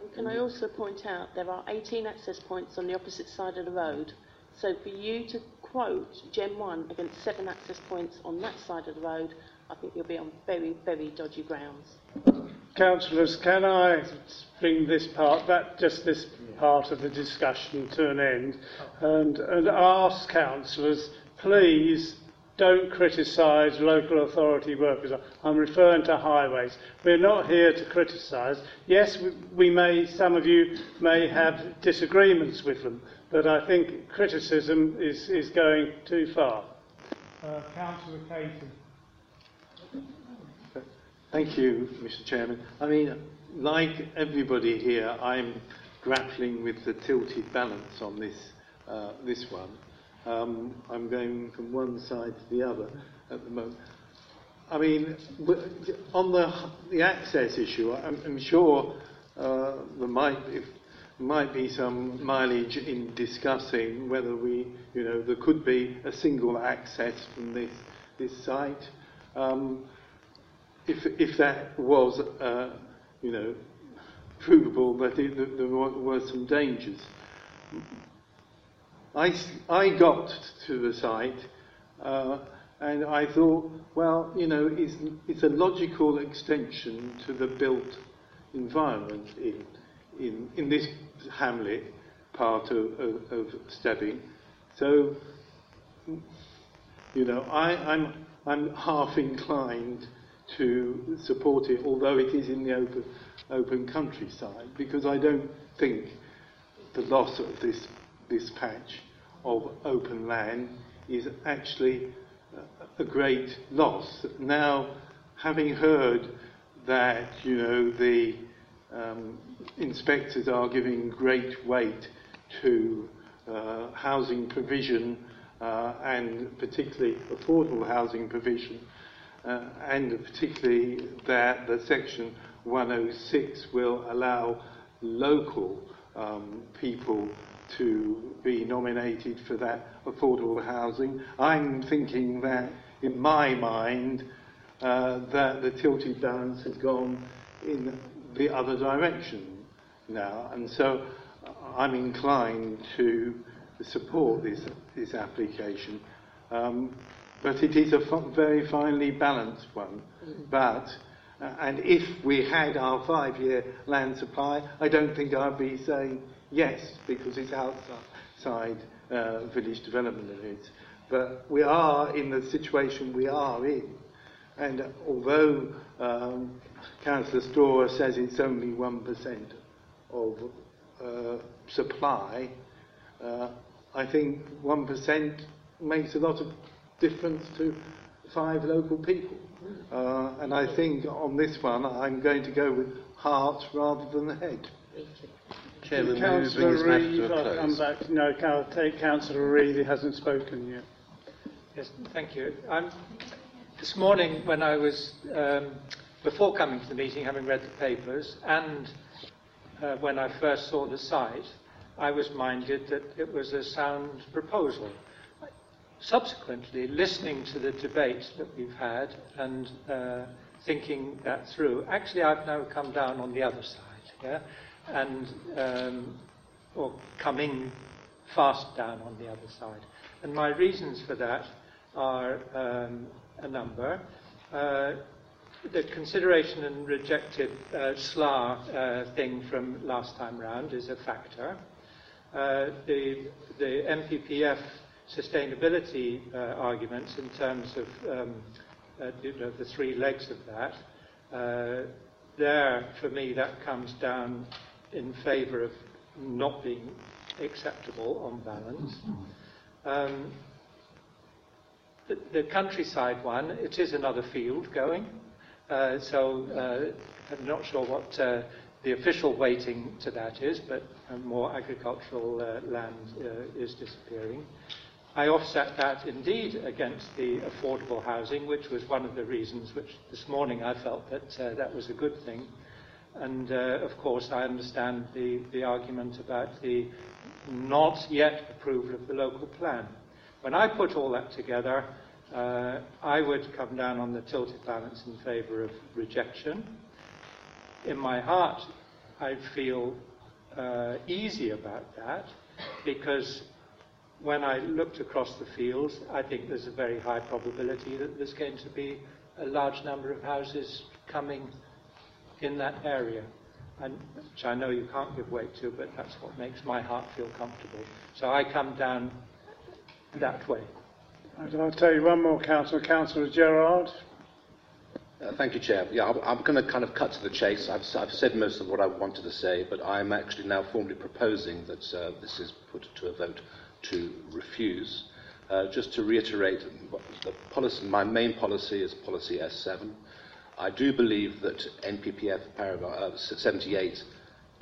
And Can I also point out there are 18 access points on the opposite side of the road. So for you to quote Gen 1 against seven access points on that side of the road, I think you'll be on very, very dodgy grounds. Councillors, can I bring this part, that just this part of the discussion to an end, oh. and, and ask councillors, please don't criticise local authority workers. I'm referring to highways. We're not here to criticise. Yes, we, we may, some of you may have disagreements with them, but I think criticism is, is going too far. Uh, Councillor Caton. Thank you, Mr. Chairman. I mean, like everybody here, I'm grappling with the tilted balance on this, uh, this one. Um, I'm going from one side to the other at the moment. I mean, on the, the access issue, I'm, I'm sure uh, there might be, might be some mileage in discussing whether we, you know, there could be a single access from this, this site. Um, if, if that was, uh, you know, provable that, there were some dangers. I, I got to the site uh, and I thought, well, you know, it's, it's a logical extension to the built environment in, in, in this hamlet part of, of, of Stebbing. So, you know, I, I'm, I'm half inclined to support it, although it is in the open, open countryside, because I don't think the loss of this, this patch of open land is actually a great loss. Now, having heard that, you know, the um, inspectors are giving great weight to uh, housing provision uh, and particularly affordable housing provision, uh, and particularly that the section 106 will allow local um, people to be nominated for that affordable housing. I'm thinking that, in my mind, uh, that the tilted balance has gone in the other direction now, and so I'm inclined to support this, this application. Um, but it is a f- very finely balanced one. But, uh, and if we had our five year land supply, I don't think I'd be saying yes, because it's outside uh, village development limits. But we are in the situation we are in. And although um, Councillor Storah says it's only 1% of uh, supply, uh, I think 1% makes a lot of difference to five local people. Uh, and I think on this one, I'm going to go with heart rather than head. Chairman, may we bring Councillor this matter Reid, to a I'll come close? back. No, I'll take Councillor Reid, he hasn't spoken yet. Yes, thank you. Um, this morning, when I was, um, before coming to the meeting, having read the papers, and uh, when I first saw the site, I was minded that it was a sound proposal. Subsequently, listening to the debate that we've had and uh, thinking that through, actually, I've now come down on the other side, yeah, and um, or coming fast down on the other side. And my reasons for that are um, a number. Uh, the consideration and rejected uh, SHLAA uh, thing from last time round is a factor. Uh, the, the NPPF sustainability uh, arguments in terms of um, uh, you know, the three legs of that, uh, there, for me, that comes down in favour of not being acceptable on balance. Um, the, the countryside one, it is another field going. Uh, so uh, I'm not sure what uh, the official weighting to that is, but uh, more agricultural uh, land uh, is disappearing. I offset that indeed against the affordable housing, which was one of the reasons which this morning I felt that that was a good thing. And uh, of course, I understand the, the argument about the not yet approval of the local plan. When I put all that together, uh, I would come down on the tilted balance in favour of rejection. In my heart, I feel uh, easy about that because when I looked across the fields, I think there's a very high probability that there's going to be a large number of houses coming in that area, and, which I know you can't give weight to, but that's what makes my heart feel comfortable. So I come down that way. And I'll tell you one more councillor, Councillor Gerard. Uh, thank you, Chair. Yeah, I'm, I'm going to kind of cut to the chase. I've, I've said most of what I wanted to say, but I'm actually now formally proposing that uh, this is put to a vote to refuse. Uh, just to reiterate, the policy, my main policy is policy S7. I do believe that NPPF paragraph uh, 78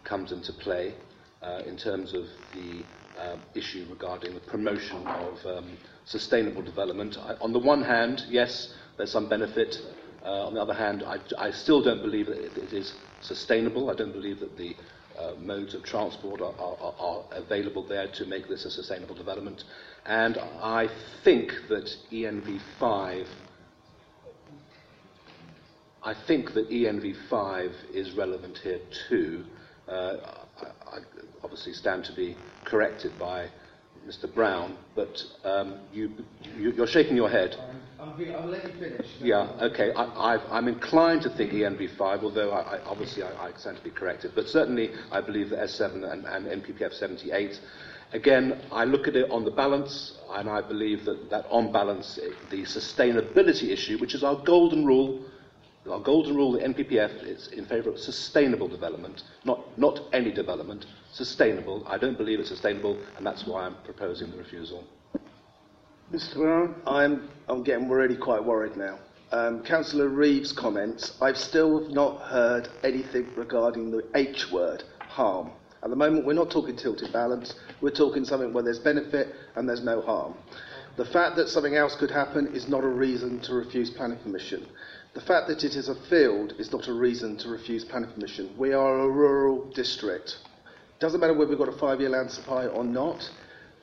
comes into play uh, in terms of the uh, issue regarding the promotion of um, sustainable development. I, on the one hand, yes, there's some benefit. Uh, on the other hand, I, I still don't believe that it, it is sustainable. I don't believe that the uh, modes of transport are, are, are available there to make this a sustainable development. And I think that ENV5 I think that E ENV5 is relevant here too. Uh, I, I obviously stand to be corrected by Mr. Brown, but um, you, you, you're shaking your head. I'll, I'll let you finish. Yeah, okay. I, I'm inclined to think E ENV5, although I, I, obviously I, I stand to be corrected. But certainly I believe that S7 and, and NPPF 78. Again, I look at it on the balance, and I believe that, that on balance, it, the sustainability issue, which is our golden rule, our golden rule, the NPPF, is in favour of sustainable development, not, not any development, sustainable. I don't believe it's sustainable, and that's why I'm proposing the refusal. Mr. Brown? I'm, I'm getting really quite worried now. Um, Councillor Reeves' comments, I've still not heard anything regarding the H word, harm. At the moment, we're not talking tilted balance, we're talking something where there's benefit and there's no harm. The fact that something else could happen is not a reason to refuse planning permission. The fact that it is a field is not a reason to refuse planning permission. We are a rural district. Doesn't matter whether we've got a five-year land supply or not,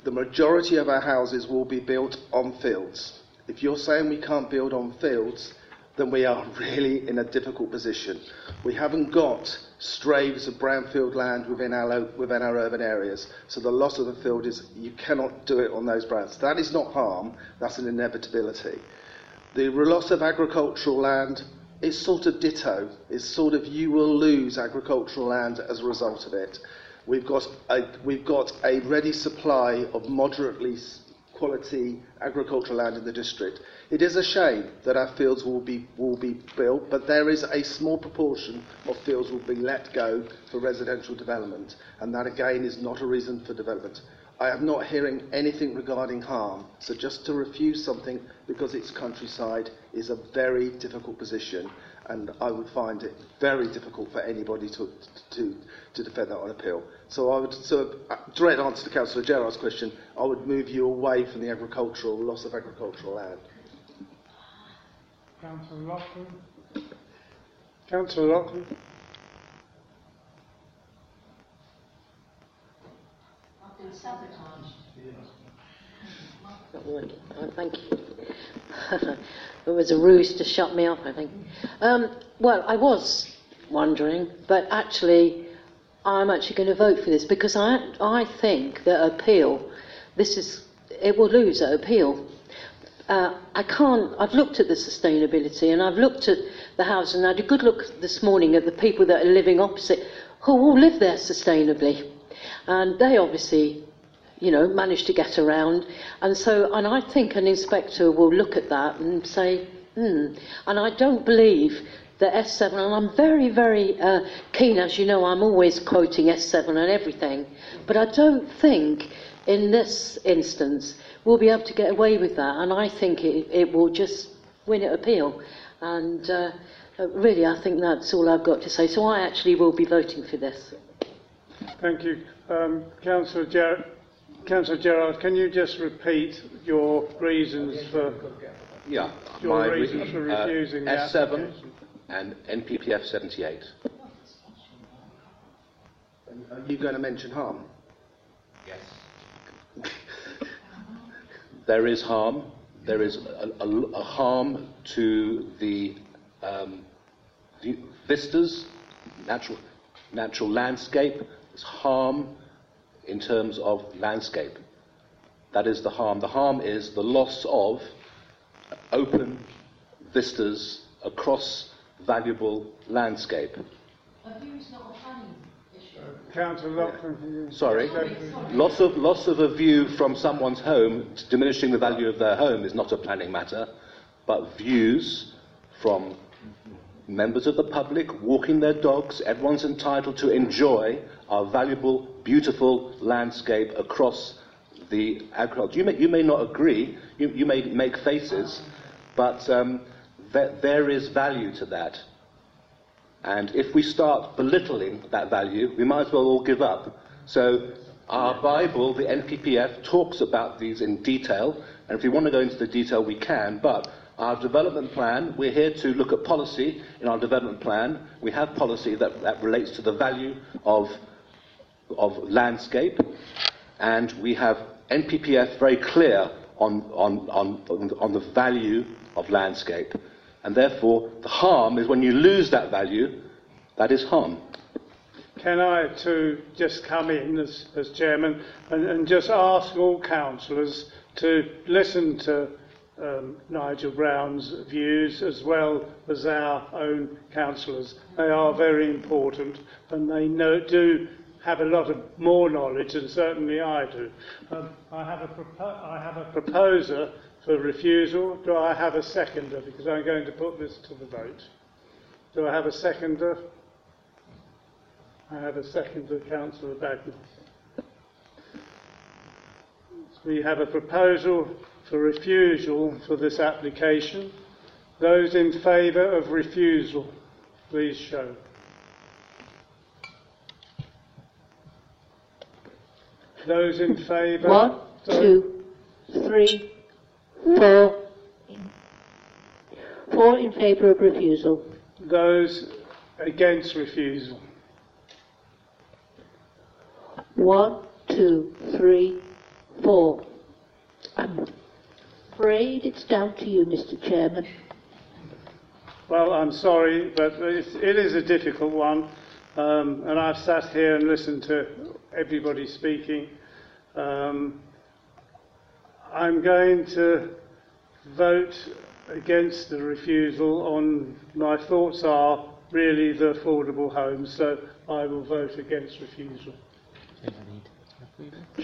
the majority of our houses will be built on fields. If you're saying we can't build on fields, then we are really in a difficult position. We haven't got strays of brownfield land within our, within our urban areas, so the loss of the field is you cannot do it on those browns. That is not harm, that's an inevitability. The loss of agricultural land is sort of ditto. It's sort of you will lose agricultural land as a result of it. We've got a, we've got a ready supply of moderately quality agricultural land in the district. It is a shame that our fields will be, will be built, but there is a small proportion of fields will be let go for residential development, and that again is not a reason for development. I am not hearing anything regarding harm, so just to refuse something because it's countryside is a very difficult position, and I would find it very difficult for anybody to, to, to defend that on appeal. So I would, so uh, direct answer to Councillor Gerard's question, I would move you away from the agricultural, loss of agricultural land. Councillor Loughlin. Councillor Loughlin. Thank you. it was a ruse to shut me up, I think. Um, well, I was wondering, but actually, I'm actually going to vote for this because I, I think that appeal, this is, it will lose at appeal. Uh, I can't, I've looked at the sustainability and I've looked at the house and I had a good look this morning at the people that are living opposite who all live there sustainably. And they obviously, you know, manage to get around. And so, and I think an inspector will look at that and say, hmm. And I don't believe that S7, and I'm very, very uh, keen, as you know, I'm always quoting S7 and everything, but I don't think in this instance we'll be able to get away with that, and I think it, it will just win at appeal. And uh, really, I think that's all I've got to say. So I actually will be voting for this. Thank you. Um, Councillor, Ger- Councillor Gerard, can you just repeat your reasons for Yeah, your my re- reasons for uh, refusing the S7 application? and NPPF 78. Are you going to mention harm? Yes. There is harm. There is a, a, a harm to the um, view- vistas, natural, natural landscape. There's harm in terms of landscape. That is the harm. The harm is the loss of open vistas across valuable landscape. A view's not a planning issue. Councillor Loughlin, can you... Sorry. Loss of, loss of a view from someone's home, diminishing the value of their home, is not a planning matter, but views from members of the public walking their dogs, everyone's entitled to enjoy our valuable, beautiful landscape across the agriculture. You may, you may not agree, you, you may make faces, but um, there, there is value to that. And if we start belittling that value, we might as well all give up. So our Bible, the NPPF, talks about these in detail, and if we want to go into the detail, we can, but our development plan, we're here to look at policy in our development plan. We have policy that, that relates to the value of, of landscape, and we have NPPF very clear on, on, on, on the value of landscape. And therefore, the harm is when you lose that value, that is harm. Can I too just come in as, as chairman and, and just ask all councillors to listen to um, Nigel Brown's views as well as our own councillors. They are very important and they know, do have a lot of more knowledge than certainly I do. Um, I, have a propo- I have a proposer for refusal. Do I have a seconder? Because I'm going to put this to the vote. Do I have a seconder? I have a seconder, Councillor Bagnall. We have a proposal for refusal for this application. Those in favour of refusal, please show. Those in favour? One, two, three, four. Four in favour of refusal. Those against refusal? One, two, three, four. I'm afraid it's down to you, Mr. Chairman. Well, I'm sorry, but it's, it is a difficult one. Um, and I've sat here and listened to everybody speaking. Um, I'm going to vote against the refusal on my thoughts are really the affordable homes, so I will vote against refusal.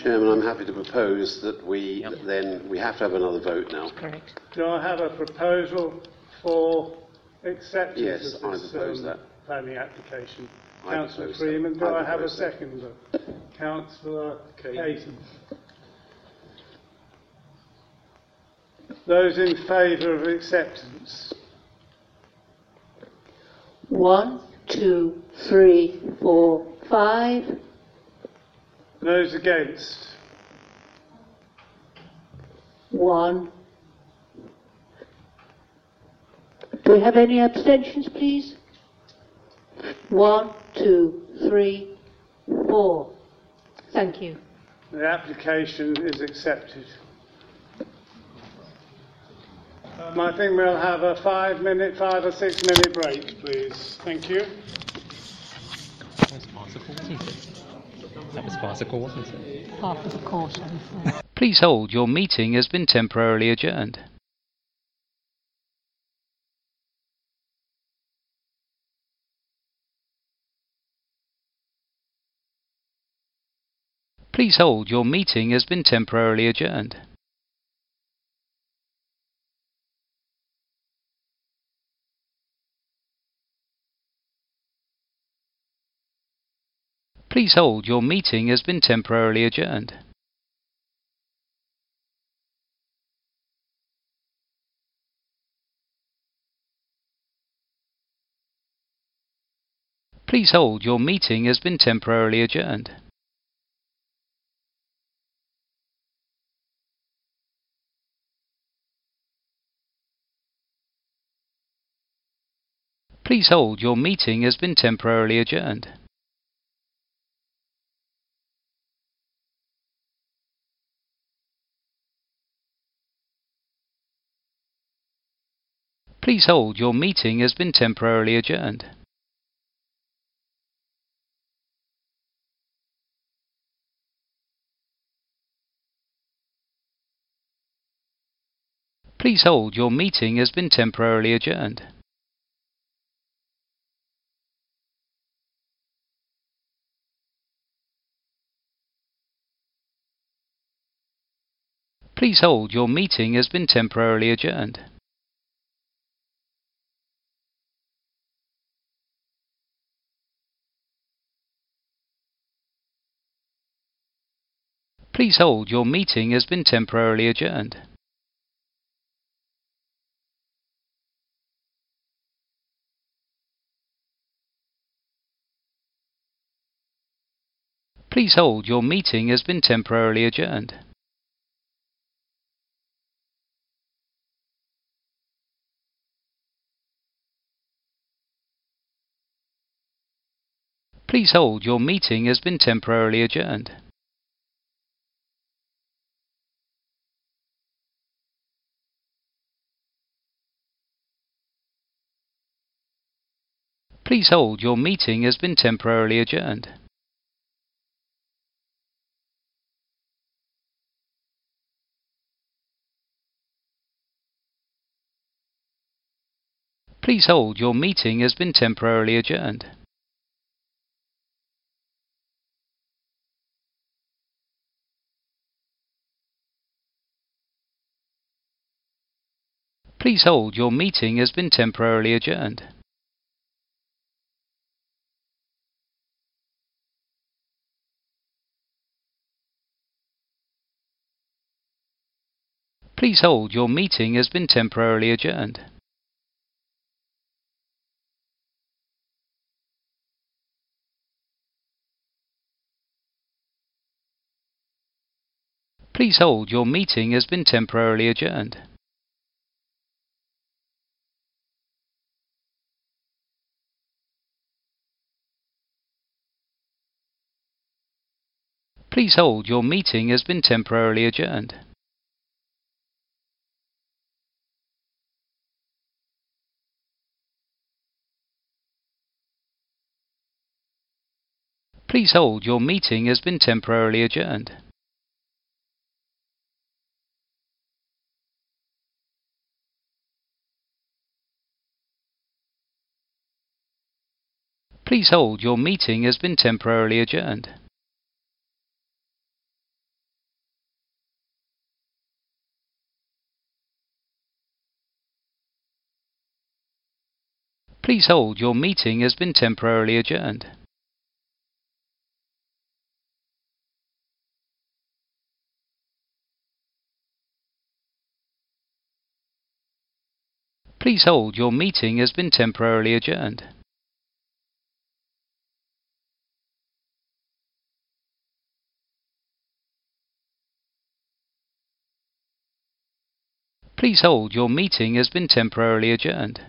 Chairman, I'm happy to propose that we then we have to have another vote now. Correct. Do I have a proposal for acceptance Yes, of I this propose um, that. planning application? I Councillor propose that. Freeman, do I I, have a second? Councillor Caton. Those in favour of acceptance? One, two, three, four, five. Those against? One. Do we have any abstentions, please? One, two, three, four. Thank you. The application is accepted. Um, I think we'll have a five minute, five or six minute break, please. Thank you. That was farcical, wasn't it? That was farcical, wasn't it? Half of the course, I'm afraid. Please hold, your meeting has been temporarily adjourned. Please hold, your meeting has been temporarily adjourned. Please hold, your meeting has been temporarily adjourned. Please hold, your meeting has been temporarily adjourned. Please hold, your meeting has been temporarily adjourned. Please hold, your meeting has been temporarily adjourned. Please hold, your meeting has been temporarily adjourned. Please hold, your meeting has been temporarily adjourned. Please hold, your meeting has been temporarily adjourned. Please hold, your meeting has been temporarily adjourned. Please hold, your meeting has been temporarily adjourned. Please hold, your meeting has been temporarily adjourned. Please hold, your meeting has been temporarily adjourned. Please hold, your meeting has been temporarily adjourned. Please hold, your meeting has been temporarily adjourned. Please hold, your meeting has been temporarily adjourned. Please hold, your meeting has been temporarily adjourned. Please hold, your meeting has been temporarily adjourned. Please hold, your meeting has been temporarily adjourned. Please hold, your meeting has been temporarily adjourned. Please hold, your meeting has been temporarily adjourned. Please hold, your meeting has been temporarily adjourned.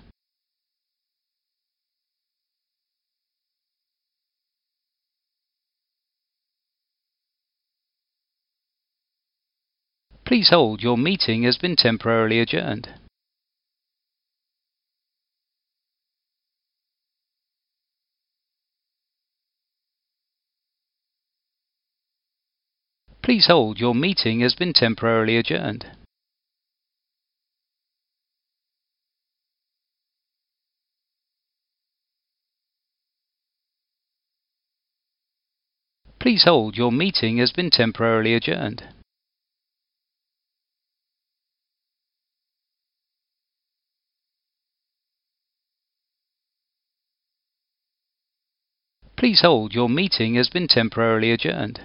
Please hold, your meeting has been temporarily adjourned. Please hold, your meeting has been temporarily adjourned. Please hold, your meeting has been temporarily adjourned. Please hold, your meeting has been temporarily adjourned.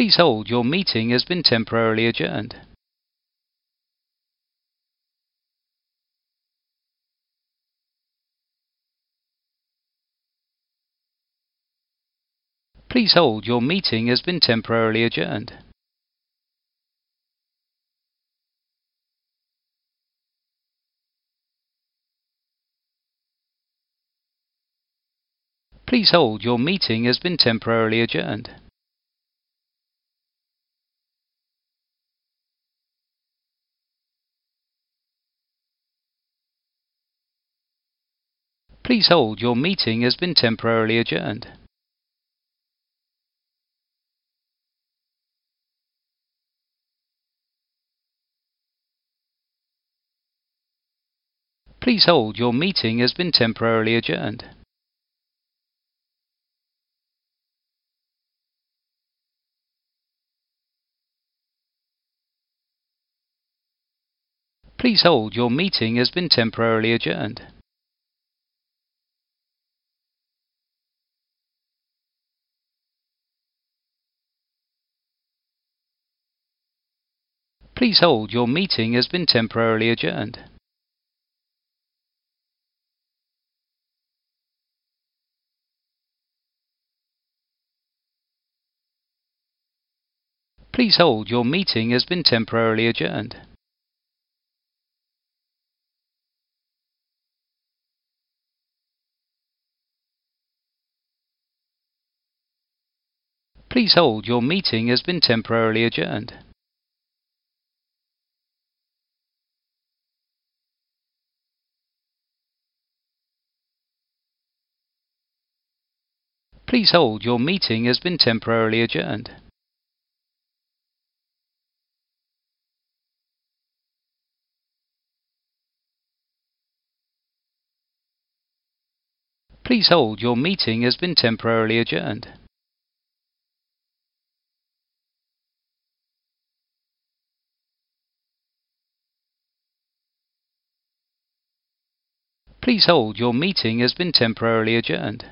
Please hold, your meeting has been temporarily adjourned. Please hold, your meeting has been temporarily adjourned. Please hold, your meeting has been temporarily adjourned. Please hold, your meeting has been temporarily adjourned. Please hold, your meeting has been temporarily adjourned. Please hold, your meeting has been temporarily adjourned. Please hold, your meeting has been temporarily adjourned. Please hold, your meeting has been temporarily adjourned. Please hold, your meeting has been temporarily adjourned. Please hold, your meeting has been temporarily adjourned. Please hold, your meeting has been temporarily adjourned. Please hold, your meeting has been temporarily adjourned.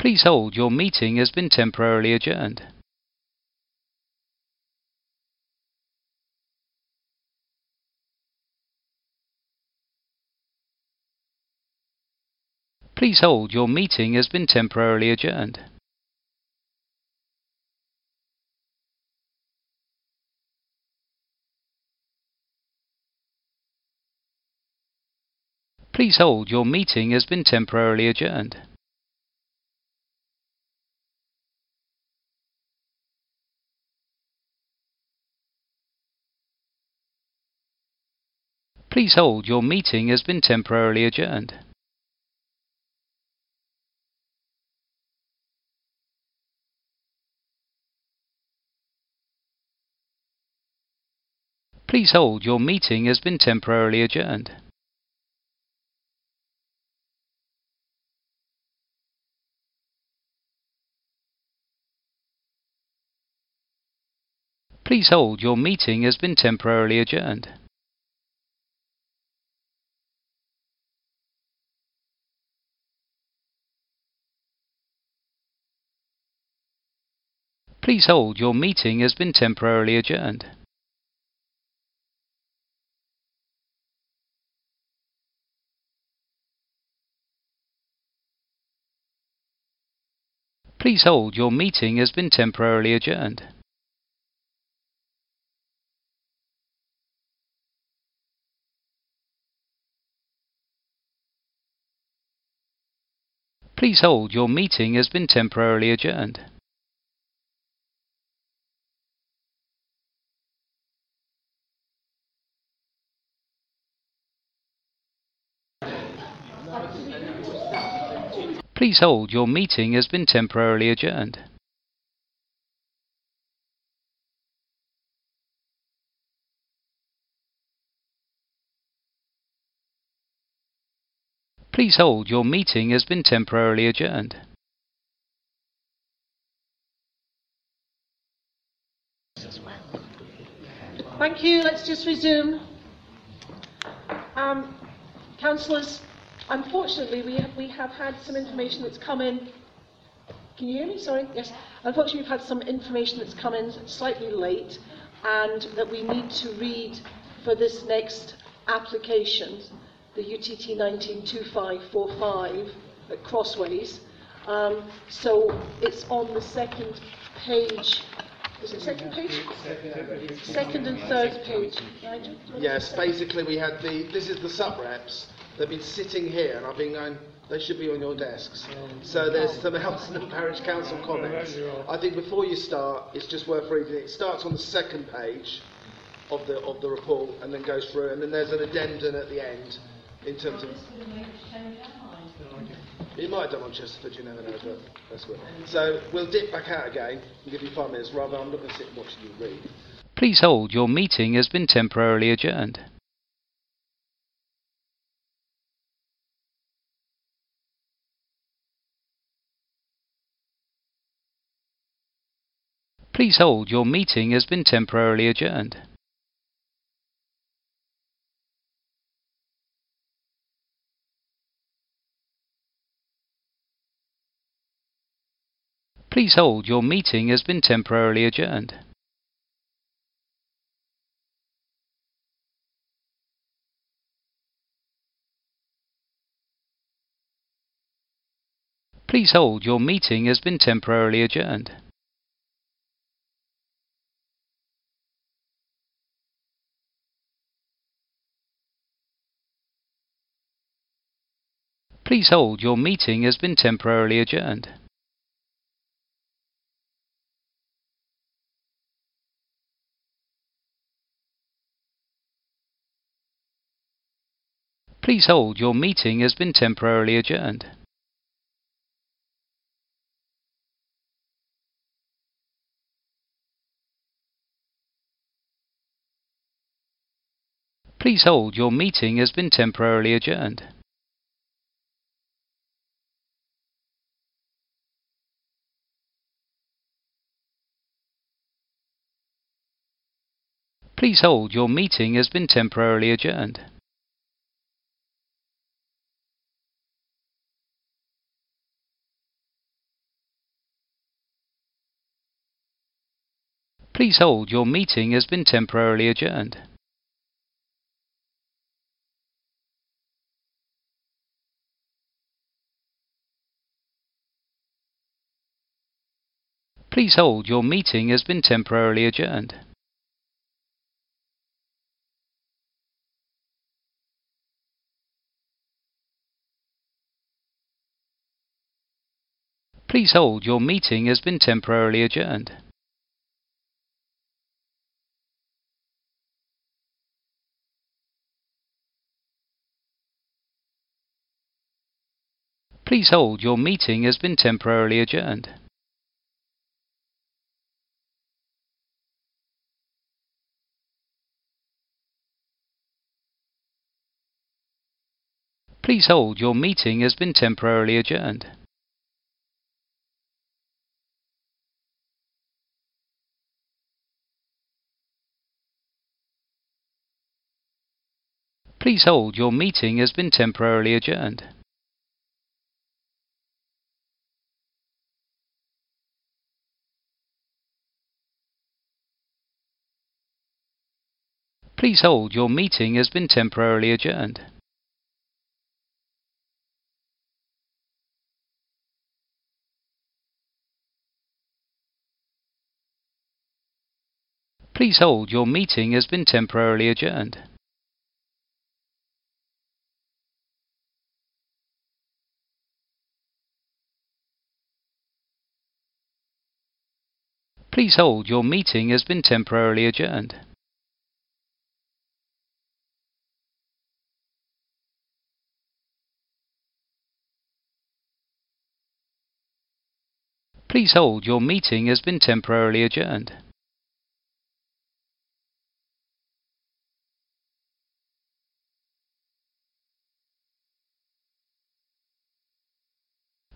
Please hold, your meeting has been temporarily adjourned. Please hold, your meeting has been temporarily adjourned. Please hold, your meeting has been temporarily adjourned. Please hold, your meeting has been temporarily adjourned. Please hold, your meeting has been temporarily adjourned. Please hold, your meeting has been temporarily adjourned. Please hold, your meeting has been temporarily adjourned. Please hold, your meeting has been temporarily adjourned. Please hold, your meeting has been temporarily adjourned. Please hold, your meeting has been temporarily adjourned. Please hold, your meeting has been temporarily adjourned. Thank you. Let's just resume. Um, councillors, unfortunately, we have, we have had some information that's come in. Can you hear me? Sorry. Yes. Unfortunately, we've had some information that's come in slightly late, and that we need to read for this next application, the UTT 192545 at Crossways. Um, so it's on the second page. Is it second page? Second and third page. Yes, basically we had the, this is the sub-reps, they've been sitting here and I've been going, they should be on your desks. So there's some Elsenham Parish Council comments. I think before you start, it's just worth reading it. It starts on the second page of the, of the report and then goes through and then there's an addendum at the end in terms of... It might have done on Chesterford, you never know, but that's good. So we'll dip back out again and give you five minutes. Rather, I'm not going to sit and watch you read. Please hold, your meeting has been temporarily adjourned. Please hold, your meeting has been temporarily adjourned. Please hold, your meeting has been temporarily adjourned. Please hold, your meeting has been temporarily adjourned. Please hold, your meeting has been temporarily adjourned. Please hold, your meeting has been temporarily adjourned. Please hold, your meeting has been temporarily adjourned. Please hold, your meeting has been temporarily adjourned. Please hold, your meeting has been temporarily adjourned. Please hold, your meeting has been temporarily adjourned. Please hold, your meeting has been temporarily adjourned. Please hold, your meeting has been temporarily adjourned. Please hold, your meeting has been temporarily adjourned. Please hold, your meeting has been temporarily adjourned. Please hold, your meeting has been temporarily adjourned. Please hold, your meeting has been temporarily adjourned. Please hold, your meeting has been temporarily adjourned. Please hold, your meeting has been temporarily adjourned.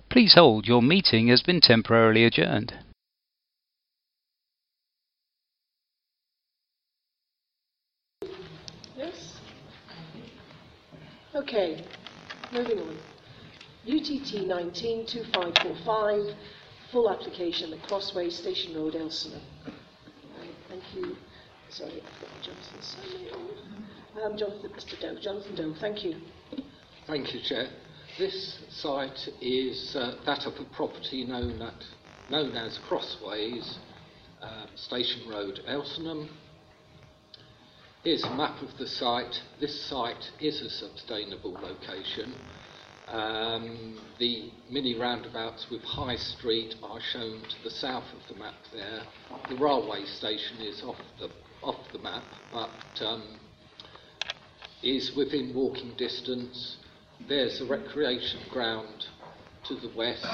Please hold, your meeting has been temporarily adjourned. Okay, moving on. UTT 192545, full application at Crossway Station Road, Elsenham. Right, thank you. Sorry, Jonathan's. Um, Jonathan, Mr. Doe, Jonathan Doe, thank you. Thank you, Chair. This site is uh, that of a property known, at, known as Crossways, uh, Station Road, Elsenham. Here's a map of the site. This site is a sustainable location. Um, the mini roundabouts with High Street are shown to the south of the map there. The railway station is off the, off the map, but um, is within walking distance. There's a recreation ground to the west.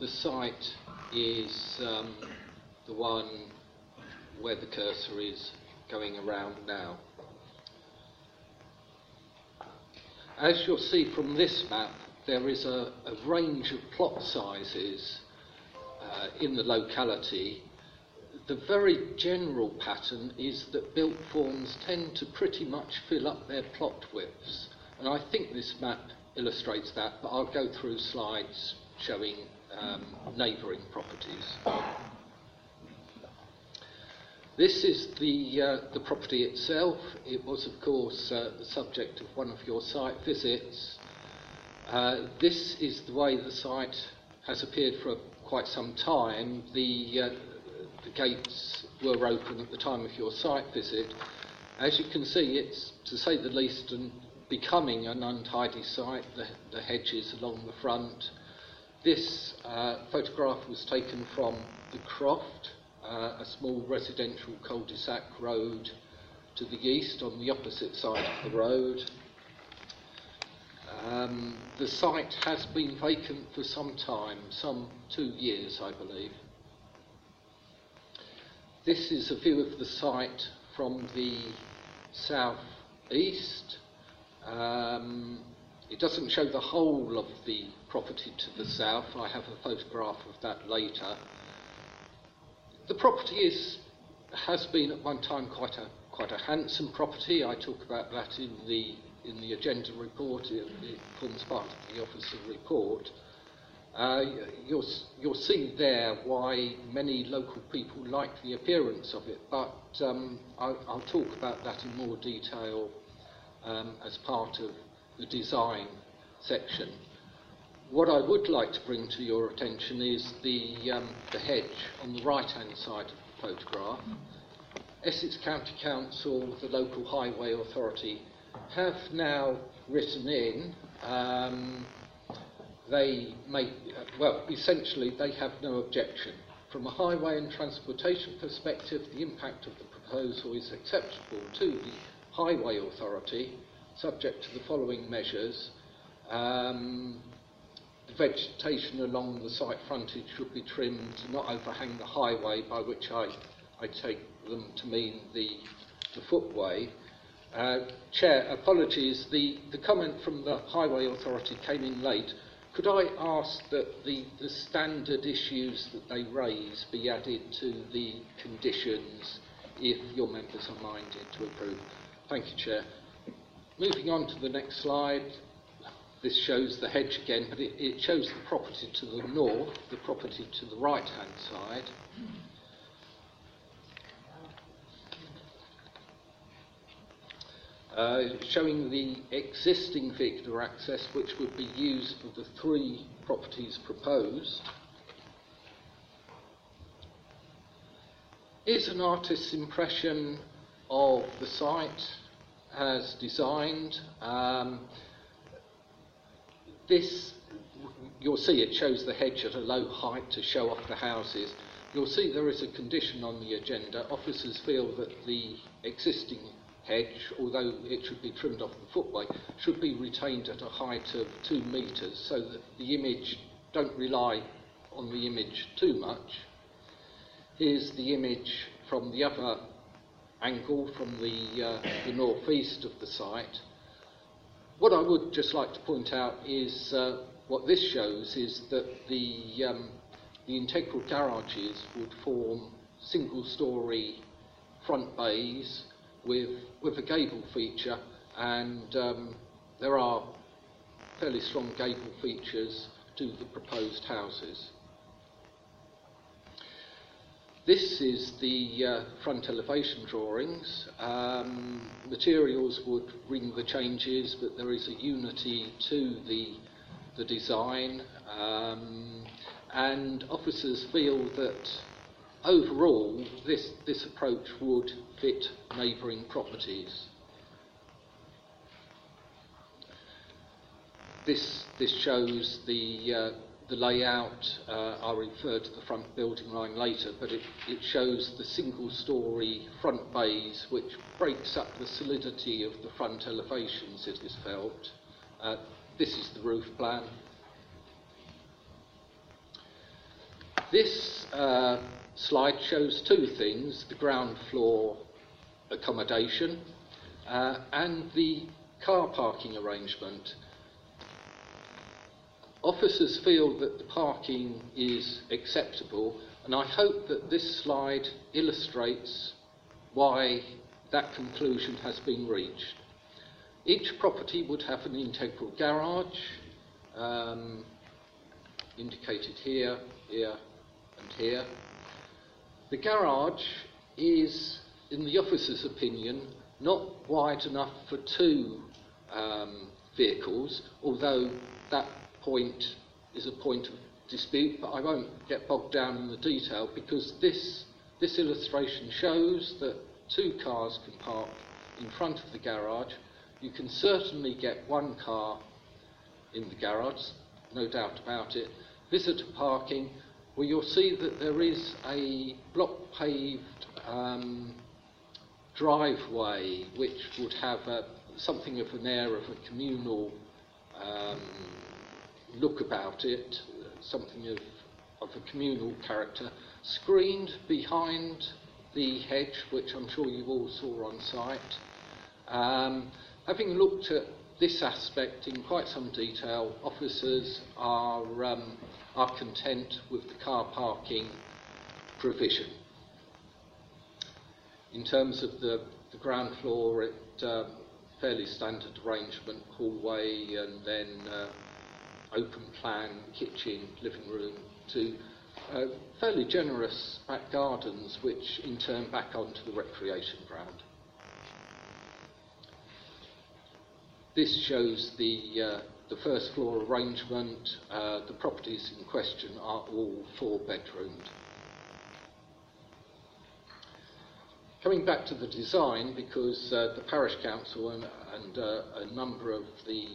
The site is um, the one where the cursor is going around now. As you'll see from this map, there is a, a range of plot sizes uh, in the locality. The very general pattern is that built forms tend to pretty much fill up their plot widths. And I think this map illustrates that, but I'll go through slides showing um, neighbouring properties. This is the, uh, the property itself. It was, of course, uh, the subject of one of your site visits. Uh, this is the way the site has appeared for quite some time. The, uh, the gates were open at the time of your site visit. As you can see, it's, to say the least, an becoming an untidy site, the, the hedges along the front. This uh, photograph was taken from the Croft, uh, a small residential cul-de-sac road to the east on the opposite side of the road. Um, the site has been vacant for some time, some two years, I believe. This is a view of the site from the south east. Um, it doesn't show the whole of the property to the south. I have a photograph of that later. The property is, has been at one time quite a quite a handsome property. I talk about that in the in the agenda report. It, it forms part of the officer report. Uh, you'll, you'll see there why many local people like the appearance of it, but um, I'll, I'll talk about that in more detail um, as part of the design section. What I would like to bring to your attention is the, um, the hedge on the right-hand side of the photograph. Essex County Council, the local highway authority, have now written in um, they make, well, essentially they have no objection. From a highway and transportation perspective, the impact of the proposal is acceptable to the highway authority, subject to the following measures. Um, vegetation along the site frontage should be trimmed to not overhang the highway, by which I, I take them to mean the, the footway. Uh, Chair, apologies, the, the comment from the Highway Authority came in late. Could I ask that the, the standard issues that they raise be added to the conditions if your members are minded to approve? Thank you, Chair. Moving on to the next slide. This shows the hedge again, but it, it shows the property to the north, the property to the right-hand side. Uh, showing the existing vehicular access which would be used for the three properties proposed. Is an artist's impression of the site as designed. Um, this, you'll see it shows the hedge at a low height to show off the houses. You'll see there is a condition on the agenda. Officers feel that the existing hedge, although it should be trimmed off the footway, should be retained at a height of two metres so that the image don't rely on the image too much. Here's the image from the other angle, from the, uh, the northeast of the site. What I would just like to point out is uh, what this shows is that the, um, the integral garages would form single story front bays with, with a gable feature, and um, there are fairly strong gable features to the proposed houses. This is the uh, front elevation drawings. Um, materials would bring the changes, but there is a unity to the, the design. Um, and officers feel that overall, this, this approach would fit neighbouring properties. This, this shows the, uh, the layout. Uh, I'll refer to the front building line later, but it, it shows the single story front bays, which breaks up the solidity of the front elevations, it is felt. Uh, this is the roof plan. This uh, slide shows two things the ground floor accommodation uh, and the car parking arrangement. Officers feel that the parking is acceptable, and I hope that this slide illustrates why that conclusion has been reached. Each property would have an integral garage, um, indicated here, here, and here. The garage is, in the officer's opinion, not wide enough for two um, vehicles, although that point is a point of dispute, but I won't get bogged down in the detail because this, this illustration shows that two cars can park in front of the garage, You can certainly get one car in the garage, no doubt about it. Visitor parking, well, you'll see that there is a block paved um, driveway which would have a, something of an air of a communal um, look about it, something of, of a communal character, screened behind the hedge, which I'm sure you all saw on site. Um, having looked at this aspect in quite some detail, officers are, um, are content with the car parking provision. In terms of the, the ground floor, it uh, fairly standard arrangement, hallway and then uh, open plan, kitchen, living room, to uh, fairly generous back gardens, which in turn back onto the recreation ground. This shows the, uh, the first floor arrangement. Uh, the properties in question are all four bedroomed. Coming back to the design, because uh, the parish council and, and uh, a number of the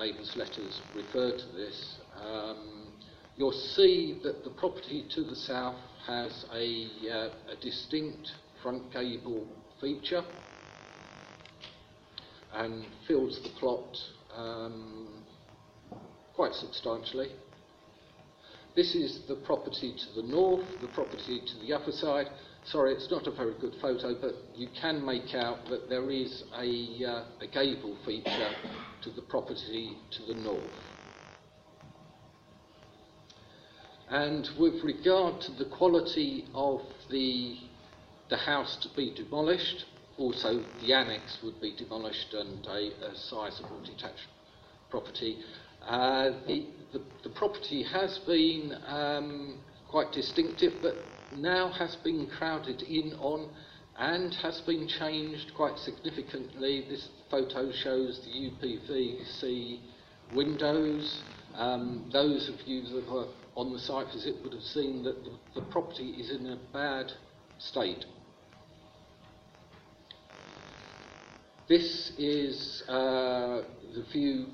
uh, letters refer to this, um, you'll see that the property to the south has a, uh, a distinct front gable feature and fills the plot um, quite substantially. This is the property to the north, the property to the upper side. Sorry, it's not a very good photo, but you can make out that there is a, uh, a gable feature to the property to the north. And with regard to the quality of the, the house to be demolished, also the annex would be demolished and a, a sizable detached property. Uh, the, the, the, property has been um, quite distinctive, but now has been crowded in on and has been changed quite significantly. This photo shows the UPVC windows. Um, those of you that were on the site visit would have seen that the, the property is in a bad state. This is uh, the view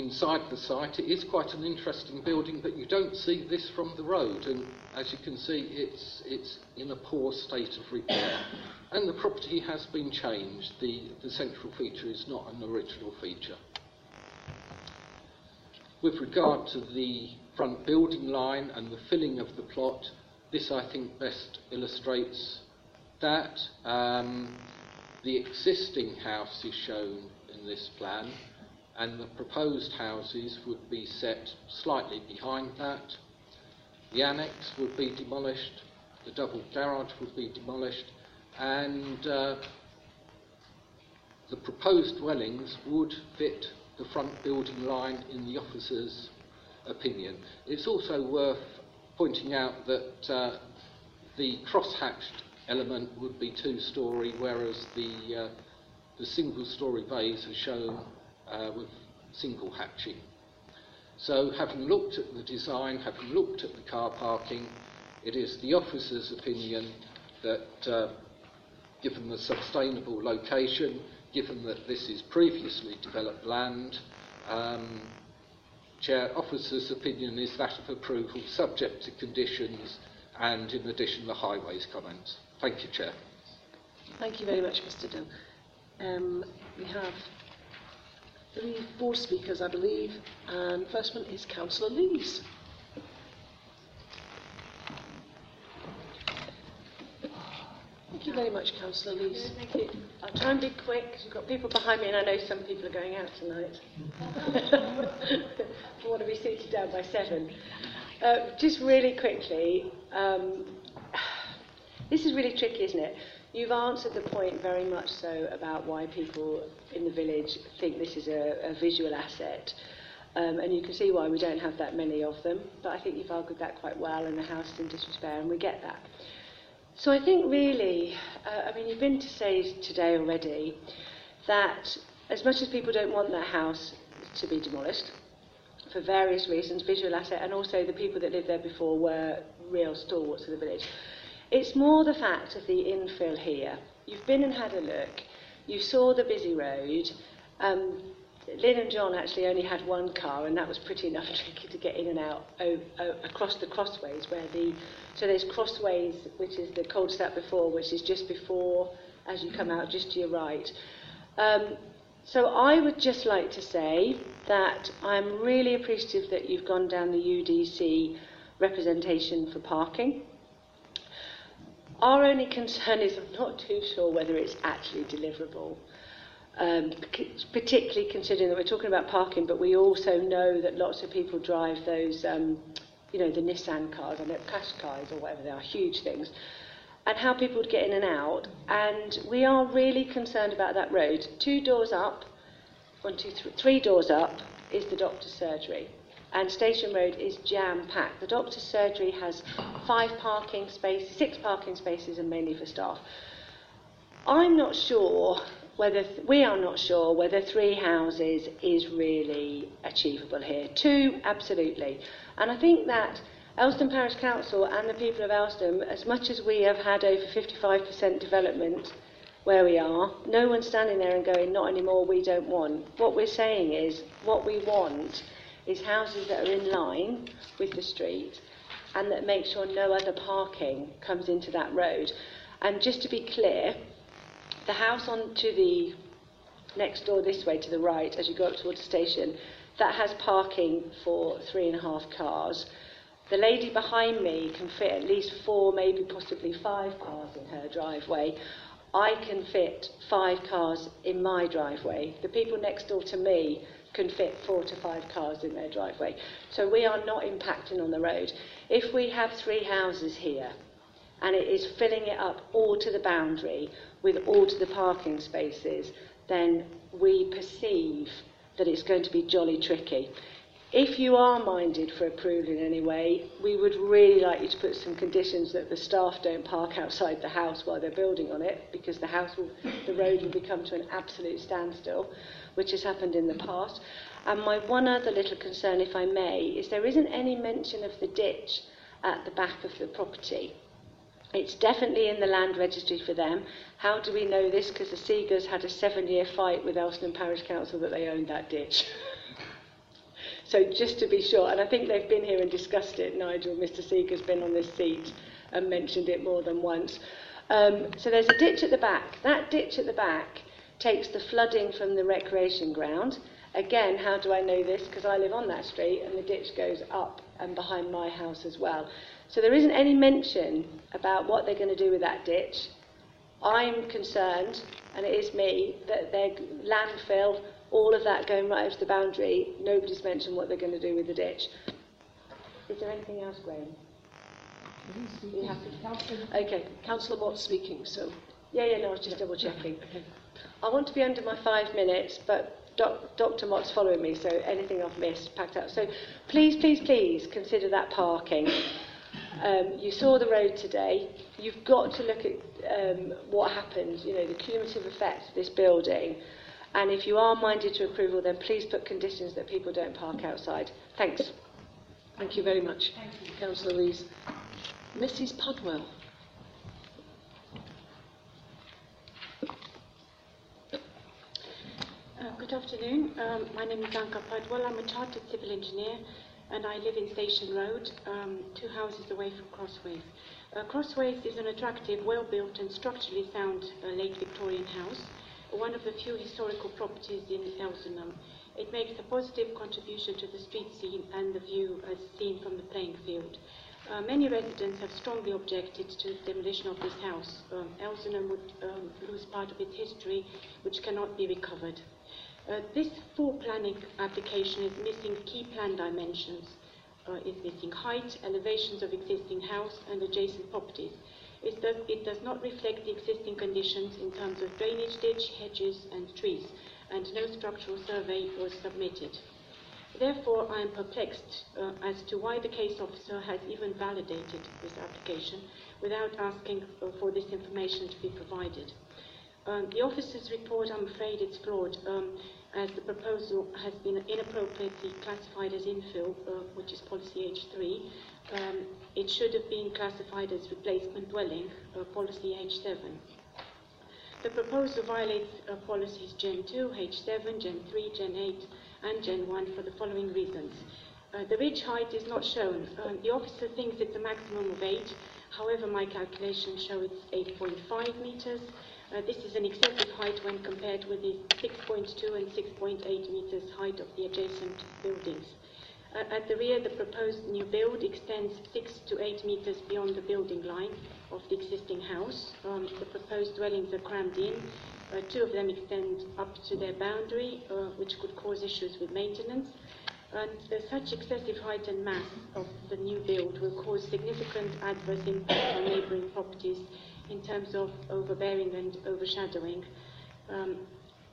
inside the site. It is quite an interesting building, but you don't see this from the road. And as you can see, it's, it's in a poor state of repair. And the property has been changed. The, the central feature is not an original feature. With regard to the front building line and the filling of the plot, this I think best illustrates that. Um, the existing house is shown in this plan, and the proposed houses would be set slightly behind that. The annex would be demolished, the double garage would be demolished, and uh, the proposed dwellings would fit the front building line in the officer's opinion. It's also worth pointing out that uh, the cross-hatched element would be two-storey, whereas the, uh, the single-storey bays are shown uh, with single hatching. So having looked at the design, having looked at the car parking, it is the officer's opinion that uh, given the sustainable location, given that this is previously developed land, um, Chair Officer's opinion is that of approval subject to conditions and in addition the highways comments. Thank you, Chair. Thank you very much, Mr Dunn. Um, we have three, four speakers, I believe, and first one is Councillor Lees. Thank you very much, Councillor Lees. Thank you. I'll try and be quick because we've got people behind me and I know some people are going out tonight. I want to be seated down by seven. Uh, just really quickly, um, this is really tricky, isn't it? You've answered the point very much so about why people in the village think this is a, a visual asset. Um, and you can see why we don't have that many of them. But I think you've argued that quite well, and the house is in disrepair, and we get that. So I think really, uh, I mean, you've been to say today already that as much as people don't want that house to be demolished, for various reasons, visual asset, and also the people that lived there before were real stalwarts of the village. It's more the fact of the infill here. You've been and had a look. You saw the busy road. Um, Lynn and John actually only had one car, and that was pretty enough tricky to get in and out o- o- across the crossways. Where the so there's crossways, which is the cul-de-sac before, which is just before as you come out, just to your right. Um, so I would just like to say that I'm really appreciative that you've gone down the UDC representation for parking. Our only concern is I'm not too sure whether it's actually deliverable. Um, particularly considering that we're talking about parking, but we also know that lots of people drive those, um, you know, the Nissan cars, I know cars or whatever they are, huge things, and how people would get in and out. And we are really concerned about that road. Two doors up, one, two, three, three doors up is the doctor's surgery. And Station Road is jam packed. The doctor's surgery has five parking spaces, six parking spaces, and mainly for staff. I'm not sure whether th- we are not sure whether three houses is really achievable here. Two, absolutely. And I think that Elsenham Parish Council and the people of Elsenham, as much as we have had over 55% development where we are, no one's standing there and going, not anymore, we don't want. What we're saying is, what we want is houses that are in line with the street and that make sure no other parking comes into that road. And just to be clear, the house on to the next door this way to the right as you go up towards the station, that has parking for three and a half cars. The lady behind me can fit at least four, maybe possibly five cars in her driveway. I can fit five cars in my driveway. The people next door to me can fit four to five cars in their driveway. So we are not impacting on the road. If we have three houses here and it is filling it up all to the boundary with all to the parking spaces, then we perceive that it's going to be jolly tricky. If you are minded for approval in any way, we would really like you to put some conditions that the staff don't park outside the house while they're building on it, because the house will, the road will become to an absolute standstill, which has happened in the past. And my one other little concern, if I may, is there isn't any mention of the ditch at the back of the property. It's definitely in the land registry for them. How do we know this? Because the Seegers had a seven-year fight with Elsenham Parish Council that they owned that ditch. So just to be sure, and I think they've been here and discussed it, Nigel, Mr Seeger's been on this seat and mentioned it more than once. Um, so there's a ditch at the back. That ditch at the back takes the flooding from the recreation ground. Again, how do I know this? Because I live on that street and the ditch goes up and behind my house as well. So there isn't any mention about what they're going to do with that ditch. I'm concerned, and it is me, that their landfill all of that going right over the boundary, nobody's mentioned what they're going to do with the ditch. Is there anything else, Graham? You? Okay, Councillor Watt's speaking, so. Yeah, yeah, no, I was just double checking. I want to be under my five minutes, but doc, Dr. Mott's following me, so anything I've missed, packed out. So please, please, please consider that parking. Um, you saw the road today. You've got to look at um, what happens, you know, the cumulative effect of this building. And if you are minded to approval, then please put conditions that people don't park outside. Thanks. Thank you very much, Councillor Rees. Mrs Pudwell. Uh, good afternoon. Um, my name is Anka Pudwell. I'm a chartered civil engineer and I live in Station Road, um, two houses away from Crossways. Uh, Crossways is an attractive, well-built and structurally sound uh, late Victorian house one of the few historical properties in Elsenham. It makes a positive contribution to the street scene and the view as seen from the playing field. Uh, many residents have strongly objected to the demolition of this house. Um, Elsenham would um, lose part of its history, which cannot be recovered. Uh, this full planning application is missing key plan dimensions. Uh, it's missing height, elevations of existing house and adjacent properties. It does, it does not reflect the existing conditions in terms of drainage ditch, hedges and trees, and no structural survey was submitted. Therefore, I am perplexed uh, as to why the case officer has even validated this application without asking for this information to be provided. Um, the officer's report, I'm afraid, is flawed, um, as the proposal has been inappropriately classified as infill, uh, which is policy H3, um, it should have been classified as replacement dwelling, uh, policy H7. The proposal violates uh, policies Gen 2, H7, Gen 3, Gen 8, and Gen 1 for the following reasons. Uh, the ridge height is not shown. Uh, the officer thinks it's a maximum of 8, however, my calculations show it's 8.5 meters. Uh, this is an excessive height when compared with the 6.2 and 6.8 meters height of the adjacent buildings. At the rear, the proposed new build extends 6 to 8 meters beyond the building line of the existing house. Um, the proposed dwellings are crammed in. Uh, two of them extend up to their boundary, uh, which could cause issues with maintenance. And uh, such excessive height and mass of the new build will cause significant adverse impact on neighbouring properties in terms of overbearing and overshadowing, um,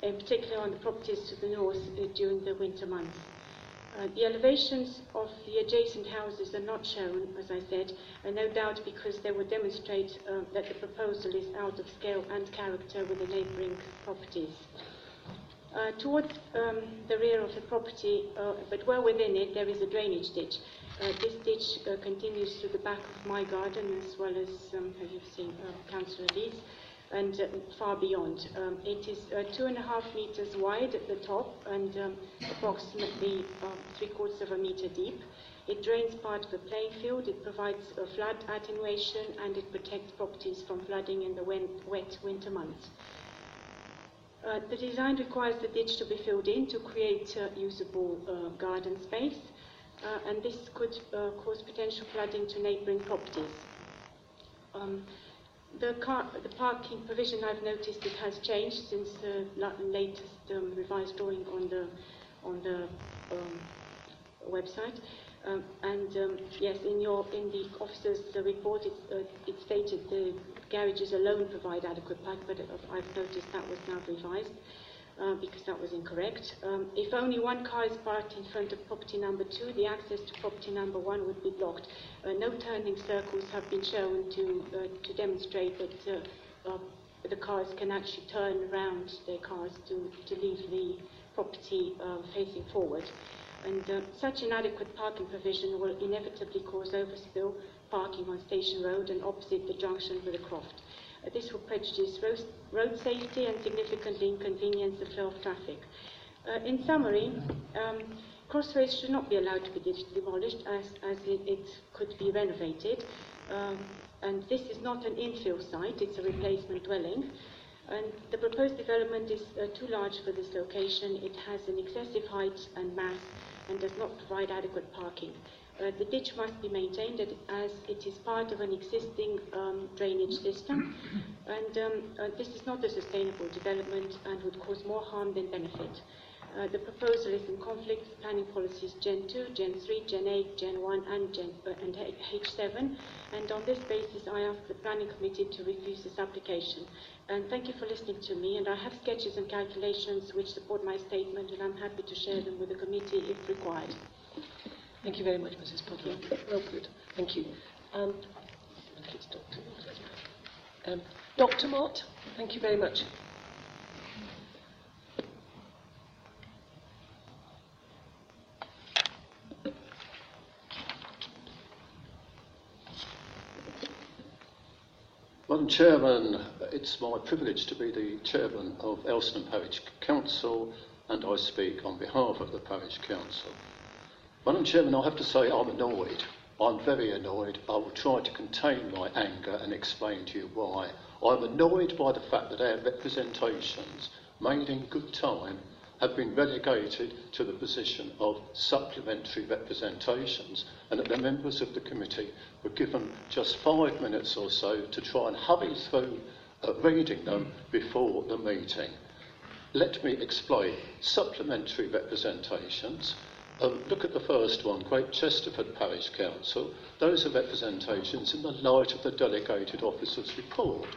in particular on the properties to the north uh, during the winter months. Uh, the elevations of the adjacent houses are not shown, as I said, and no doubt because they would demonstrate uh, that the proposal is out of scale and character with the neighbouring properties. Uh, um, the rear of the property, uh, but well within it, there is a drainage ditch. Uh, this ditch continues to the back of my garden, as well as, um, have you seen, Councillor Lees, and uh, far beyond. Um, it is uh, two and a half meters wide at the top and um, approximately uh, three quarters of a meter deep. It drains part of the playing field, it provides flood attenuation, and it protects properties from flooding in the wet, winter months. Uh, the design requires the ditch to be filled in to create uh, usable uh, garden space, and this could cause potential flooding to neighbouring properties. Um, the, car, the parking provision I've noticed it has changed since the latest um, revised drawing on the on the um, website. Um, and um, yes, in your in the officer's report, it, uh, it stated the garages alone provide adequate parking, but uh, I've noticed that was now revised uh, because that was incorrect. Um, if only one car is parked in front of property number two, the access to property number one would be blocked. Uh, no turning circles have been shown to uh, to demonstrate that. Uh, the cars can actually turn around their cars to, to leave the property uh, facing forward and such inadequate parking provision will inevitably cause overspill parking on Station Road and opposite the junction with the Croft. Uh, this will prejudice road, road safety and significantly inconvenience the flow of traffic. Uh, in summary, um, crossways should not be allowed to be demolished as, as it, it could be renovated. Um, and this is not an infill site, it's a replacement dwelling. And the proposed development is uh, too large for this location. It has an excessive height and mass and does not provide adequate parking. Uh, the ditch must be maintained as it is part of an existing um, drainage system, and um, uh, this is not a sustainable development and would cause more harm than benefit. Uh, the proposal is in conflict with planning policies Gen 2, Gen 3, Gen 8, Gen 1, and, Gen, uh, and H7, and on this basis I ask the planning committee to refuse this application. And thank you for listening to me, and I have sketches and calculations which support my statement, and I'm happy to share them with the committee if required. Thank you very much, Mrs. Putnam. Well put. Thank you. Um, it's Dr. Um, Dr. Mott, thank you very much. Madam Chairman, it's my privilege to be the chairman of Elsenham Parish Council and I speak on behalf of the Parish Council. Madam Chairman, I have to say I'm annoyed. I'm very annoyed. I will try to contain my anger and explain to you why. I'm annoyed by the fact that our representations made in good time have been relegated to the position of supplementary representations and that the members of the committee were given just five minutes or so to try and hurry through uh, reading them before the meeting. Let me explain. Supplementary representations. Um, look at the first one, Great Chesterford Parish Council. Those are representations in the light of the delegated officer's report.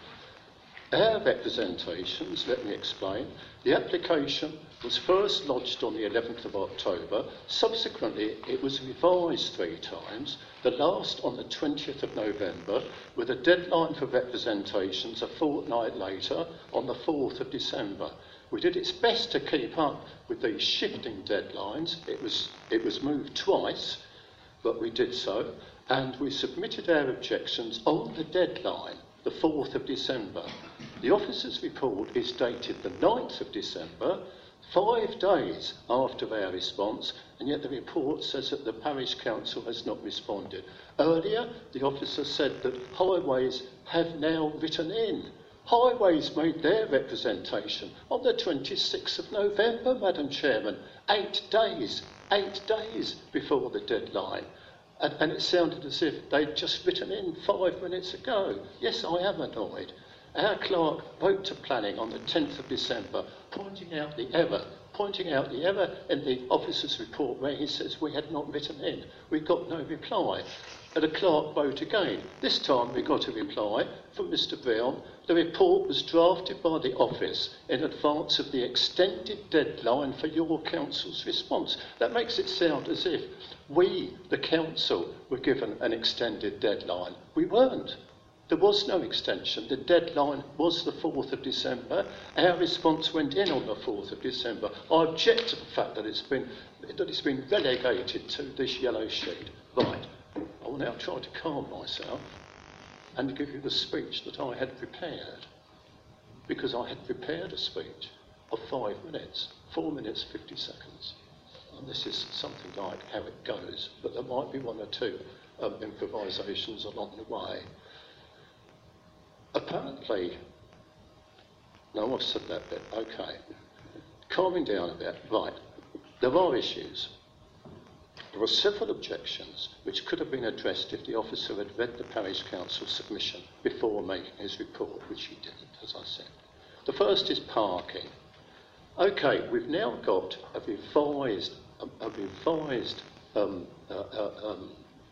Our representations, let me explain. The application was first lodged on the 11th of October. Subsequently, it was revised three times, the last on the 20th of November, with a deadline for representations a fortnight later on the 4th of December. We did its best to keep up with these shifting deadlines. It was, it was moved twice, but we did so, and we submitted our objections on the deadline, the 4th of December. The officer's report is dated the 9th of December, five days after our response, and yet the report says that the parish council has not responded. Earlier, the officer said that highways have now written in. Highways made their representation on the 26th of November, Madam Chairman, eight days, eight days before the deadline. And, and it sounded as if they'd just written in five minutes ago. Yes, I am annoyed. Our clerk wrote to planning on the 10th of December, pointing out the error, pointing out the error in the officer's report where he says we had not written in. We got no reply. And a clerk wrote again. This time we got a reply from Mr. Brown. The report was drafted by the office in advance of the extended deadline for your council's response. That makes it sound as if we, the council, were given an extended deadline. We weren't. There was no extension. The deadline was the 4th of December. Our response went in on the 4th of December. I object to the fact that it's been, that it's been relegated to this yellow sheet. Right. I will now try to calm myself and give you the speech that I had prepared. Because I had prepared a speech of five minutes, four minutes, 50 seconds. And this is something like how it goes, but there might be one or two um, improvisations along the way. Apparently, no, I've said that bit, okay. Calming down a bit, right. There are issues. There are several objections which could have been addressed if the officer had read the parish council submission before making his report, which he didn't, as I said. The first is parking. Okay, we've now got a revised, a, a revised um, uh, uh, um,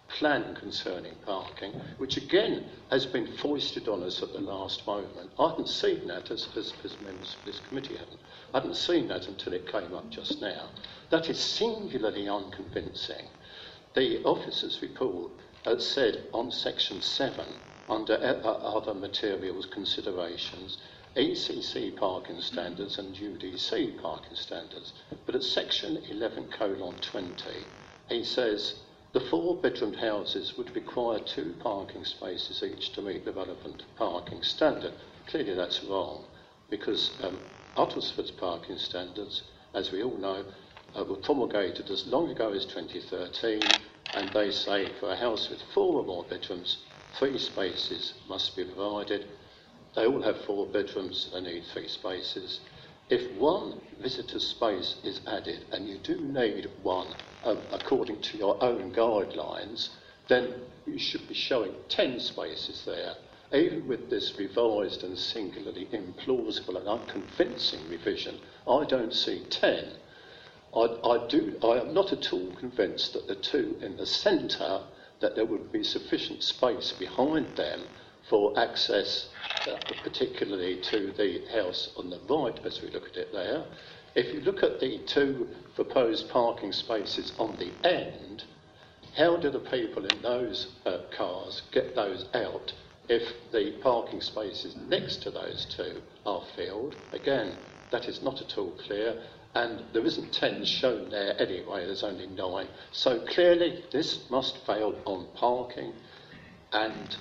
plan concerning parking, which again has been foisted on us at the last moment. I hadn't seen that, as, as, as members of this committee hadn't. I hadn't seen that until it came up just now. That is singularly unconvincing. The officer's report has said on section 7, under other materials considerations, ECC parking standards and UDC parking standards. But at section 11 colon 20, he says the four-bedroom houses would require two parking spaces each to meet the relevant parking standard. Clearly that's wrong, because um, Uttlesford's parking standards, as we all know, uh, were promulgated as long ago as 2013, and they say for a house with four or more bedrooms, three spaces must be provided. They all have four bedrooms, they need three spaces. If one visitor space is added, and you do need one um, according to your own guidelines, then you should be showing 10 spaces there. Even with this revised and singularly implausible and unconvincing revision, I don't see 10. I, I, do, I am not at all convinced that the two in the centre, that there would be sufficient space behind them for access, uh, particularly to the house on the right as we look at it there. If you look at the two proposed parking spaces on the end, how do the people in those uh, cars get those out if the parking spaces next to those two are filled? Again, that is not at all clear, and there isn't 10 shown there anyway, there's only 9. So clearly, this must fail on parking, and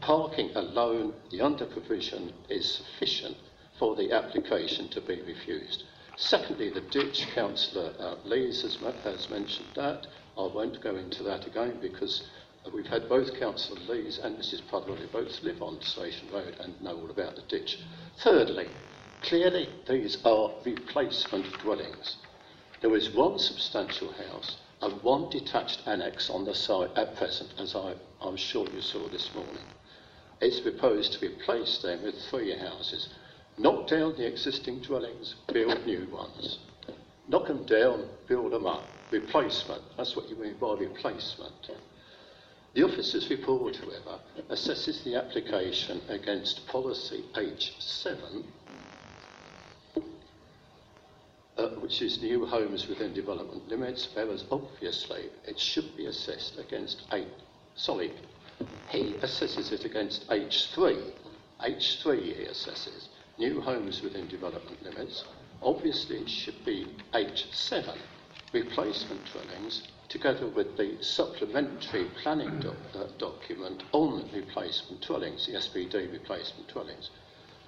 parking alone, the under provision, is sufficient for the application to be refused. Secondly, the ditch, Councillor uh, Lees has, has mentioned that. I won't go into that again because we've had both Councillor Lees and Mrs Pudwell who both live on Station Road and know all about the ditch. Thirdly, clearly these are replacement dwellings. There is one substantial house and one detached annex on the site at present, as I, I'm sure you saw this morning. It's proposed to be replace them with three houses. Knock down the existing dwellings, build new ones. Knock them down, build them up. Replacement, that's what you mean by replacement. The officer's report, however, assesses the application against policy H7, uh, which is new homes within development limits, whereas obviously it should be assessed against 8, sorry, he assesses it against H3. H3 he assesses new homes within development limits. Obviously, it should be H7, replacement dwellings, together with the supplementary planning uh, document on replacement dwellings, the SPD replacement dwellings.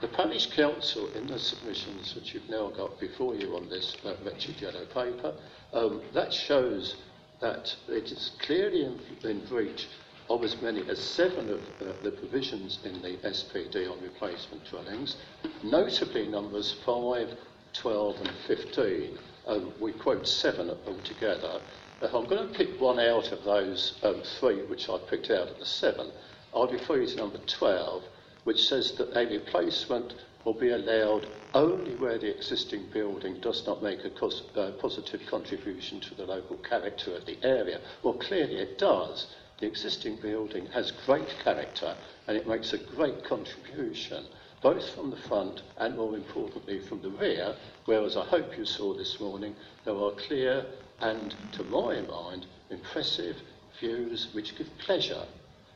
The parish council, in the submissions which you've now got before you on this uh, wretched yellow paper, um, that shows that it is clearly in, in breach of as many as seven of uh, the provisions in the SPD on replacement dwellings, notably numbers 5, 12 and 15. Um, we quote seven altogether. If I'm going to pick one out of those um, three, which I picked out of the seven, I'll refer you to number 12, which says that a replacement will be allowed only where the existing building does not make a uh, positive contribution to the local character of the area. Well, clearly it does. The existing building has great character and it makes a great contribution, both from the front and more importantly from the rear, whereas I hope you saw this morning there are clear and, to my mind, impressive views which give pleasure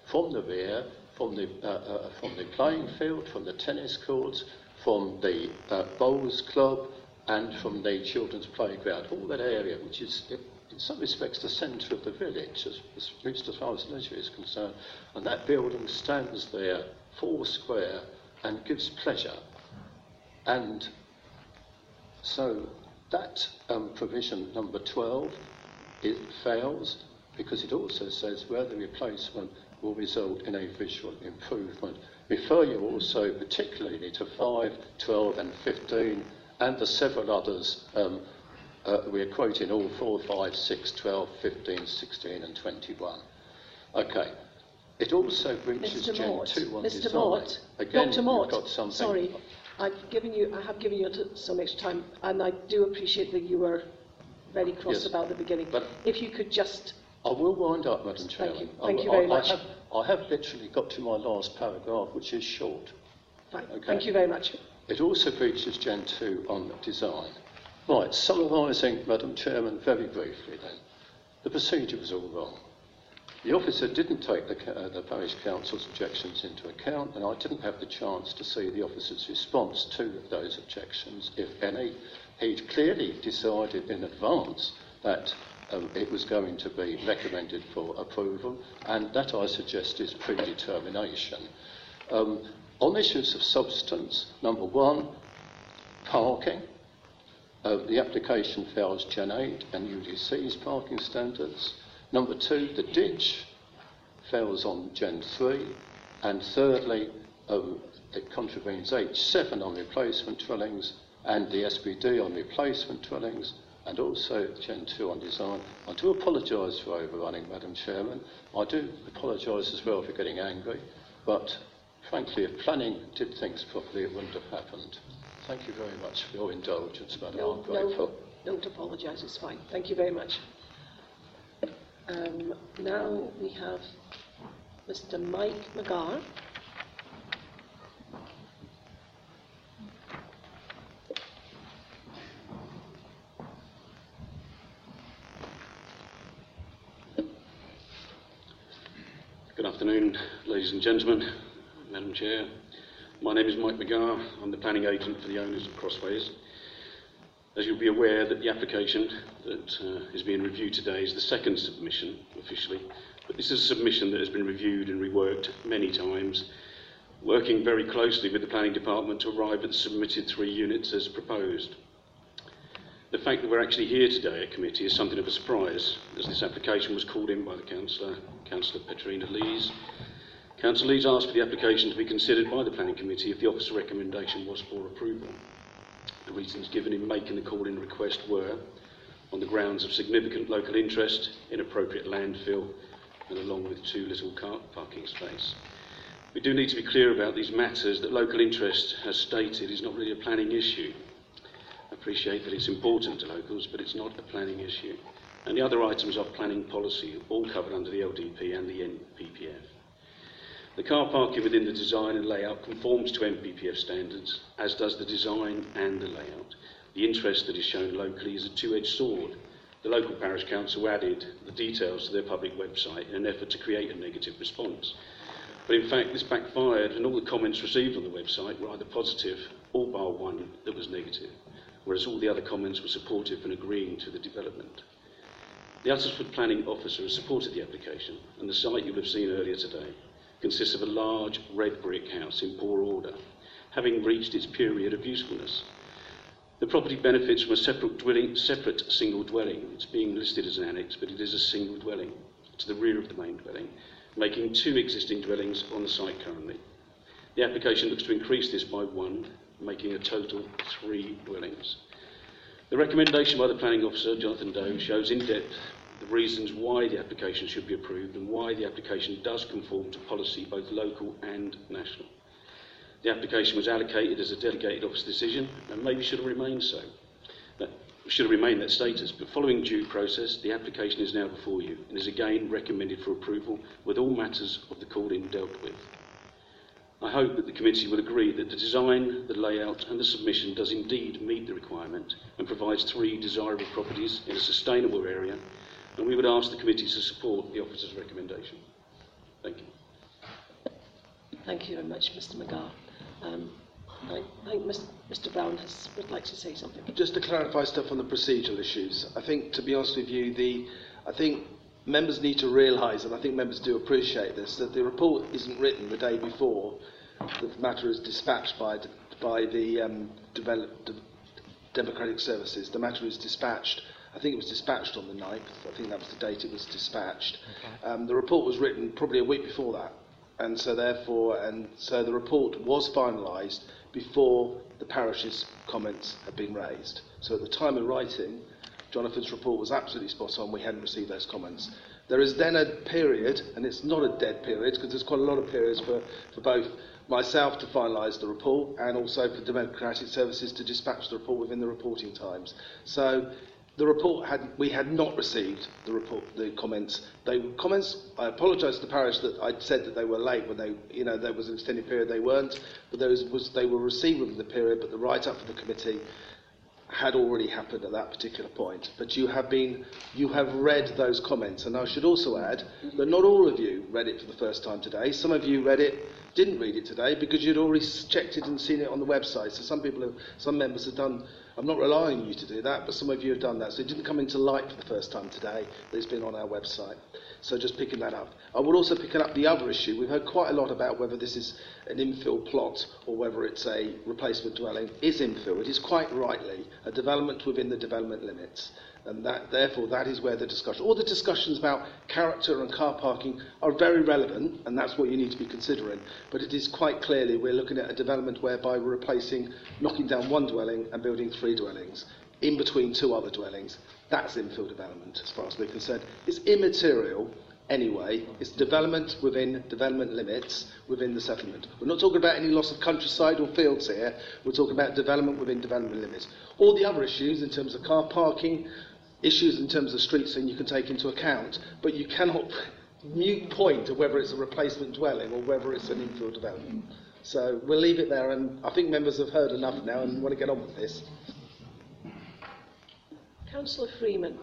from the rear, from the, uh, uh, from the playing field, from the tennis courts, from the uh, bowls club, and from the children's playground, all that area which is some respects the centre of the village, as, as, at least as far as leisure is concerned. And that building stands there, four square, and gives pleasure. And so that um, provision number 12, it fails because it also says where the replacement will result in a visual improvement. Refer you also particularly to 5, 12 and 15 and the several others um, uh, we're quoting all 4, 5, 6, 12, 15, 16 and 21. Okay. It also breaches Mr. Gen Mort, 2 on Mr. design. Mort, Again, Dr. Mort, you've got something. sorry, I've given you, I have given you t- some extra time, and I do appreciate that you were very cross Yes, about the beginning. but- if you could just, I will wind up, Madam Thank you. Thank you very much. I have, I have literally got to my last paragraph, which is short. fine, Okay. thank you very much. It also breaches Gen 2 on design. Right, summarising, Madam Chairman, very briefly then. The procedure was all wrong. The officer didn't take the, uh, the parish council's objections into account, and I didn't have the chance to see the officer's response to those objections, if any. He'd clearly decided in advance that um, it was going to be recommended for approval, and that I suggest is predetermination. Um, on issues of substance, number one, parking. Uh, the application fails Gen 8 and UDC's parking standards. Number two, the ditch fails on Gen 3. And thirdly, um, it contravenes H7 on replacement dwellings and the SPD on replacement dwellings and also Gen 2 on design. I do apologise for overrunning, Madam Chairman. I do apologise as well for getting angry, but frankly, if planning did things properly, it wouldn't have happened. Thank you very much for your indulgence, Madam. No, I'm grateful. no, don't apologise, it's fine. Thank you very much. Um, now we have Mr. Mike McGar. Good afternoon, ladies and gentlemen, Madam Chair. My name is Mike McGar. I'm the planning agent for the owners of Crossways. As you'll be aware that the application that uh, is being reviewed today is the second submission officially, but this is a submission that has been reviewed and reworked many times, working very closely with the planning department to arrive at the submitted three units as proposed. The fact that we're actually here today at committee is something of a surprise, as this application was called in by the councillor, Councillor Petrina Lees. Councillor Lees asked for the application to be considered by the planning committee if the officer recommendation was for approval. The reasons given in making the call-in request were on the grounds of significant local interest, inappropriate landfill, and along with too little car parking space. We do need to be clear about these matters that local interest, as stated, is not really a planning issue. I appreciate that it's important to locals, but it's not a planning issue. And the other items of planning policy, all covered under the LDP and the NPPF. The car parking within the design and layout conforms to NPPF standards, as does the design and the layout. The interest that is shown locally is a two-edged sword. The local parish council added the details to their public website in an effort to create a negative response. But in fact, this backfired, and all the comments received on the website were either positive or bar one that was negative, whereas all the other comments were supportive and agreeing to the development. The Uttlesford Planning Officer has supported the application, and the site you'll have seen earlier today consists of a large red brick house in poor order. having reached its period of usefulness. The property benefits from a separate, dwelling, separate single dwelling. It's being listed as an annex, but it is a single dwelling to the rear of the main dwelling, making two existing dwellings on the site currently. The application looks to increase this by one, making a total three dwellings. The recommendation by the planning officer, Jonathan Doe, shows in depth the reasons why the application should be approved and why the application does conform to policy both local and national. The application was allocated as a delegated office decision and maybe should have remained so. That should have remained that status, but following due process, the application is now before you and is again recommended for approval with all matters of the call-in dealt with. I hope that the committee will agree that the design, the layout and the submission does indeed meet the requirement and provides three desirable properties in a sustainable area and we would ask the committee to support the officer's recommendation. Thank you. Thank you very much, Mr McGar. Um, I, I think Mr Brown has, would like to say something. Just to clarify stuff on the procedural issues, I think, to be honest with you, the, I think members need to realise, and I think members do appreciate this, that the report isn't written the day before the matter is dispatched by, by the um, develop, de, Democratic Services. The matter is dispatched I think it was dispatched on the 9th. I think that was the date it was dispatched. Okay. Um, the report was written probably a week before that. And so therefore, and so the report was finalised before the parish's comments had been raised. So at the time of writing, Jonathan's report was absolutely spot on. We hadn't received those comments. There is then a period, and it's not a dead period because there's quite a lot of periods for, for both myself to finalise the report and also for Democratic Services to dispatch the report within the reporting times. So the report had we had not received the report the comments. They comments I apologise to the parish that I'd said that they were late when they you know there was an extended period they weren't. But those was they were received within the period but the write up for the committee had already happened at that particular point. But you have been you have read those comments. And I should also add that not all of you read it for the first time today. Some of you read it didn't read it today because you'd already checked it and seen it on the website. So some people have, some members have done I'm not relying on you to do that, but some of you have done that. So it didn't come into light for the first time today. It's been on our website. So just picking that up. I would also pick up the other issue. We've heard quite a lot about whether this is an infill plot or whether it's a replacement dwelling. Is infill. It is quite rightly a development within the development limits. And that, therefore, that is where the discussion, all the discussions about character and car parking are very relevant, and that's what you need to be considering. But it is quite clearly we're looking at a development whereby we're replacing, knocking down one dwelling and building three dwellings in between two other dwellings. That's infill development, as far as we're concerned. It's immaterial anyway. It's development within development limits within the settlement. We're not talking about any loss of countryside or fields here. We're talking about development within development limits. All the other issues in terms of car parking, issues in terms of streets and you can take into account, but you cannot mute point of whether it's a replacement dwelling or whether it's an infill development. So we'll leave it there, and I think members have heard enough now and want to get on with this. Councillor Freeman.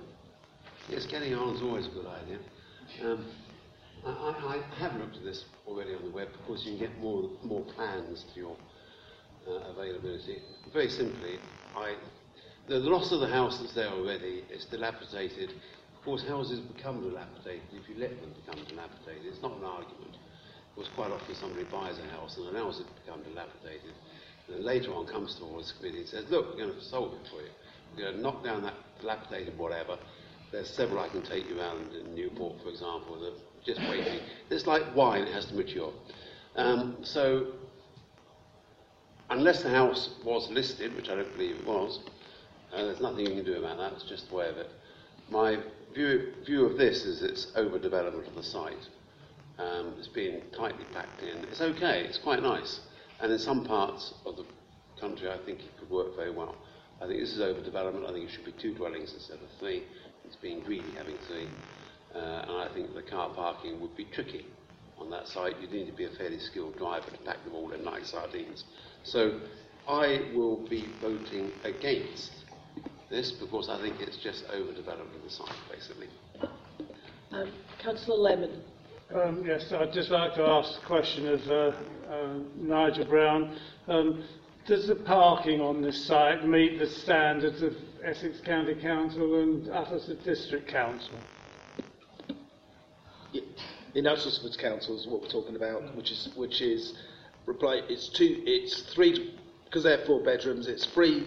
Yes, getting on is always a good idea. Um, I, I, have looked at this already on the web. Of course, you can get more more plans to your uh, availability. Very simply, I the loss of the house that's there already is dilapidated. Of course, houses become dilapidated if you let them become dilapidated. It's not an argument. Of course, quite often somebody buys a house and the house has become dilapidated. And then later on comes to the committee and says, look, we're going to solve it for you. We're going to knock down that dilapidated whatever. There's several I can take you around in Newport, for example, that are just waiting. It's like wine, it has to mature. Um, so, unless the house was listed, which I don't believe it was, uh, there's nothing you can do about that, it's just the way of it. My view, view of this is it's overdevelopment of the site. Um, it's being tightly packed in. It's okay, it's quite nice. And in some parts of the country, I think it could work very well. I think this is overdevelopment. I think it should be two dwellings instead of three. It's being greedy having three. Uh, and I think the car parking would be tricky on that site. You'd need to be a fairly skilled driver to pack them all in like sardines. So I will be voting against this because I think it's just overdeveloping the site, basically. Um, Councillor Lemon. Um, yes, I'd just like to ask the question of uh, uh, Nigel Brown. Um, does the parking on this site meet the standards of Essex County Council and Uttlesford District Council? In Uttlesford Council is what we're talking about, which is which is reply, it's two, it's three, because they're four bedrooms, it's three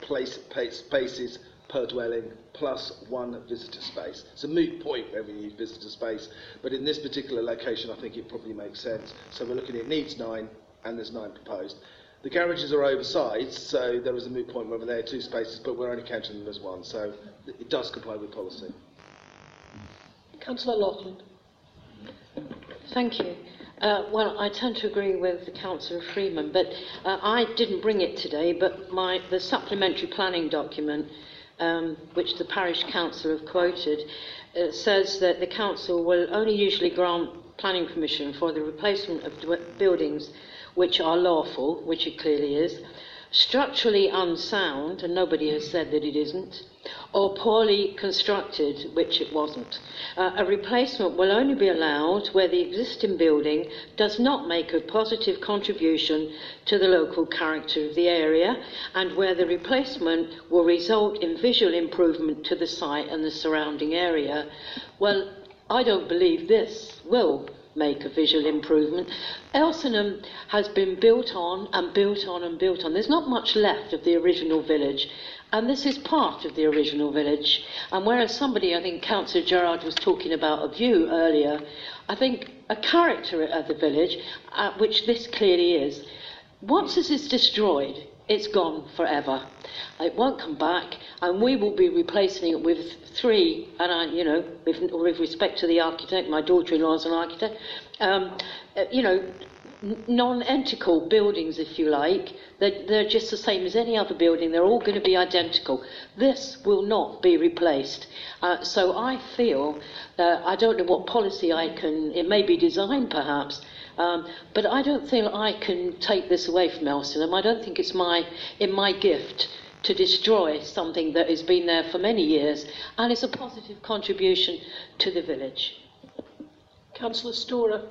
place, place, spaces per dwelling plus one visitor space. It's a moot point where we need visitor space, but in this particular location, I think it probably makes sense. So we're looking, it needs nine, and there's nine proposed. The garages are oversized, so there is a moot point whether they're two spaces, but we're only counting them as one, so it does comply with policy. Councillor Loughlin. Thank you. Uh, well, I tend to agree with Councillor Freeman, but uh, I didn't bring it today, but my, the supplementary planning document, um, which the parish council have quoted, uh, says that the council will only usually grant planning permission for the replacement of buildings which are lawful, which it clearly is, structurally unsound, and nobody has said that it isn't, or poorly constructed, which it wasn't. Uh, a replacement will only be allowed where the existing building does not make a positive contribution to the local character of the area and where the replacement will result in visual improvement to the site and the surrounding area. Well, I don't believe this will make a visual improvement. Elsenham has been built on and built on and built on. There's not much left of the original village. And this is part of the original village. And whereas somebody, I think Councillor Gerard was talking about a view earlier, I think a character of the village, uh, which this clearly is, once this is destroyed, it's gone forever. It won't come back, and we will be replacing it with three. And I, you know, with, with respect to the architect, my daughter-in-law is an architect. Um, uh, you know, non-entical buildings, if you like. They're, they're just the same as any other building. They're all going to be identical. This will not be replaced. Uh, so I feel that I don't know what policy I can. It may be designed, perhaps. Um, but I don't think I can take this away from Elsenham. I don't think it's my in my gift to destroy something that has been there for many years and is a positive contribution to the village. Councillor Storah.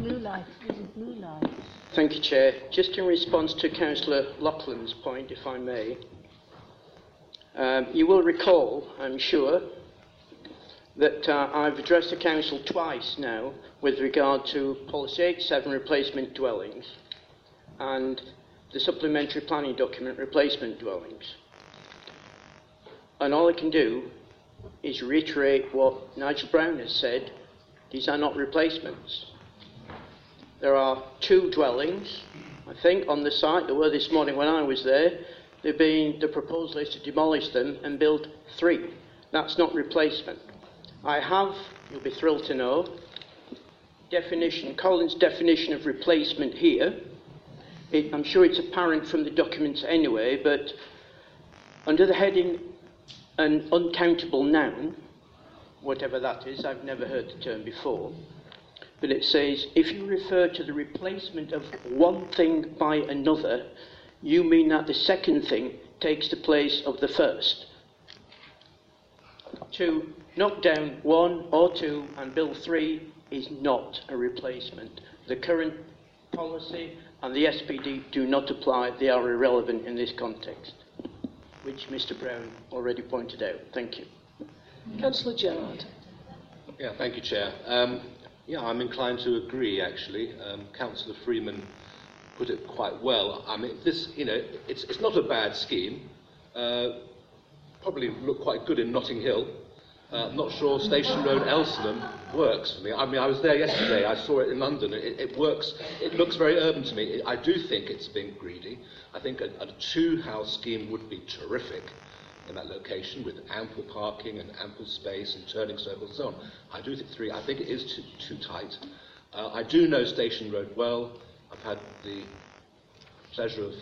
Blue light. Thank you, Chair. Just in response to Councillor Loughlin's point, if I may, um, you will recall, I'm sure, that uh, I've addressed the Council twice now with regard to Policy 87 replacement dwellings and the supplementary planning document replacement dwellings. And all I can do is reiterate what Nigel Brown has said these are not replacements. There are two dwellings, I think, on the site. There were this morning when I was there. Been, the proposal is to demolish them and build three. That's not replacement. I have, you'll be thrilled to know, definition, Collins' definition of replacement here. It, I'm sure it's apparent from the documents anyway, but under the heading an uncountable noun, whatever that is, I've never heard the term before, but it says if you refer to the replacement of one thing by another, you mean that the second thing takes the place of the first. To knock down one or two and build three is not a replacement. The current policy and the SPD do not apply, they are irrelevant in this context, which Mr Brown already pointed out. Thank you. Councillor Gerard. Yeah, thank you, Chair. Um, yeah, I'm inclined to agree, actually. Um, Councillor Freeman put it quite well. I mean, this, you know, it's, it's not a bad scheme. Uh, probably look quite good in Notting Hill. Uh, I'm not sure Station Road, Elsenham works for me. I mean, I was there yesterday. I saw it in London. It, it works. It looks very urban to me. I do think it's being greedy. I think a, a two-house scheme would be terrific in that location with ample parking and ample space and turning circles and so on. I do think three. I think it is too, too tight. Uh, I do know Station Road well. I've had the pleasure of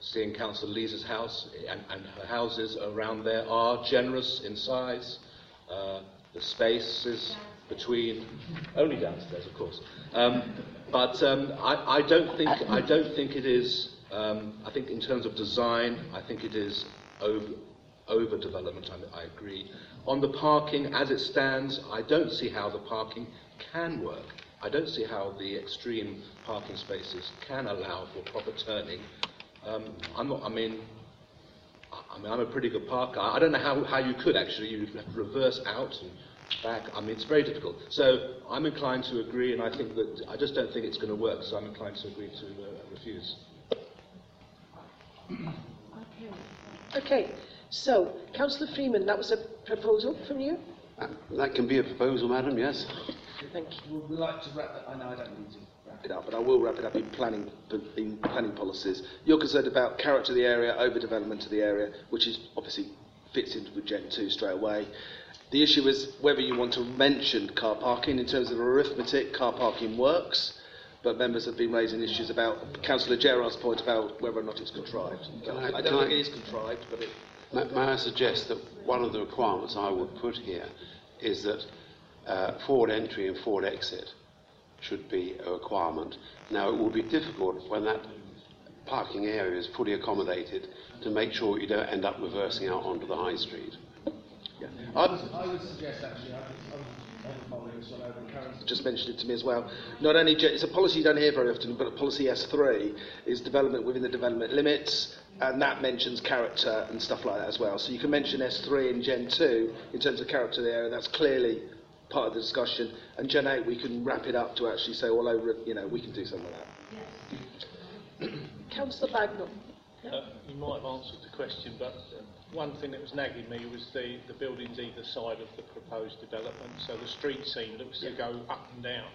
seeing Councillor Lee's house, and, and, her houses around there are generous in size. Uh, the spaces between, only downstairs, of course. Um, but um, I, I, don't think I don't think it is. Um, I think in terms of design, I think it is over, overdevelopment. I, I agree. On the parking, as it stands, I don't see how the parking can work. I don't see how the extreme parking spaces can allow for proper turning. Um, I'm not, I mean, I mean, I'm a pretty good parker. I don't know how, how you could actually. You'd have to reverse out and back. I mean, it's very difficult. So I'm inclined to agree, and I think that I just don't think it's going to work. So I'm inclined to agree to uh, refuse. Okay, so, Councillor Freeman, that was a proposal from you? Uh, that can be a proposal, madam, yes. Thank you. We'd like to wrap it, I know I don't need to wrap it up, but I will wrap it up in planning, in planning policies. You're concerned about character of the area, overdevelopment of the area, which is obviously fits into with Gen 2 straight away. The issue is whether you want to mention car parking in terms of arithmetic, car parking works, but members have been raising issues about Councillor Gerard's point about whether or not it's contrived. Can I- I, don't think it is contrived, but it, May, may I suggest that one of the requirements I would put here is that uh, forward entry and forward exit should be a requirement. Now, it will be difficult when that parking area is fully accommodated to make sure you don't end up reversing out onto the high street. I would, I would suggest actually, I think, I'm on this one over, Karen's just mentioned it to me as well. Not only, it's a policy you don't hear very often, but policy S3 is development within the development limits, and that mentions character and stuff like that as well. So you can mention S3 and Gen 2 in terms of character there, and that's clearly part of the discussion. And Gen 8, we can wrap it up to actually say all over you know, we can do something like that. Yes. Councillor Bagnall. Uh, you might have answered the question, but uh, one thing that was nagging me was the, the buildings either side of the proposed development. So the street scene looks to go up and down.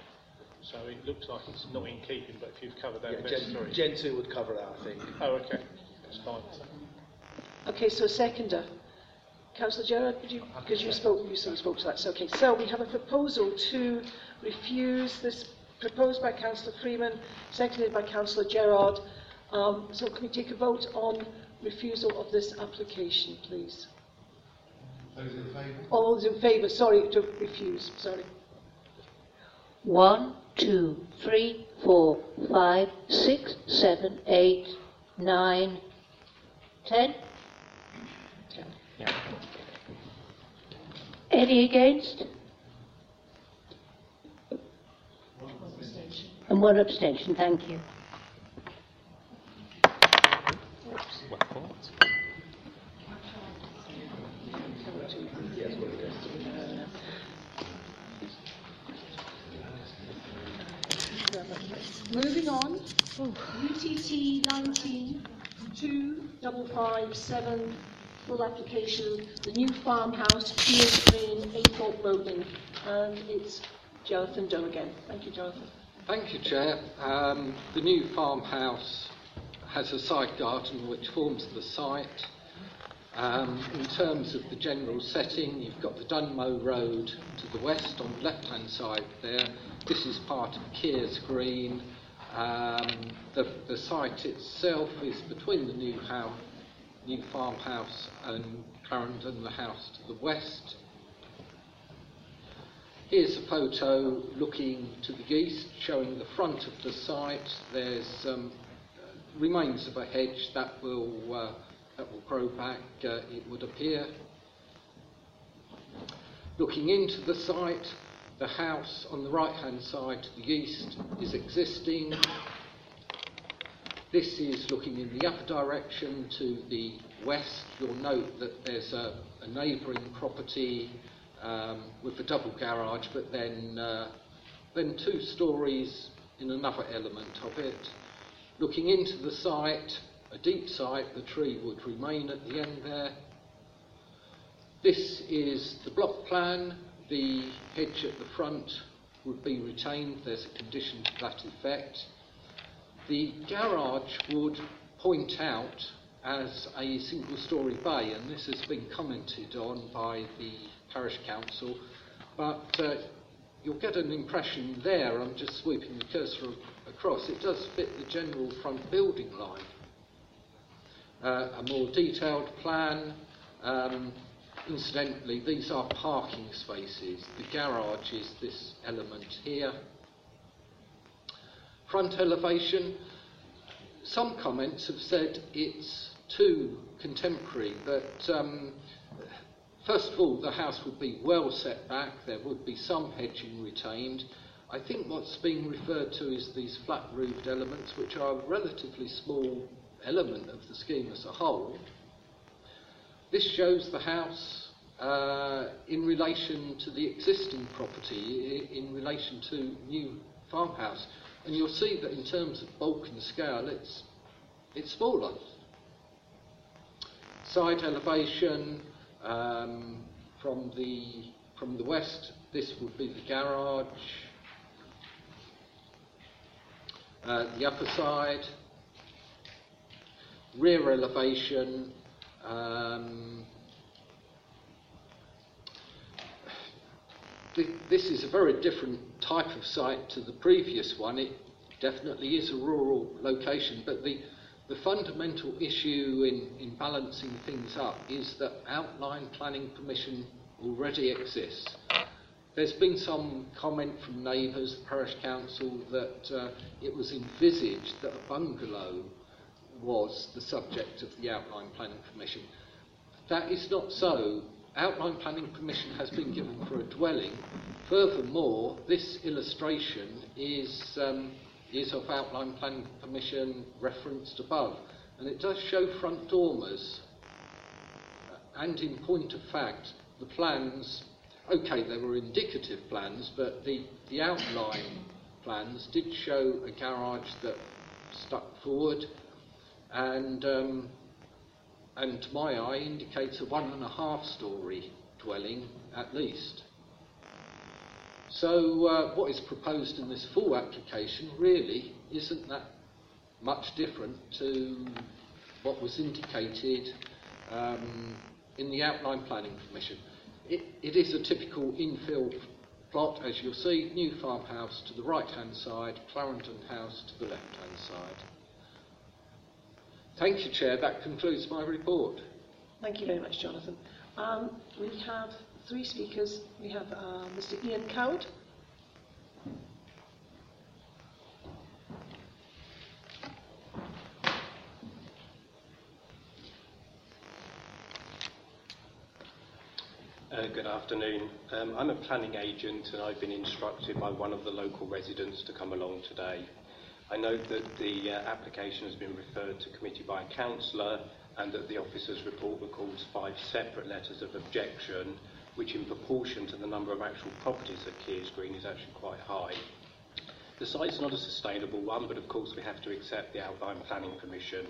So it looks like it's not in keeping, but if you've covered that Yeah, with Gen, S3. Gen 2 would cover that, I think. Oh, okay. That's fine. Okay, so a seconder. Councillor Gerard, would you, because you spoke, you said you spoke to that. So, okay, so we have a proposal to refuse this proposed by Councillor Freeman, seconded by Councillor Gerard. Um, so can we take a vote on refusal of this application, please? Those in favour? All those in favour, sorry, to refuse, sorry. One, two, three, four, five, six, seven, eight, nine, ten. Any against? And one abstention, thank you. Moving on, UTT 19 2557, full application, the new farmhouse, Keeres Green, Aythorpe Roding, and it's Jonathan Doe again. Thank you, Jonathan. Thank you, Chair. Um, the new farmhouse has a side garden which forms the site. Um, in terms of the general setting, you've got the Dunmow Road to the west on the left-hand side there. This is part of Keeres Green. Um, the, the site itself is between the new house, new farmhouse and Clarendon, the house to the west. Here's a photo looking to the east, showing the front of the site. There's um, remains of a hedge that will uh, that will grow back. Uh, it would appear. Looking into the site, the house on the right-hand side to the east is existing. This is looking in the upper direction to the west. You'll note that there's a, a neighbouring property um, with a double garage, but then, uh, then two stories in another element of it. Looking into the site, a deep site, the tree would remain at the end there. This is the block plan. The hedge at the front would be retained. There's a condition to that effect. The garage would point out as a single story bay, and this has been commented on by the parish council, but uh, you'll get an impression there, I'm just sweeping the cursor across, it does fit the general front building line. Uh, a more detailed plan, um, incidentally, these are parking spaces, the garage is this element here. Front elevation, some comments have said it's too contemporary, but um, first of all, the house would be well set back, there would be some hedging retained. I think what's being referred to is these flat roofed elements, which are a relatively small element of the scheme as a whole. this shows the house uh, in relation to the existing property, in relation to new farmhouse. And you'll see that in terms of bulk and scale, it's, it's smaller. Side elevation um, from, the, from the west, this would be the garage. Uh, the upper side, rear elevation, um, this is a very different type of site to the previous one. It definitely is a rural location, but the, the fundamental issue in, in balancing things up is that outline planning permission already exists. There's been some comment from neighbours, the parish council, that uh, it was envisaged that a bungalow was the subject of the outline planning permission. That is not so. Outline planning permission has been given for a dwelling. Furthermore, this illustration is, um, is of outline planning permission referenced above, and it does show front dormers. And in point of fact, the plans, okay, they were indicative plans, but the, the outline plans did show a garage that stuck forward and um, and to my eye indicates a one and a half story dwelling at least. So uh, what is proposed in this full application really isn't that much different to what was indicated um, in the outline planning permission. It, it is a typical infill plot, as you'll see, new farmhouse to the right hand side, Clarendon House to the left hand side. Thank you, Chair. That concludes my report. Thank you very much, Jonathan. Um, we have three speakers. We have uh, Mr. Ian Coward. Uh, good afternoon. Um, I'm a planning agent and I've been instructed by one of the local residents to come along today. I note that the uh, application has been referred to committee by a councillor and that the officer's report records five separate letters of objection, which in proportion to the number of actual properties at Keeres Green is actually quite high. The site's not a sustainable one, but of course we have to accept the outline planning permission.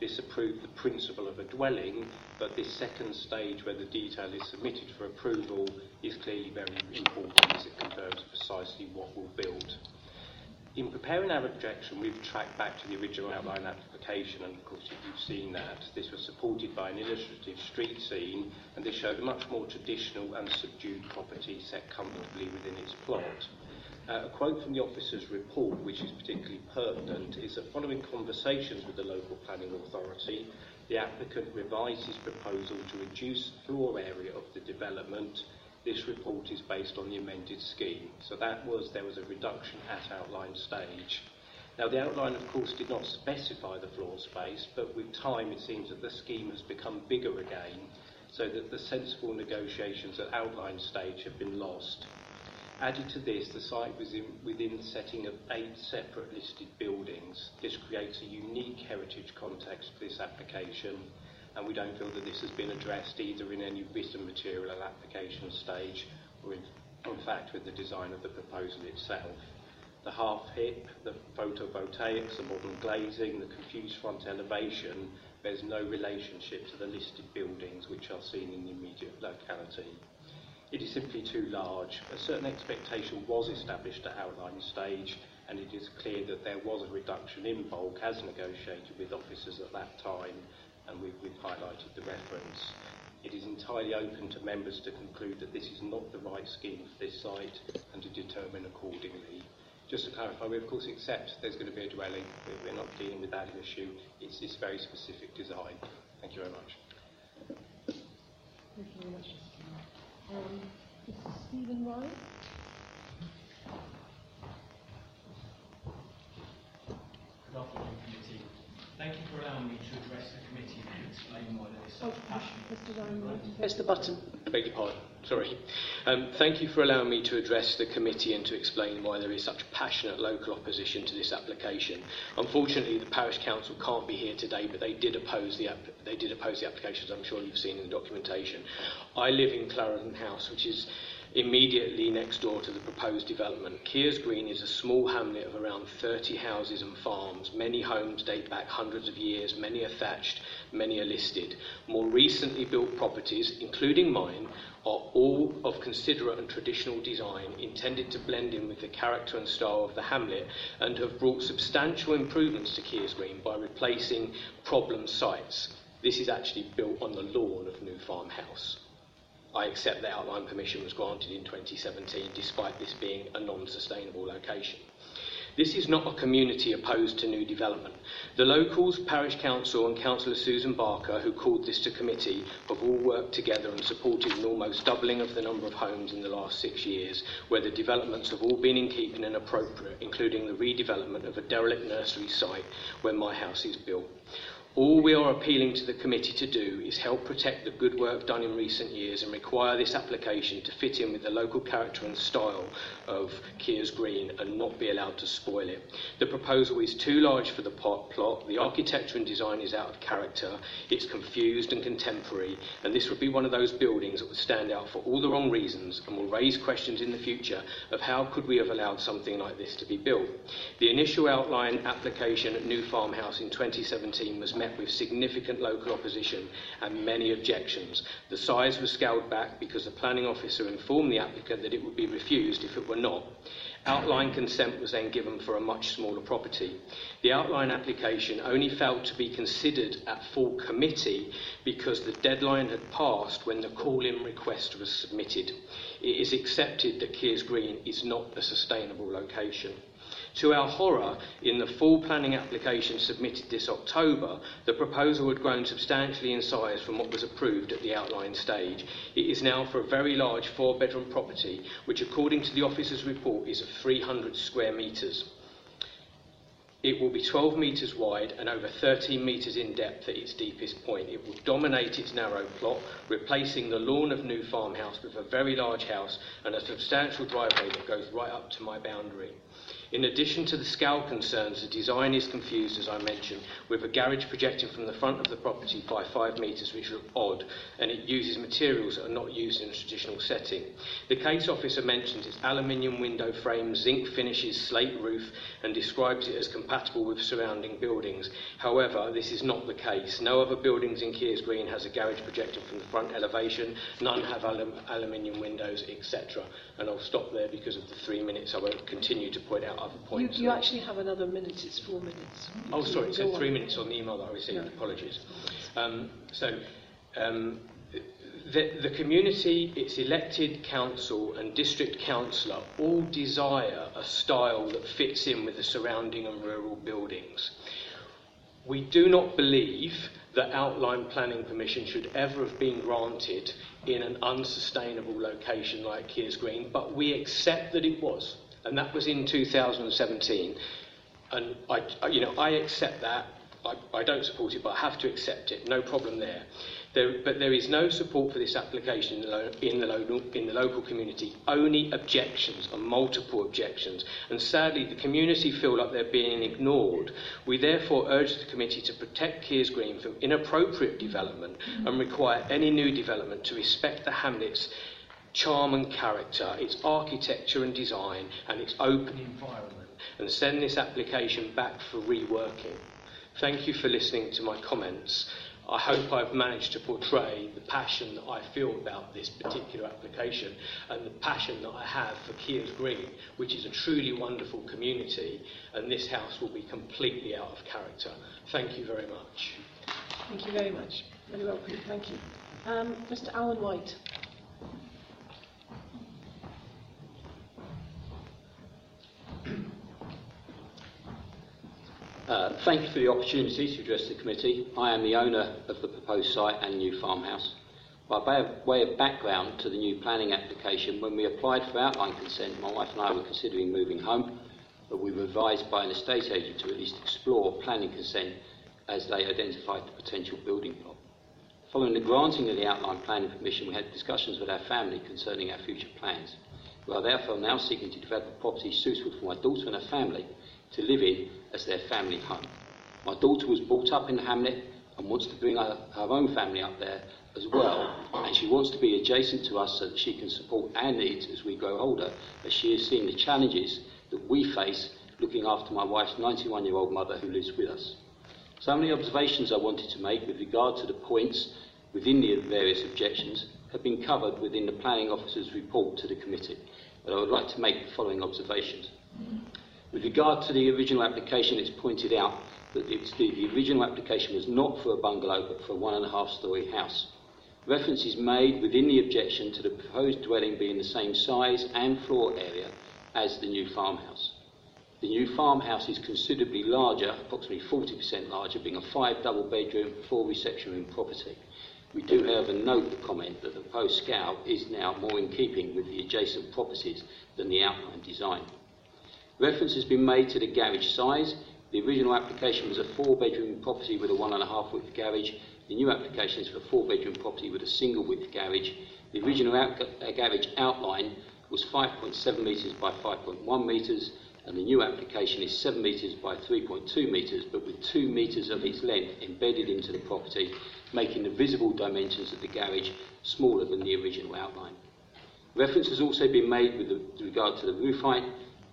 This approved the principle of a dwelling, but this second stage where the detail is submitted for approval is clearly very important as it confirms precisely what we'll build. In preparing our objection, we've tracked back to the original outline application, and of course you've seen that. This was supported by an illustrative street scene, and this showed a much more traditional and subdued property set comfortably within its plot. Uh, a quote from the officer's report, which is particularly pertinent, is that following conversations with the local planning authority, the applicant revised his proposal to reduce floor area of the development this report is based on the amended scheme. So that was, there was a reduction at outline stage. Now the outline of course did not specify the floor space, but with time it seems that the scheme has become bigger again, so that the sensible negotiations at outline stage have been lost. Added to this, the site was in, within the setting of eight separate listed buildings. This creates a unique heritage context for this application, and we don't feel that this has been addressed either in any written material at application stage or in, in fact with the design of the proposal itself. The half hip, the photovoltaics, the modern glazing, the confused front elevation bears no relationship to the listed buildings which are seen in the immediate locality. It is simply too large. A certain expectation was established at outline stage and it is clear that there was a reduction in bulk as negotiated with officers at that time and we've, we've highlighted the reference. It is entirely open to members to conclude that this is not the right scheme for this site and to determine accordingly. Just to clarify, we of course accept there's going to be a dwelling. We're not dealing with that issue. It's this very specific design. Thank you very much. Thank you very much. Um, Mr. Stephen Ryan. Good afternoon, committee. Thank thank you for allowing me to address the committee and explain why there is Oh, such passion. Mr. Ryan, press the button. I beg your pardon. Sorry. Um, thank you for allowing me to address the committee and to explain why there is such passionate local opposition to this application. Unfortunately, the parish council can't be here today, but they did oppose the app- they did oppose the applications. I'm sure you've seen in the documentation. I live in Clarendon House, which is immediately next door to the proposed development. Keeres Green is a small hamlet of around 30 houses and farms. Many homes date back hundreds of years, many are thatched, many are listed. More recently built properties, including mine, are all of considerate and traditional design intended to blend in with the character and style of the hamlet and have brought substantial improvements to Keeres Green by replacing problem sites. This is actually built on the lawn of New Farm House. I accept that outline permission was granted in 2017 despite this being a non-sustainable location. This is not a community opposed to new development. The locals, Parish Council and Councillor Susan Barker, who called this to committee, have all worked together and supported an almost doubling of the number of homes in the last six years, where the developments have all been in keeping and appropriate, including the redevelopment of a derelict nursery site where my house is built. All we are appealing to the committee to do is help protect the good work done in recent years and require this application to fit in with the local character and style of Keeres Green and not be allowed to spoil it. The proposal is too large for the pot plot, the architecture and design is out of character, it's confused and contemporary, and this would be one of those buildings that would stand out for all the wrong reasons and will raise questions in the future of how could we have allowed something like this to be built. The initial outline application at New Farmhouse in 2017 was met with significant local opposition and many objections. The size was scaled back because the planning officer informed the applicant that it would be refused if it were not. Outline consent was then given for a much smaller property. The outline application only failed to be considered at full committee because the deadline had passed when the call-in request was submitted. It is accepted that Keeres Green is not a sustainable location. To our horror, in the full planning application submitted this October, the proposal had grown substantially in size from what was approved at the outline stage. It is now for a very large four bedroom property, which, according to the officer's report, is of 300 square metres. It will be 12 metres wide and over 13 metres in depth at its deepest point. It will dominate its narrow plot, replacing the lawn of New Farmhouse with a very large house and a substantial driveway that goes right up to my boundary. In addition to the scale concerns, the design is confused, as I mentioned, with a garage projecting from the front of the property by 5 metres, which look odd, and it uses materials that are not used in a traditional setting. The case officer mentions its aluminium window frame, zinc finishes, slate roof, and describes it as compatible with surrounding buildings. However, this is not the case. No other buildings in Keeres Green has a garage projecting from the front elevation, none have alum aluminium windows, etc. And I'll stop there because of the three minutes. I won't continue to point out other You, points. you actually have another minute, it's four minutes. Oh, sorry, it said on. three minutes on the email that I received. No. Apologies. Um, so, um, the, the community, its elected council and district councillor all desire a style that fits in with the surrounding and rural buildings. We do not believe that outline planning permission should ever have been granted in an unsustainable location like Keeres Green, but we accept that it was, and that was in 2017. And I, you know, I accept that. I, I don't support it, but I have to accept it. No problem there. There, but there is no support for this application in the, lo- in, the local, in the local community. Only objections and multiple objections. And sadly, the community feel like they're being ignored. We therefore urge the committee to protect Keeres Green from inappropriate development and require any new development to respect the hamlet's charm and character, its architecture and design, and its open environment, and send this application back for reworking. Thank you for listening to my comments. I hope I've managed to portray the passion that I feel about this particular application and the passion that I have for Keeres Green, which is a truly wonderful community, and this house will be completely out of character. Thank you very much. Thank you very much. Very welcome. thank you. Um, Mr Alan White. Uh, thank you for the opportunity to address the committee. I am the owner of the proposed site and new farmhouse. By way of, background to the new planning application, when we applied for outline consent, my wife and I were considering moving home, but we were advised by an estate agent to at least explore planning consent as they identified the potential building plot. Following the granting of the outline planning permission, we had discussions with our family concerning our future plans. We are therefore now seeking to develop a property suitable for my daughter and her family to live in as their family home. My daughter was brought up in hamlet and wants to bring her, her own family up there as well, and she wants to be adjacent to us so that she can support our needs as we grow older, as she has seen the challenges that we face looking after my wife's 91 year old mother who lives with us. Of the observations I wanted to make with regard to the points within the various objections have been covered within the planning officer's report to the committee, but I would like to make the following observations. With regard to the original application, it's pointed out that the, the original application was not for a bungalow but for a one and a half storey house. Reference is made within the objection to the proposed dwelling being the same size and floor area as the new farmhouse. The new farmhouse is considerably larger, approximately 40% larger, being a five double bedroom, four reception room property. We do, however, note the comment that the proposed scale is now more in keeping with the adjacent properties than the outline design. Reference has been made to the garage size. The original application was a four bedroom property with a one and a half width garage. The new application is for a four bedroom property with a single width garage. The original out- uh, garage outline was 5.7 metres by 5.1 metres, and the new application is 7 metres by 3.2 metres, but with 2 metres of its length embedded into the property, making the visible dimensions of the garage smaller than the original outline. Reference has also been made with regard to the roof height.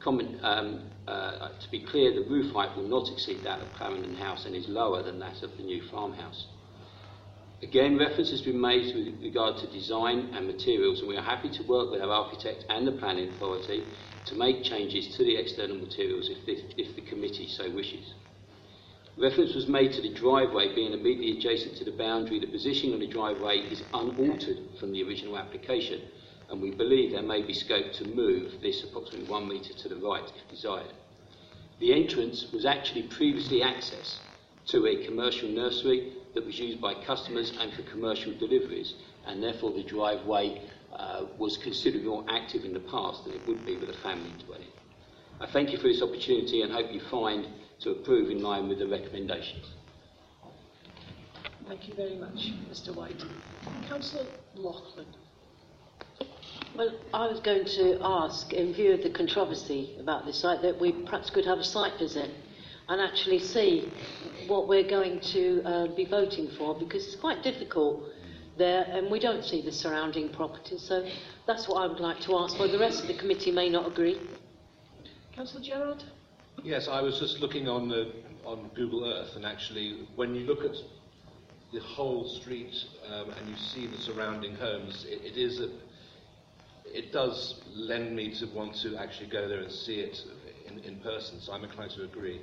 Comment, um, uh, to be clear, the roof height will not exceed that of Clarendon House and is lower than that of the new farmhouse. Again, reference has been made with regard to design and materials, and we are happy to work with our architect and the planning authority to make changes to the external materials if, this, if the committee so wishes. Reference was made to the driveway being immediately adjacent to the boundary. The positioning of the driveway is unaltered from the original application, and we believe there may be scope to move this approximately one metre to the right if desired. The entrance was actually previously access to a commercial nursery that was used by customers and for commercial deliveries, and therefore the driveway uh, was considerably more active in the past than it would be with a family dwelling. I thank you for this opportunity and hope you find to approve in line with the recommendations. Thank you very much, Mr White. Councillor Loughlin. Well, I was going to ask, in view of the controversy about this site, that we perhaps could have a site visit and actually see what we're going to uh, be voting for, because it's quite difficult there, and we don't see the surrounding properties. So that's what I would like to ask for. The rest of the committee may not agree. Councillor Gerard? Yes, I was just looking on the, on Google Earth, and actually, when you look at the whole street um, and you see the surrounding homes, it, it is a, it does lend me to want to actually go there and see it in, in person. So I'm inclined to agree.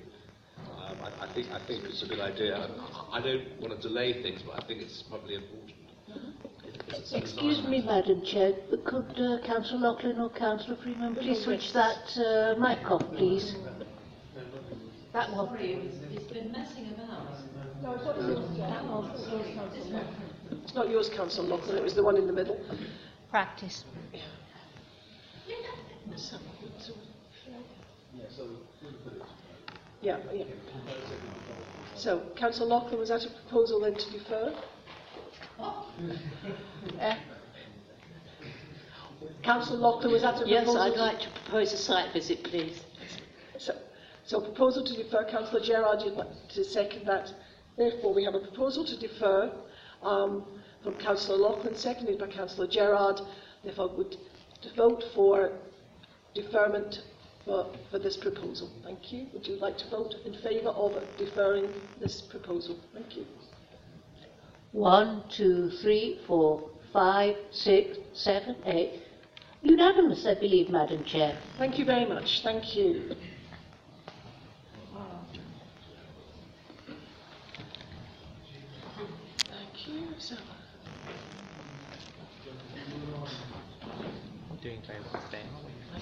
Um, I, I think I think it's a good idea. I, I don't want to delay things, but I think it's probably important. It's- it's Excuse me, Madam Chair, but could uh, Councillor Loughlin or Councillor Freeman please switch that uh, mic off, please? That one. It's been messing about. No, it's not yours. That one. It's not yours, Councillor Loughlin. It was the one in the middle. Practice. So, so- yeah, yeah. So, Councillor Loughlin, was that a proposal then to defer? Uh, Councillor Loughlin, was that a Yes, proposal? I'd to- like to propose a site visit, please. So, so proposal to defer, Councillor Gerard, you'd like to second that. Therefore, we have a proposal to defer um, from Councillor Loughlin, seconded by Councillor Gerard. Therefore, would to vote for deferment for, for this proposal. Thank you. Would you like to vote in favour of deferring this proposal? Thank you. One, two, three, four, five, six, seven, eight. Unanimous, I believe, Madam Chair. Thank you very much. Thank you. Thank you. So, Doing very well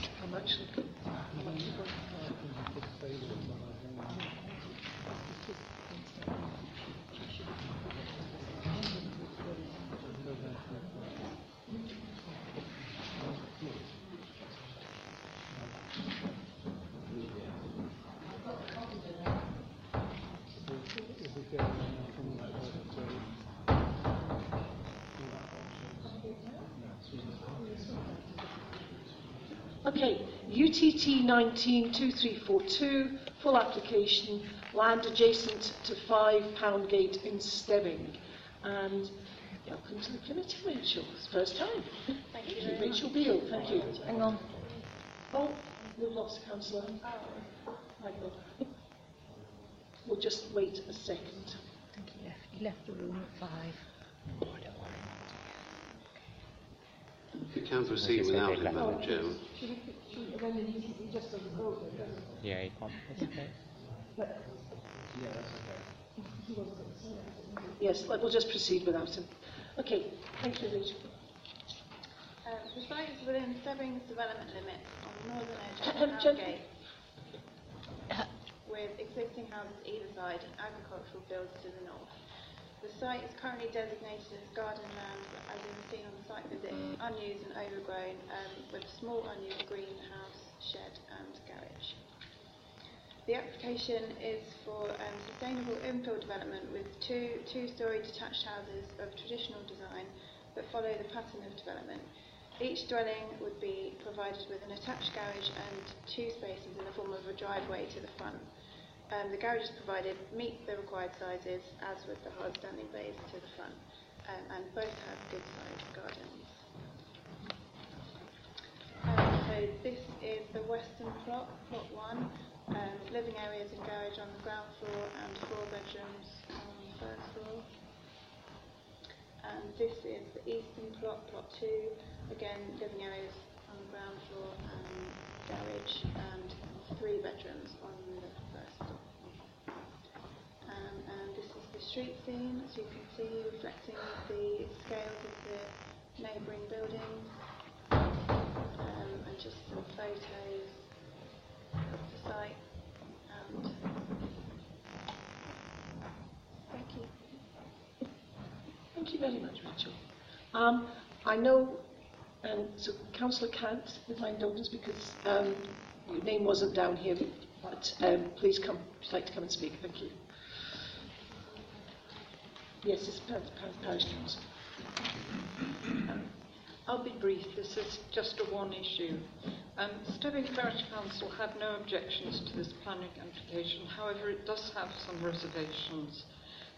UTT 192342, full application, land adjacent to 5 Pound Gate in Stebbing. And welcome to the committee, Rachel. It's the first time. Thank you very Rachel much. Beale, thank you. Hang on. Oh, we've lost councillor. Michael. We'll just wait a second. He left, he left the room at five. You can proceed without him, Madam Chairman. Oh. Yeah, he can't. It's okay. Yes, let- we'll just proceed without him. Okay, thank you, Rachel. Um, the site is within Stebbings development limits on the northern edge of Um, Pound Gate, with existing houses either side and agricultural fields to the north. The site is currently designated as garden land, as is seen on the site visit, unused and overgrown, um, with a small unused greenhouse, shed and garage. The application is for um, sustainable infill development with two two-storey detached houses of traditional design that follow the pattern of development. Each dwelling would be provided with an attached garage and two spaces in the form of a driveway to the front. Um, the garages provided meet the required sizes, as with the hard standing bays to the front, um, and both have good sized gardens. Um, so this is the western plot, plot one. Um, living areas and garage on the ground floor and four bedrooms on the first floor. And this is the eastern plot, plot two. Again, living areas on the ground floor and garage and three bedrooms on the first floor. Um, and this is the street scene, as you can see, reflecting the scales of the neighbouring buildings. Um, and just some photos of the site. And thank you. Thank you very much, Rachel. Um, I know, um, so Councillor Cant, with my indulgence, because um, your name wasn't down here, but um, please come, if you'd like to come and speak. Thank you. Yes, it's Par- Parish Council. I'll be brief. This is just a one issue. Um, Parish Council had no objections to this planning application. However, it does have some reservations.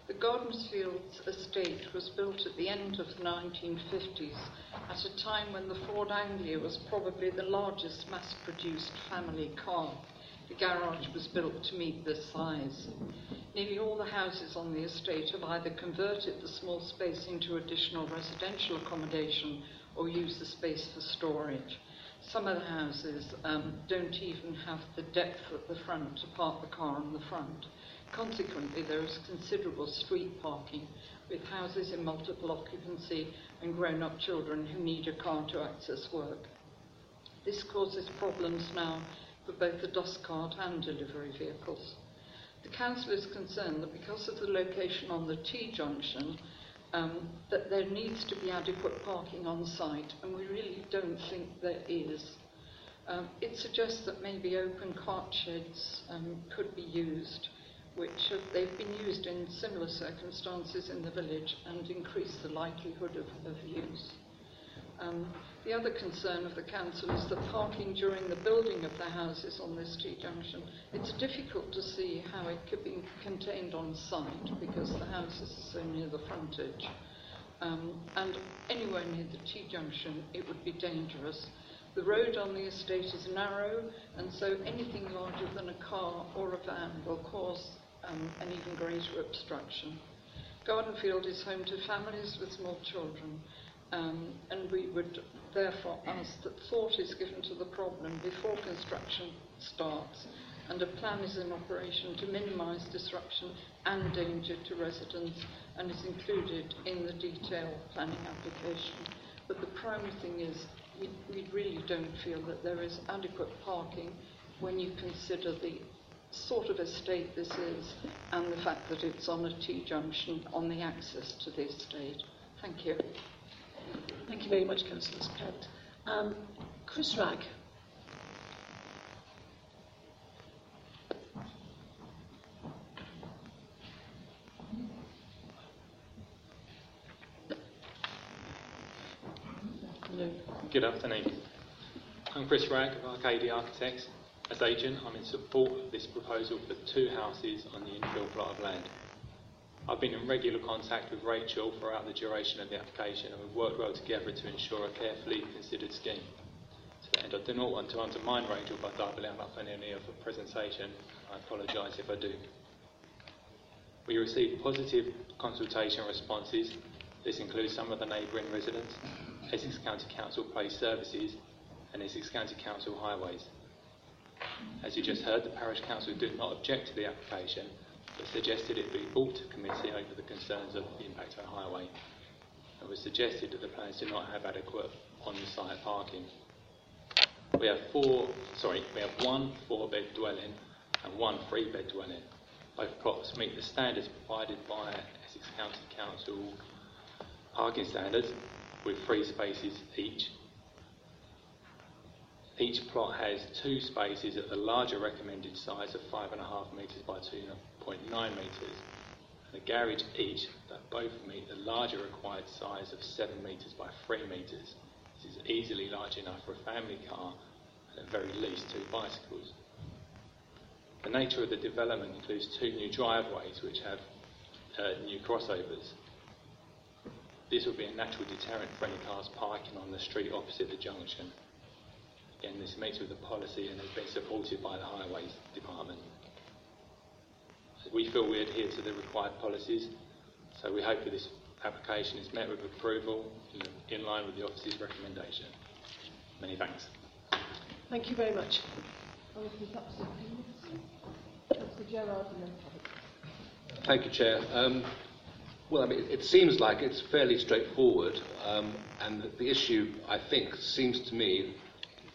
The Gardensfields estate was built at the end of the 1950s, at a time when the Ford Anglia was probably the largest mass-produced family car. The garage was built to meet this size. Nearly all the houses on the estate have either converted the small space into additional residential accommodation or used the space for storage. Some of the houses um, don't even have the depth at the front to park the car in the front. Consequently, there is considerable street parking with houses in multiple occupancy and grown-up children who need a car to access work. This causes problems now for both the dust cart and delivery vehicles. The council is concerned that because of the location on the T-junction, um, that there needs to be adequate parking on site, and we really don't think there is. Um, it suggests that maybe open cart sheds um, could be used, which have, they've been used in similar circumstances in the village and increase the likelihood of, of use. Um, the other concern of the council is the parking during the building of the houses on this T-junction, it's difficult to see how it could be contained on site because the houses are so near the frontage. Um, and anywhere near the T-junction, it would be dangerous. The road on the estate is narrow, and so anything larger than a car or a van will cause um, an even greater obstruction. Gardenfield is home to families with small children, um, and we would therefore ask that thought is given to the problem before construction starts and a plan is in operation to minimise disruption and danger to residents and is included in the detailed planning application. But the primary thing is we, we really don't feel that there is adequate parking when you consider the sort of estate this is and the fact that it's on a T-junction on the access to the estate. Thank you. Thank you very much, Councillor Cant. Um, Chris Ragg. Good afternoon. I'm Chris Ragg of Arcadia Architects. As agent, I'm in support of this proposal for two houses on the infill plot of land. I've been in regular contact with Rachel throughout the duration of the application and we've worked well together to ensure a carefully considered scheme. End, I do not want to undermine Rachel by doubling up on any of the presentation. I apologise if I do. We received positive consultation responses. This includes some of the neighbouring residents, Essex County Council Place Services and Essex County Council Highways. As you just heard, the Parish Council did not object to the application, but suggested it be brought to committee over the concerns of the impact on highway. It was suggested that the plans do not have adequate on-site parking. We have four, sorry, we have one four-bed dwelling and one three-bed dwelling. Both plots meet the standards provided by Essex County Council parking standards with three spaces each. Each plot has two spaces at the larger recommended size of 5.5 metres by 2.9 metres and a garage each that both meet the larger required size of 7 metres by 3 metres. This is easily large enough for a family car and at very least two bicycles. The nature of the development includes two new driveways which have uh, new crossovers. This will be a natural deterrent for any cars parking on the street opposite the junction. Again, this meets with the policy and has been supported by the Highways Department. We feel we adhere to the required policies, so we hope that this application is met with approval in, in line with the office's recommendation. Many thanks. Thank you very much. Councillor Gerard and then Thank you, Chair. Um, well, I mean, it seems like it's fairly straightforward, um, and the issue, I think, seems to me,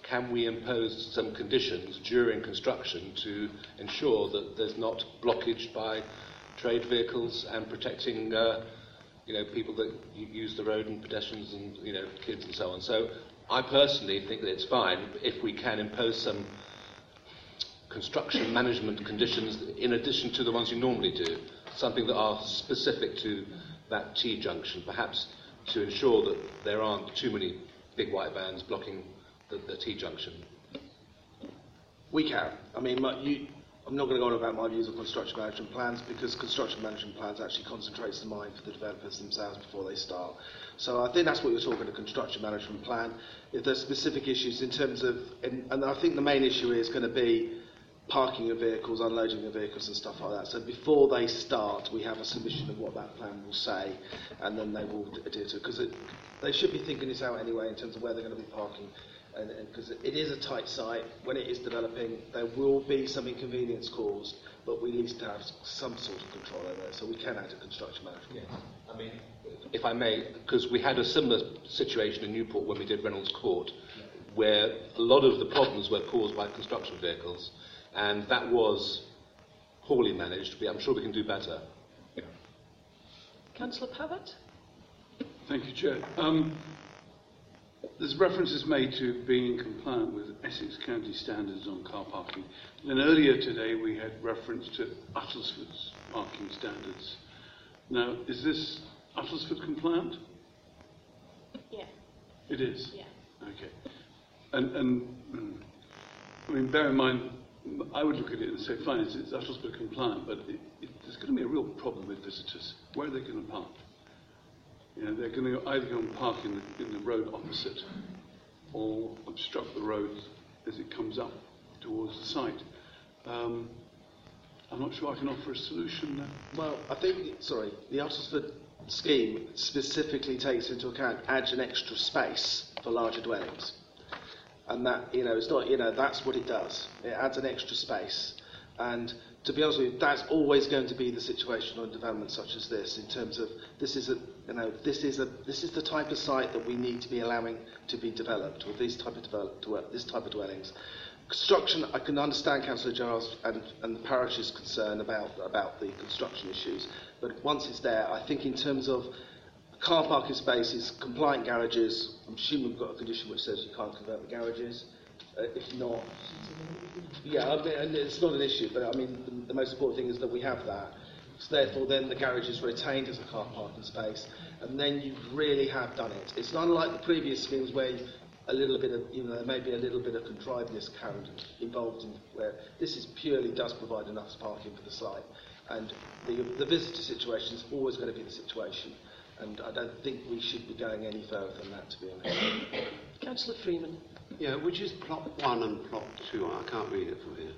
can we impose some conditions during construction to ensure that there's not blockage by trade vehicles and protecting, uh, you know, people that use the road and pedestrians and you know kids and so on. So, I personally think that it's fine if we can impose some construction management conditions in addition to the ones you normally do, something that are specific to that T junction, perhaps to ensure that there aren't too many big white vans blocking the, the T junction. We can. I mean, my, you, I'm not going to go on about my views on construction management plans because construction management plans actually concentrates the mind for the developers themselves before they start. So I think that's what you're talking a construction management plan. If there's specific issues in terms of, and, and I think the main issue is going to be parking of vehicles, unloading of vehicles and stuff like that. So before they start, we have a submission of what that plan will say, and then they will adhere to it. Because they should be thinking this out anyway in terms of where they're going to be parking. Because it is a tight site, when it is developing, there will be some inconvenience caused, but we need to have some sort of control over it, so we can add a construction management. Yes. I mean, if I may, because we had a similar situation in Newport when we did Reynolds Court, where a lot of the problems were caused by construction vehicles, and that was poorly managed. I'm sure we can do better. Councillor Pavitt? Thank you, Chair. Um, there's references made to being compliant with Essex County standards on car parking. Then earlier today we had reference to Uttlesford's parking standards. Now, is this Uttlesford compliant? Yeah. It is? Yeah. Okay. And, and mm, I mean, bear in mind, I would look at it and say, fine, it's, it's Uttlesford compliant, but it, it, there's going to be a real problem with visitors. Where are they going to park? You know, they're going to either go and park in the, in the road opposite or obstruct the road as it comes up towards the site. Um, I'm not sure I can offer a solution there. Well, I think, sorry, the Uttlesford scheme specifically takes into account adds an extra space for larger dwellings. And that, you know, it's not, you know, that's what it does. It adds an extra space. And to be honest with you, that's always going to be the situation on development such as this, in terms of this is a, you know, this is a, this is the type of site that we need to be allowing to be developed, with these type of develop, this type of dwellings. Construction, I can understand Councillor Giles and, and the parish's concern about, about the construction issues, but once it's there, I think in terms of car parking spaces, compliant garages, I'm assuming we've got a condition which says you can't convert the garages. Uh, if not, yeah, I mean, and it's not an issue, but I mean, the, the most important thing is that we have that. So therefore, then the garage is retained as a car parking space, and then you really have done it. It's not like the previous schemes where a little bit of, you know, there may be a little bit of contrivedness carried involved in where this is purely does provide enough parking for the site. And the, the visitor situation is always going to be the situation. And I don't think we should be going any further than that, to be honest. Councillor Freeman. Yeah, which is plot one and plot two? I can't read it from here.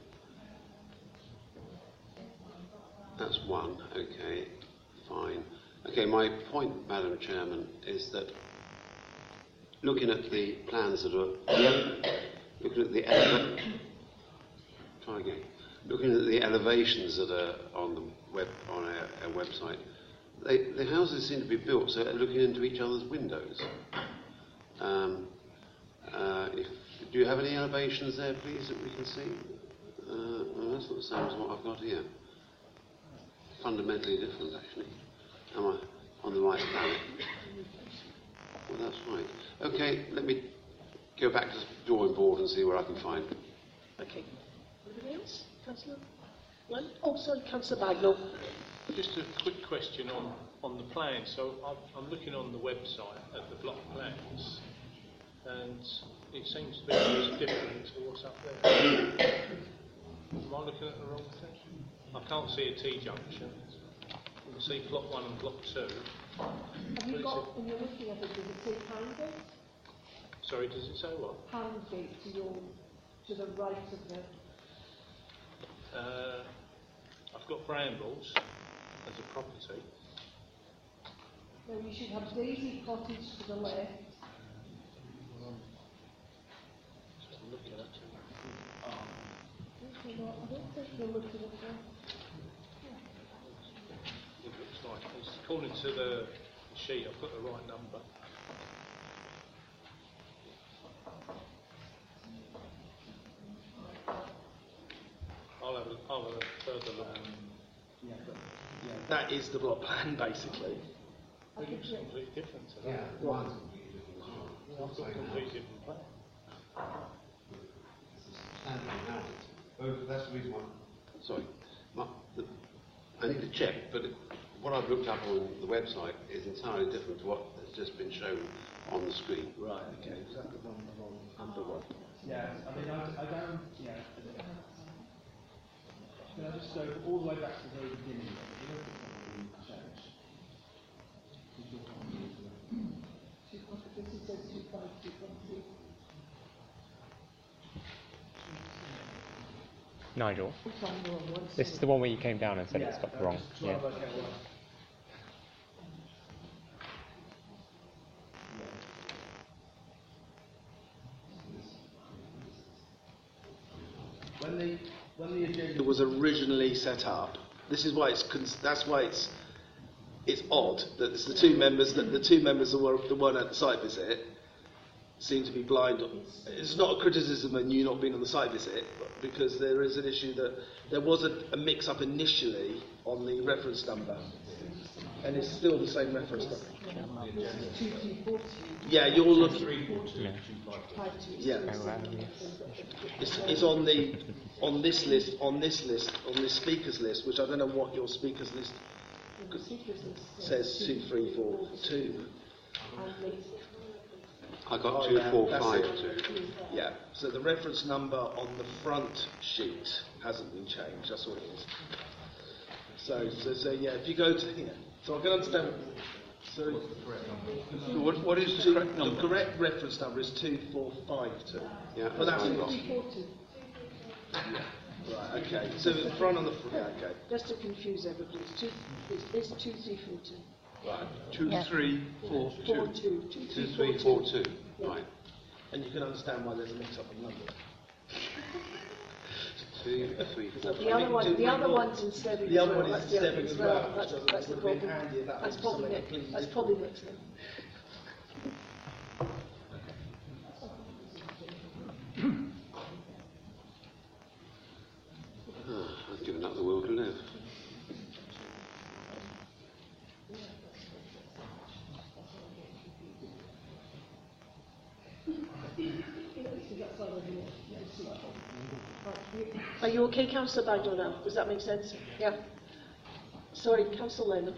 That's one, okay, fine. Okay, my point, Madam Chairman, is that looking at the plans that are, looking at the ele- try again, looking at the elevations that are on the web on our, our website, they, the houses seem to be built so they're looking into each other's windows. Um, uh, if, do you have any elevations there, please, that we can see? Uh, well, that's not the same as what I've got here. Fundamentally different, actually. Am I on the right planet? Well, that's right. Okay, let me go back to the drawing board and see where I can find. Okay. Anybody else? Councillor? One? Oh, sorry, Councillor Bagnall. Just a quick question on, on the plan. So I'm, I'm looking on the website at the block plans, and it seems to be different to what's up there. Am I looking at the wrong thing? I can't see a T junction. I can see plot one and plot two. Have you got, when you're looking at it, does it say Handgate? Sorry, does it say what? Handgate to your, to the right of the, Uh, I've got Brambles as a property. no, you should have Daisy Cottage to the left. Just looking at it. Okay, no, I don't think you're looking at that. It looks like, it's according to the sheet, I've got the right number. I'll have a, I'll have a further look. Yeah, but, yeah, that is the block plan, basically. It looks completely different to that. Yeah, one. I've got a completely different plan. Both, that's the reason why. Sorry, my, the, I need to check, but it, what I've looked up on the website is entirely different to what has just been shown on the screen. Right, okay. Is that the one along under one? Yeah, I mean, I, I don't, yeah. Can I just go all the way back to the very beginning? You know, the church. This is says two five two one two. Nigel, Which one you're on, one this is the one where you came down and said it's got the wrong. Yeah. When the when the agenda was originally set up, this is why it's cons- that's why it's it's odd that it's the two members that the two members that were the one at the site visit seem to be blind. on. It's not a criticism of you not being on the site visit, because there is an issue that there was a, a mix-up initially on the reference number, and it's still the same reference number. Yeah, you're looking. Yeah. It's, it's on the on this list, on this list, on this speakers list, which I don't know what your speakers list says. Two, three, four, two. And the I got Oh, two, yeah, four, that's five, it. two. Yeah. So the reference number on the front sheet hasn't been changed. That's all it is. So, so, so yeah. If you go to here, so I can understand. So, So what, what is the correct number? The correct reference number is two, four, five, two. Yeah, But that's that's in fine. wrong. two four two. Right. Okay. So the front on the front. Yeah, okay. Just to confuse everybody, it's two, it's, it's two, three, four, two. Right. Two, Yeah. three, four, Four, two. two, two, Two, three, three, four, four, two. Right. And you can understand why there's a mix-up in numbers. Two, three, four. The other one, the other one's in seven. The other one is That's the as as well. well, That's, which that's the would have been problem. handy if that That's was probably, something next- completely that's probably next then. Ah, I've given up the will to live. Are you okay, Councillor Bagnall now? Does that make sense? Yeah. Sorry, Councillor Lemon.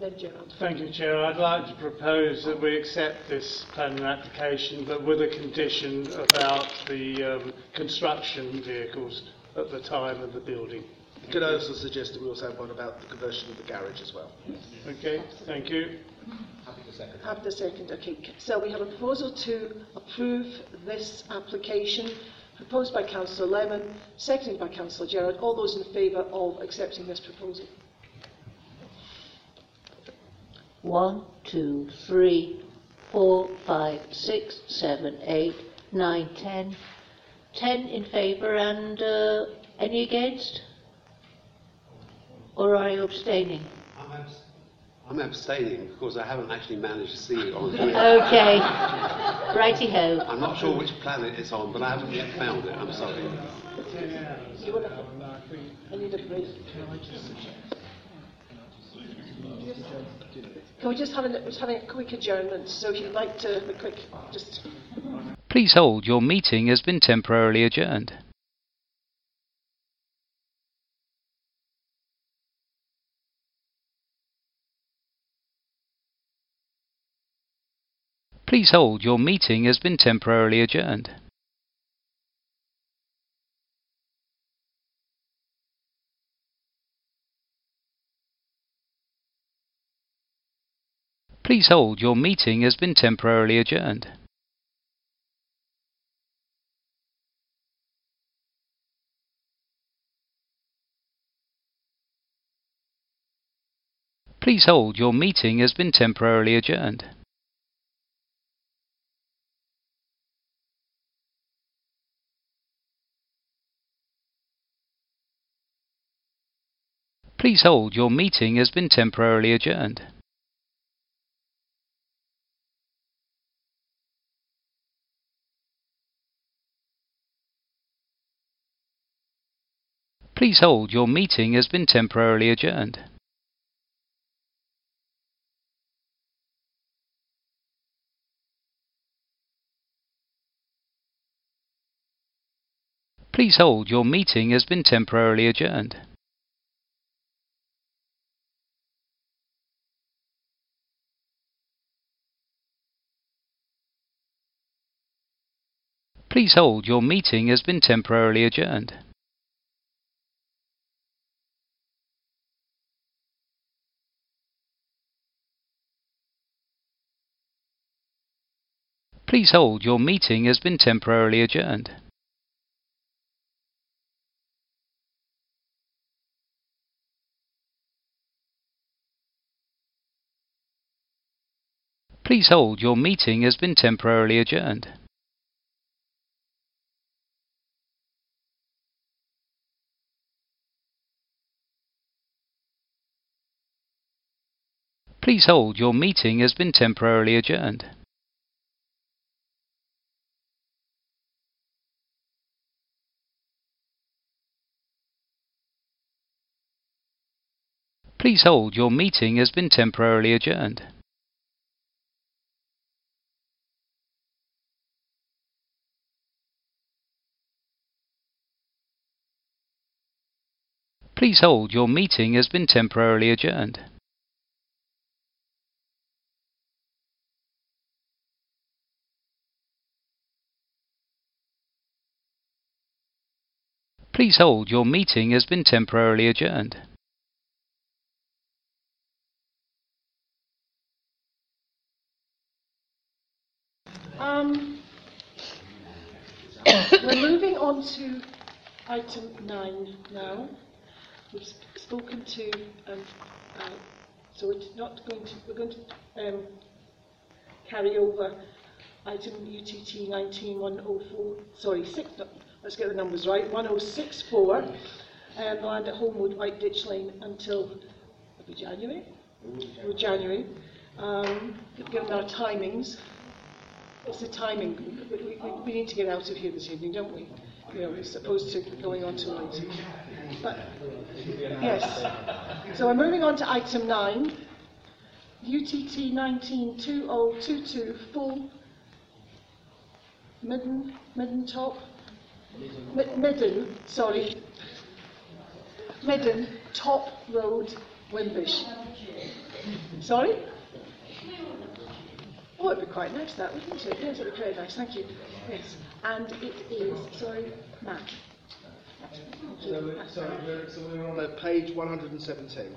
then Gerald. Thank you, Chair. I'd like to propose that we accept this planning application, but with a condition about the um, construction vehicles at the time of the building. Could I also suggest that we also have one about the conversion of the garage as well? Okay, thank you. Happy to second. Have the second, okay. So we have a proposal to approve this application, proposed by Councillor Lemon, seconded by Councillor Gerard. All those in favour of accepting this proposal? One, two, three, four, five, six, seven, eight, nine, ten. Ten in favour and uh, any against? Or are you abstaining? I'm abstaining because I haven't actually managed to see it on here. Okay. Righty ho. I'm not sure which planet it's on, but I haven't yet found it. I'm sorry. You want to, I need a break. Can we just have a, just having a quick adjournment? So if you'd like to, have a quick, just Please hold, your meeting has been temporarily adjourned. Please hold, your meeting has been temporarily adjourned. Please hold, your meeting has been temporarily adjourned. Please hold, your meeting has been temporarily adjourned. Please hold, your meeting has been temporarily adjourned. Please hold, your meeting has been temporarily adjourned. Please hold, your meeting has been temporarily adjourned. Please hold, your meeting has been temporarily adjourned. Please hold, your meeting has been temporarily adjourned. Please hold, your meeting has been temporarily adjourned. Please hold, your meeting has been temporarily adjourned. Please hold, your meeting has been temporarily adjourned. Please hold, your meeting has been temporarily adjourned. Please hold, your meeting has been temporarily adjourned. Um, we're moving on to item nine now. We've sp- spoken to, um, uh, so we're not going to, we're going to um, carry over item UTT 19104, sorry, six, no, let's get the numbers right, 1064, um, land at Homewood, White Ditch Lane until maybe January? Or January. Um, given our timings, it's the timing. We, we, we need to get out of here this evening, don't we? You know, as opposed to be going on late. But, yes. So we're moving on to item 9. UTT 192022 full midden, midden top? Mid, midden, sorry. Midden Top Road, Wimbish. Sorry? Oh, it'd be quite nice that, wouldn't it? Yes, it'd be very nice, thank you. Yes, and it is, sorry, Matt. So, we're, sorry, we're, so we're on page 117.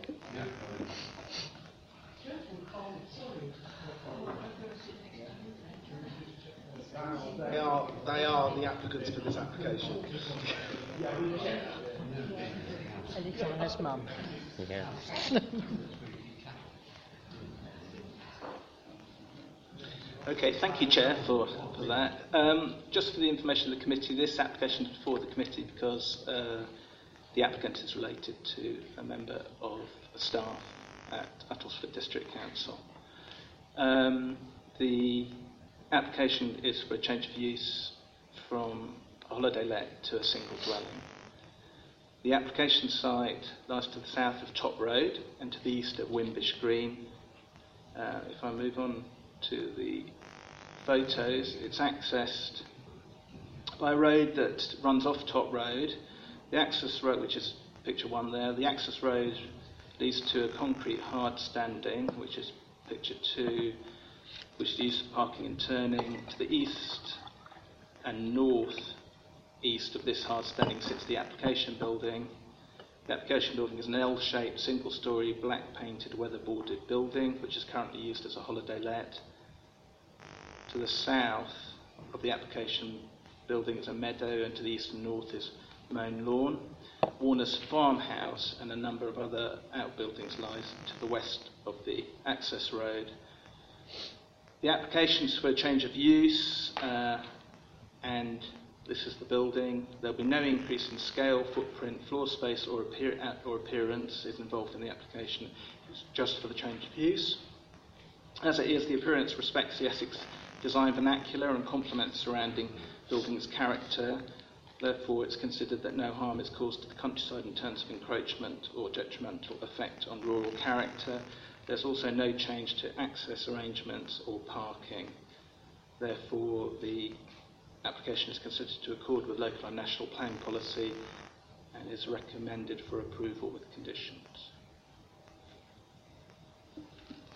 They are, they are the applicants for this application. And it's mum. Yeah. Okay, thank you, Chair, for, for that. Um, just for the information of the committee, this application is before the committee because uh, the applicant is related to a member of the staff at Uttlesford District Council. Um, the application is for a change of use from a holiday let to a single dwelling. The application site lies to the south of Top Road and to the east of Wimbish Green. Uh, if I move on to the photos, it's accessed by a road that runs off Top Road. The access road, which is picture one there, the access road leads to a concrete hard standing, which is picture two, which is used for parking and turning. To the east and north east of this hard standing sits the application building. The application building is an L-shaped, single-storey, black-painted, weather-boarded building, which is currently used as a holiday let. To the south of the application building is a meadow, and to the east and north is mown lawn. Warner's farmhouse and a number of other outbuildings lies to the west of the access road. The applications for change of use, uh, and this is the building. There'll be no increase in scale, footprint, floor space, or, appear- or appearance is involved in the application. It's just for the change of use. As it is, the appearance respects the Essex design vernacular and complements surrounding building's character. Therefore, it's considered that no harm is caused to the countryside in terms of encroachment or detrimental effect on rural character. There's also no change to access arrangements or parking. Therefore, the application is considered to accord with local and national planning policy and is recommended for approval with conditions.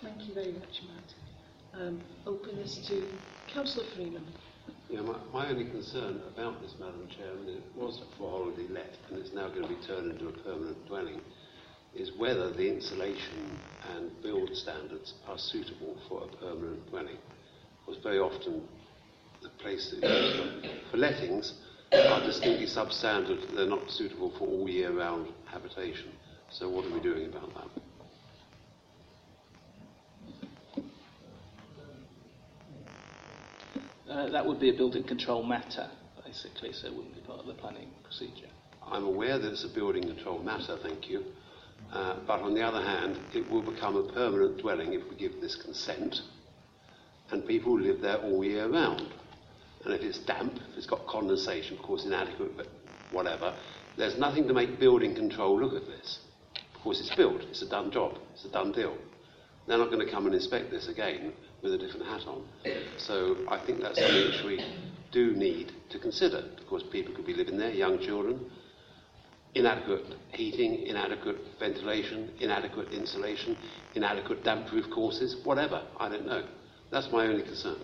Thank you very much, Matt. Um, open this to Councillor Freeman. Yeah, my, my only concern about this, Madam Chairman, it was for holiday let and it's now going to be turned into a permanent dwelling, is whether the insulation and build standards are suitable for a permanent dwelling. Because very often the places for, for lettings are distinctly substandard, they're not suitable for all year round habitation. So what are we doing about that? Uh, that would be a building control matter, basically, so it wouldn't be part of the planning procedure. I'm aware that it's a building control matter, thank you. Uh, but on the other hand, it will become a permanent dwelling if we give this consent, and people will live there all year round. And if it's damp, if it's got condensation, of course inadequate, but whatever, there's nothing to make building control look at this. Of course, it's built, it's a done job, it's a done deal. They're not going to come and inspect this again with a different hat on. So I think that's something which we do need to consider. Of course, people could be living there, young children, inadequate heating, inadequate ventilation, inadequate insulation, inadequate damp-proof courses, whatever, I don't know. That's my only concern.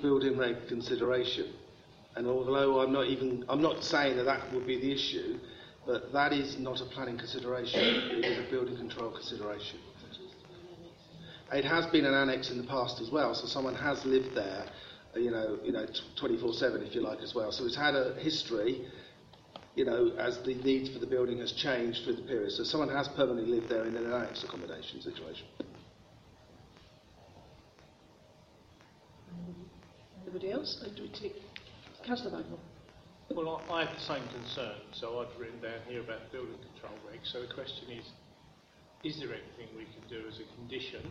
Building reg consideration. And although I'm not even, I'm not saying that that would be the issue, but that is not a planning consideration. It is a building control consideration. It has been an annex in the past as well, so someone has lived there, you know, you know, 24/7 if you like as well. So it's had a history, you know, as the needs for the building has changed through the period. So someone has permanently lived there in an annex accommodation situation. Anybody else? Do we take Councillor Bagnall? Well, I, I have the same concern, so I've written down here about building control regs. So the question is, is there anything we can do as a condition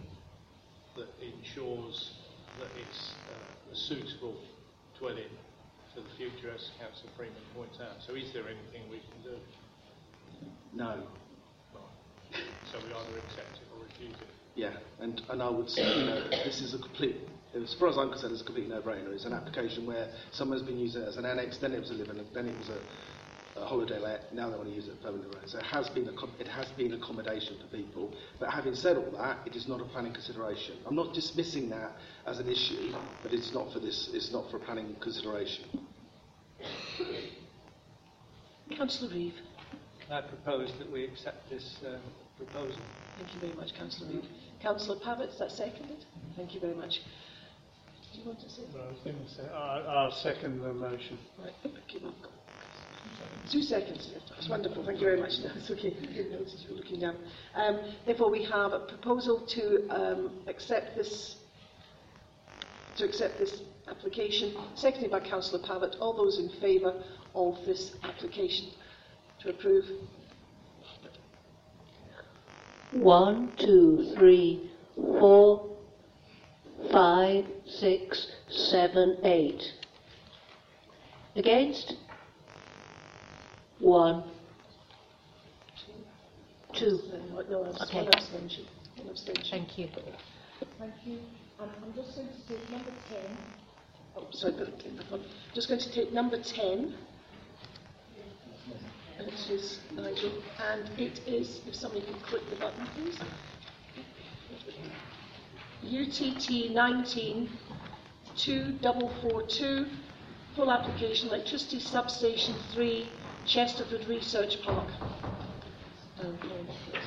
that ensures that it's uh, a suitable dwelling for the future, as Councillor Freeman points out? So is there anything we can do? No. So we either accept it or refuse it. Yeah, and, and I would say, you know, this is a complete, as far as I'm concerned, it's a complete no-brainer. It's an application where someone's been using it as an annex, then it was a living, then it was a, a holiday let, now they want to use it for permanent rent. So it has been it has been accommodation for people. But having said all that, it is not a planning consideration. I'm not dismissing that as an issue, but it's not for this. It's not for a planning consideration. Councillor Reeve. I propose that we accept this uh, proposal. Thank you very much, Councillor Reeve. Councillor Pavitt, is that seconded? Thank you very much. Do you want to say? Well, I was going to say, I, I'll second the motion. Right, thank you. Two seconds. That's wonderful. Thank you very much. No, it's okay. I didn't notice you were looking down. Um, therefore, we have a proposal to um, accept this to accept this application, seconded by Councillor Pavitt. All those in favour of this application to approve? One, two, three, four, five, six, seven, eight. Against? One. Two. No, Okay. one abstention. One abstention. Thank you. Thank you. Um, I'm just going to take number 10. Oh, sorry, but I'm just going to take number 10. And it is Nigel. And it is, if somebody can click the button, please. UTT 19 2442, full application, electricity substation 3, Chesterford Research Park. Okay.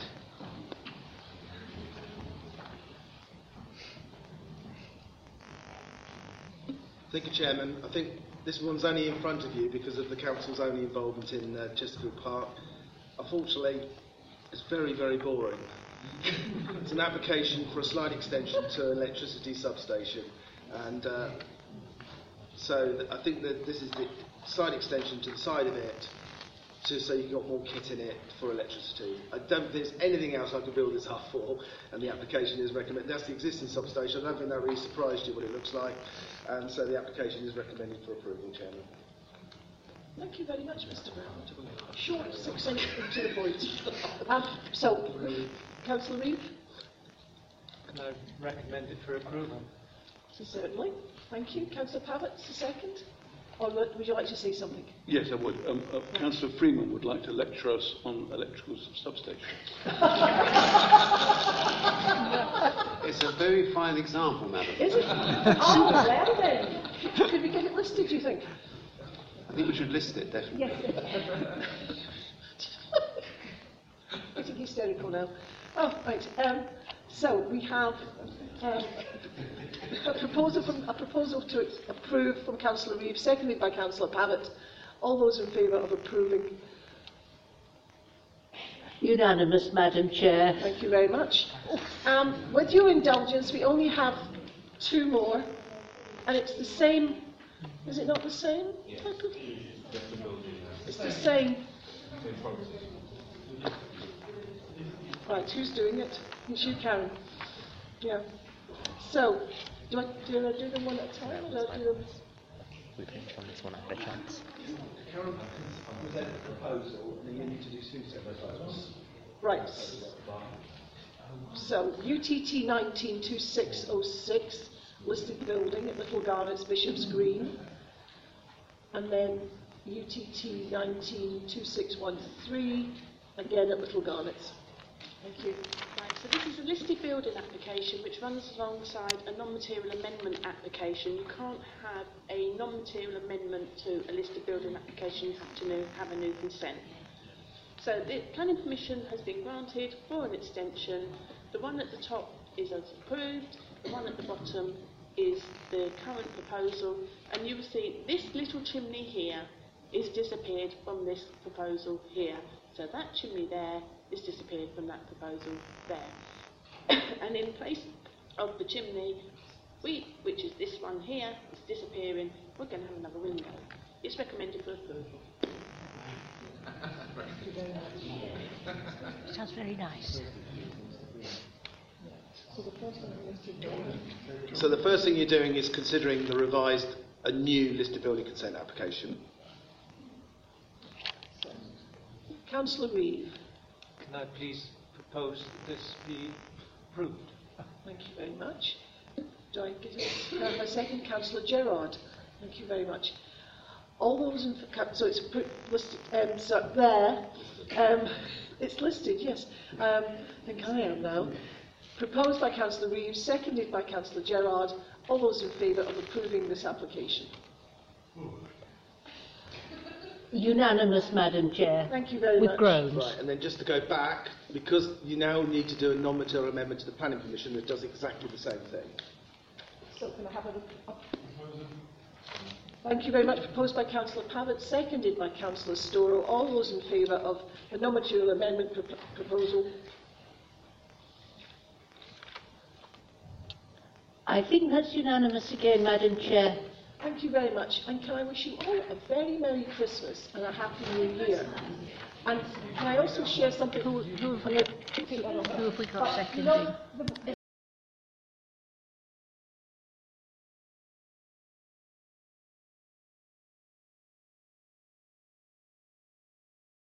Thank you, Chairman. I think this one's only in front of you because of the council's only involvement in uh, Chesterford Park. Unfortunately, it's very, very boring. it's an application for a slide extension to an electricity substation, and uh, so I think that this is the side extension to the side of it, to, so you've got more kit in it for electricity. I don't think there's anything else I could build this up for, and the application is recommended. That's the existing substation. I don't think that really surprised you what it looks like, and so the application is recommended for approval, Chairman. Thank you very much, Mr Brown. Short, succinct, and to the point. Um, so, Councillor Reeve? Can I recommend it for approval? Certainly. Thank you. Councillor Pavitt, the second? Or would would you like to say something? Yes, I would. Um, uh, Councillor Freeman would like to lecture us on electrical substations. It's a very fine example, madam. Is it? oh, well then. Could we get it listed, do you think? I think we should list it, definitely. Yes. Getting hysterical now. Oh, right. Um, so we have um, a proposal from a proposal to approve from Councillor Reeve, seconded by Councillor Pavitt. All those in favour of approving? Unanimous, Madam Chair. Thank you very much. Um, with your indulgence, we only have two more, and it's the same. Is it not the same? type of- It's the same. Right, who's doing it? It's you, Karen. Yeah. So, do I do, I do them one at a time? Or do I do them? We can try this one at a chance. Karen present a proposal, and then you need to do two separate votes. Right. So, UTT 192606, listed building at Little Gardens, Bishop's Green. And then UTT 192613, again at Little Garnets. Thank you. So this is a listed building application which runs alongside a non-material amendment application. You can't have a non-material amendment to a listed building application, you have to have a new consent. So the planning permission has been granted for an extension. The one at the top is as approved, the one at the bottom is the current proposal, and you will see this little chimney here is disappeared from this proposal here. So that chimney there is disappeared from that proposal there. and in place of the chimney, we, which is this one here, is disappearing, we're going to have another window. It's recommended for approval. Sounds very nice. So the first one is to do. So the first thing you're doing is considering the revised, a new listed building consent application. Councillor Reeve. Can I please propose that this be approved? Thank you very much. Do I get a, can a second? Councillor Gerard. Thank you very much. All those in, favour? so it's put, listed, um, so there, um, it's listed, yes. Um, I think I am now. Proposed by Councillor Reeves, seconded by Councillor Gerard. All those in favour of approving this application? Unanimous, Madam Chair. Thank you very With much. groans. Right, and then just to go back, because you now need to do a non-material amendment to the planning permission that does exactly the same thing. So can I have a... Thank you very much. Proposed by Councillor Pavitt, seconded by Councillor Storah. All those in favour of the non-material amendment pro- proposal? I think that's unanimous again, Madam Chair. Thank you very much. And can I wish you all a very Merry Christmas and a Happy New Year? And can I also share something... Who, who, who have we got the-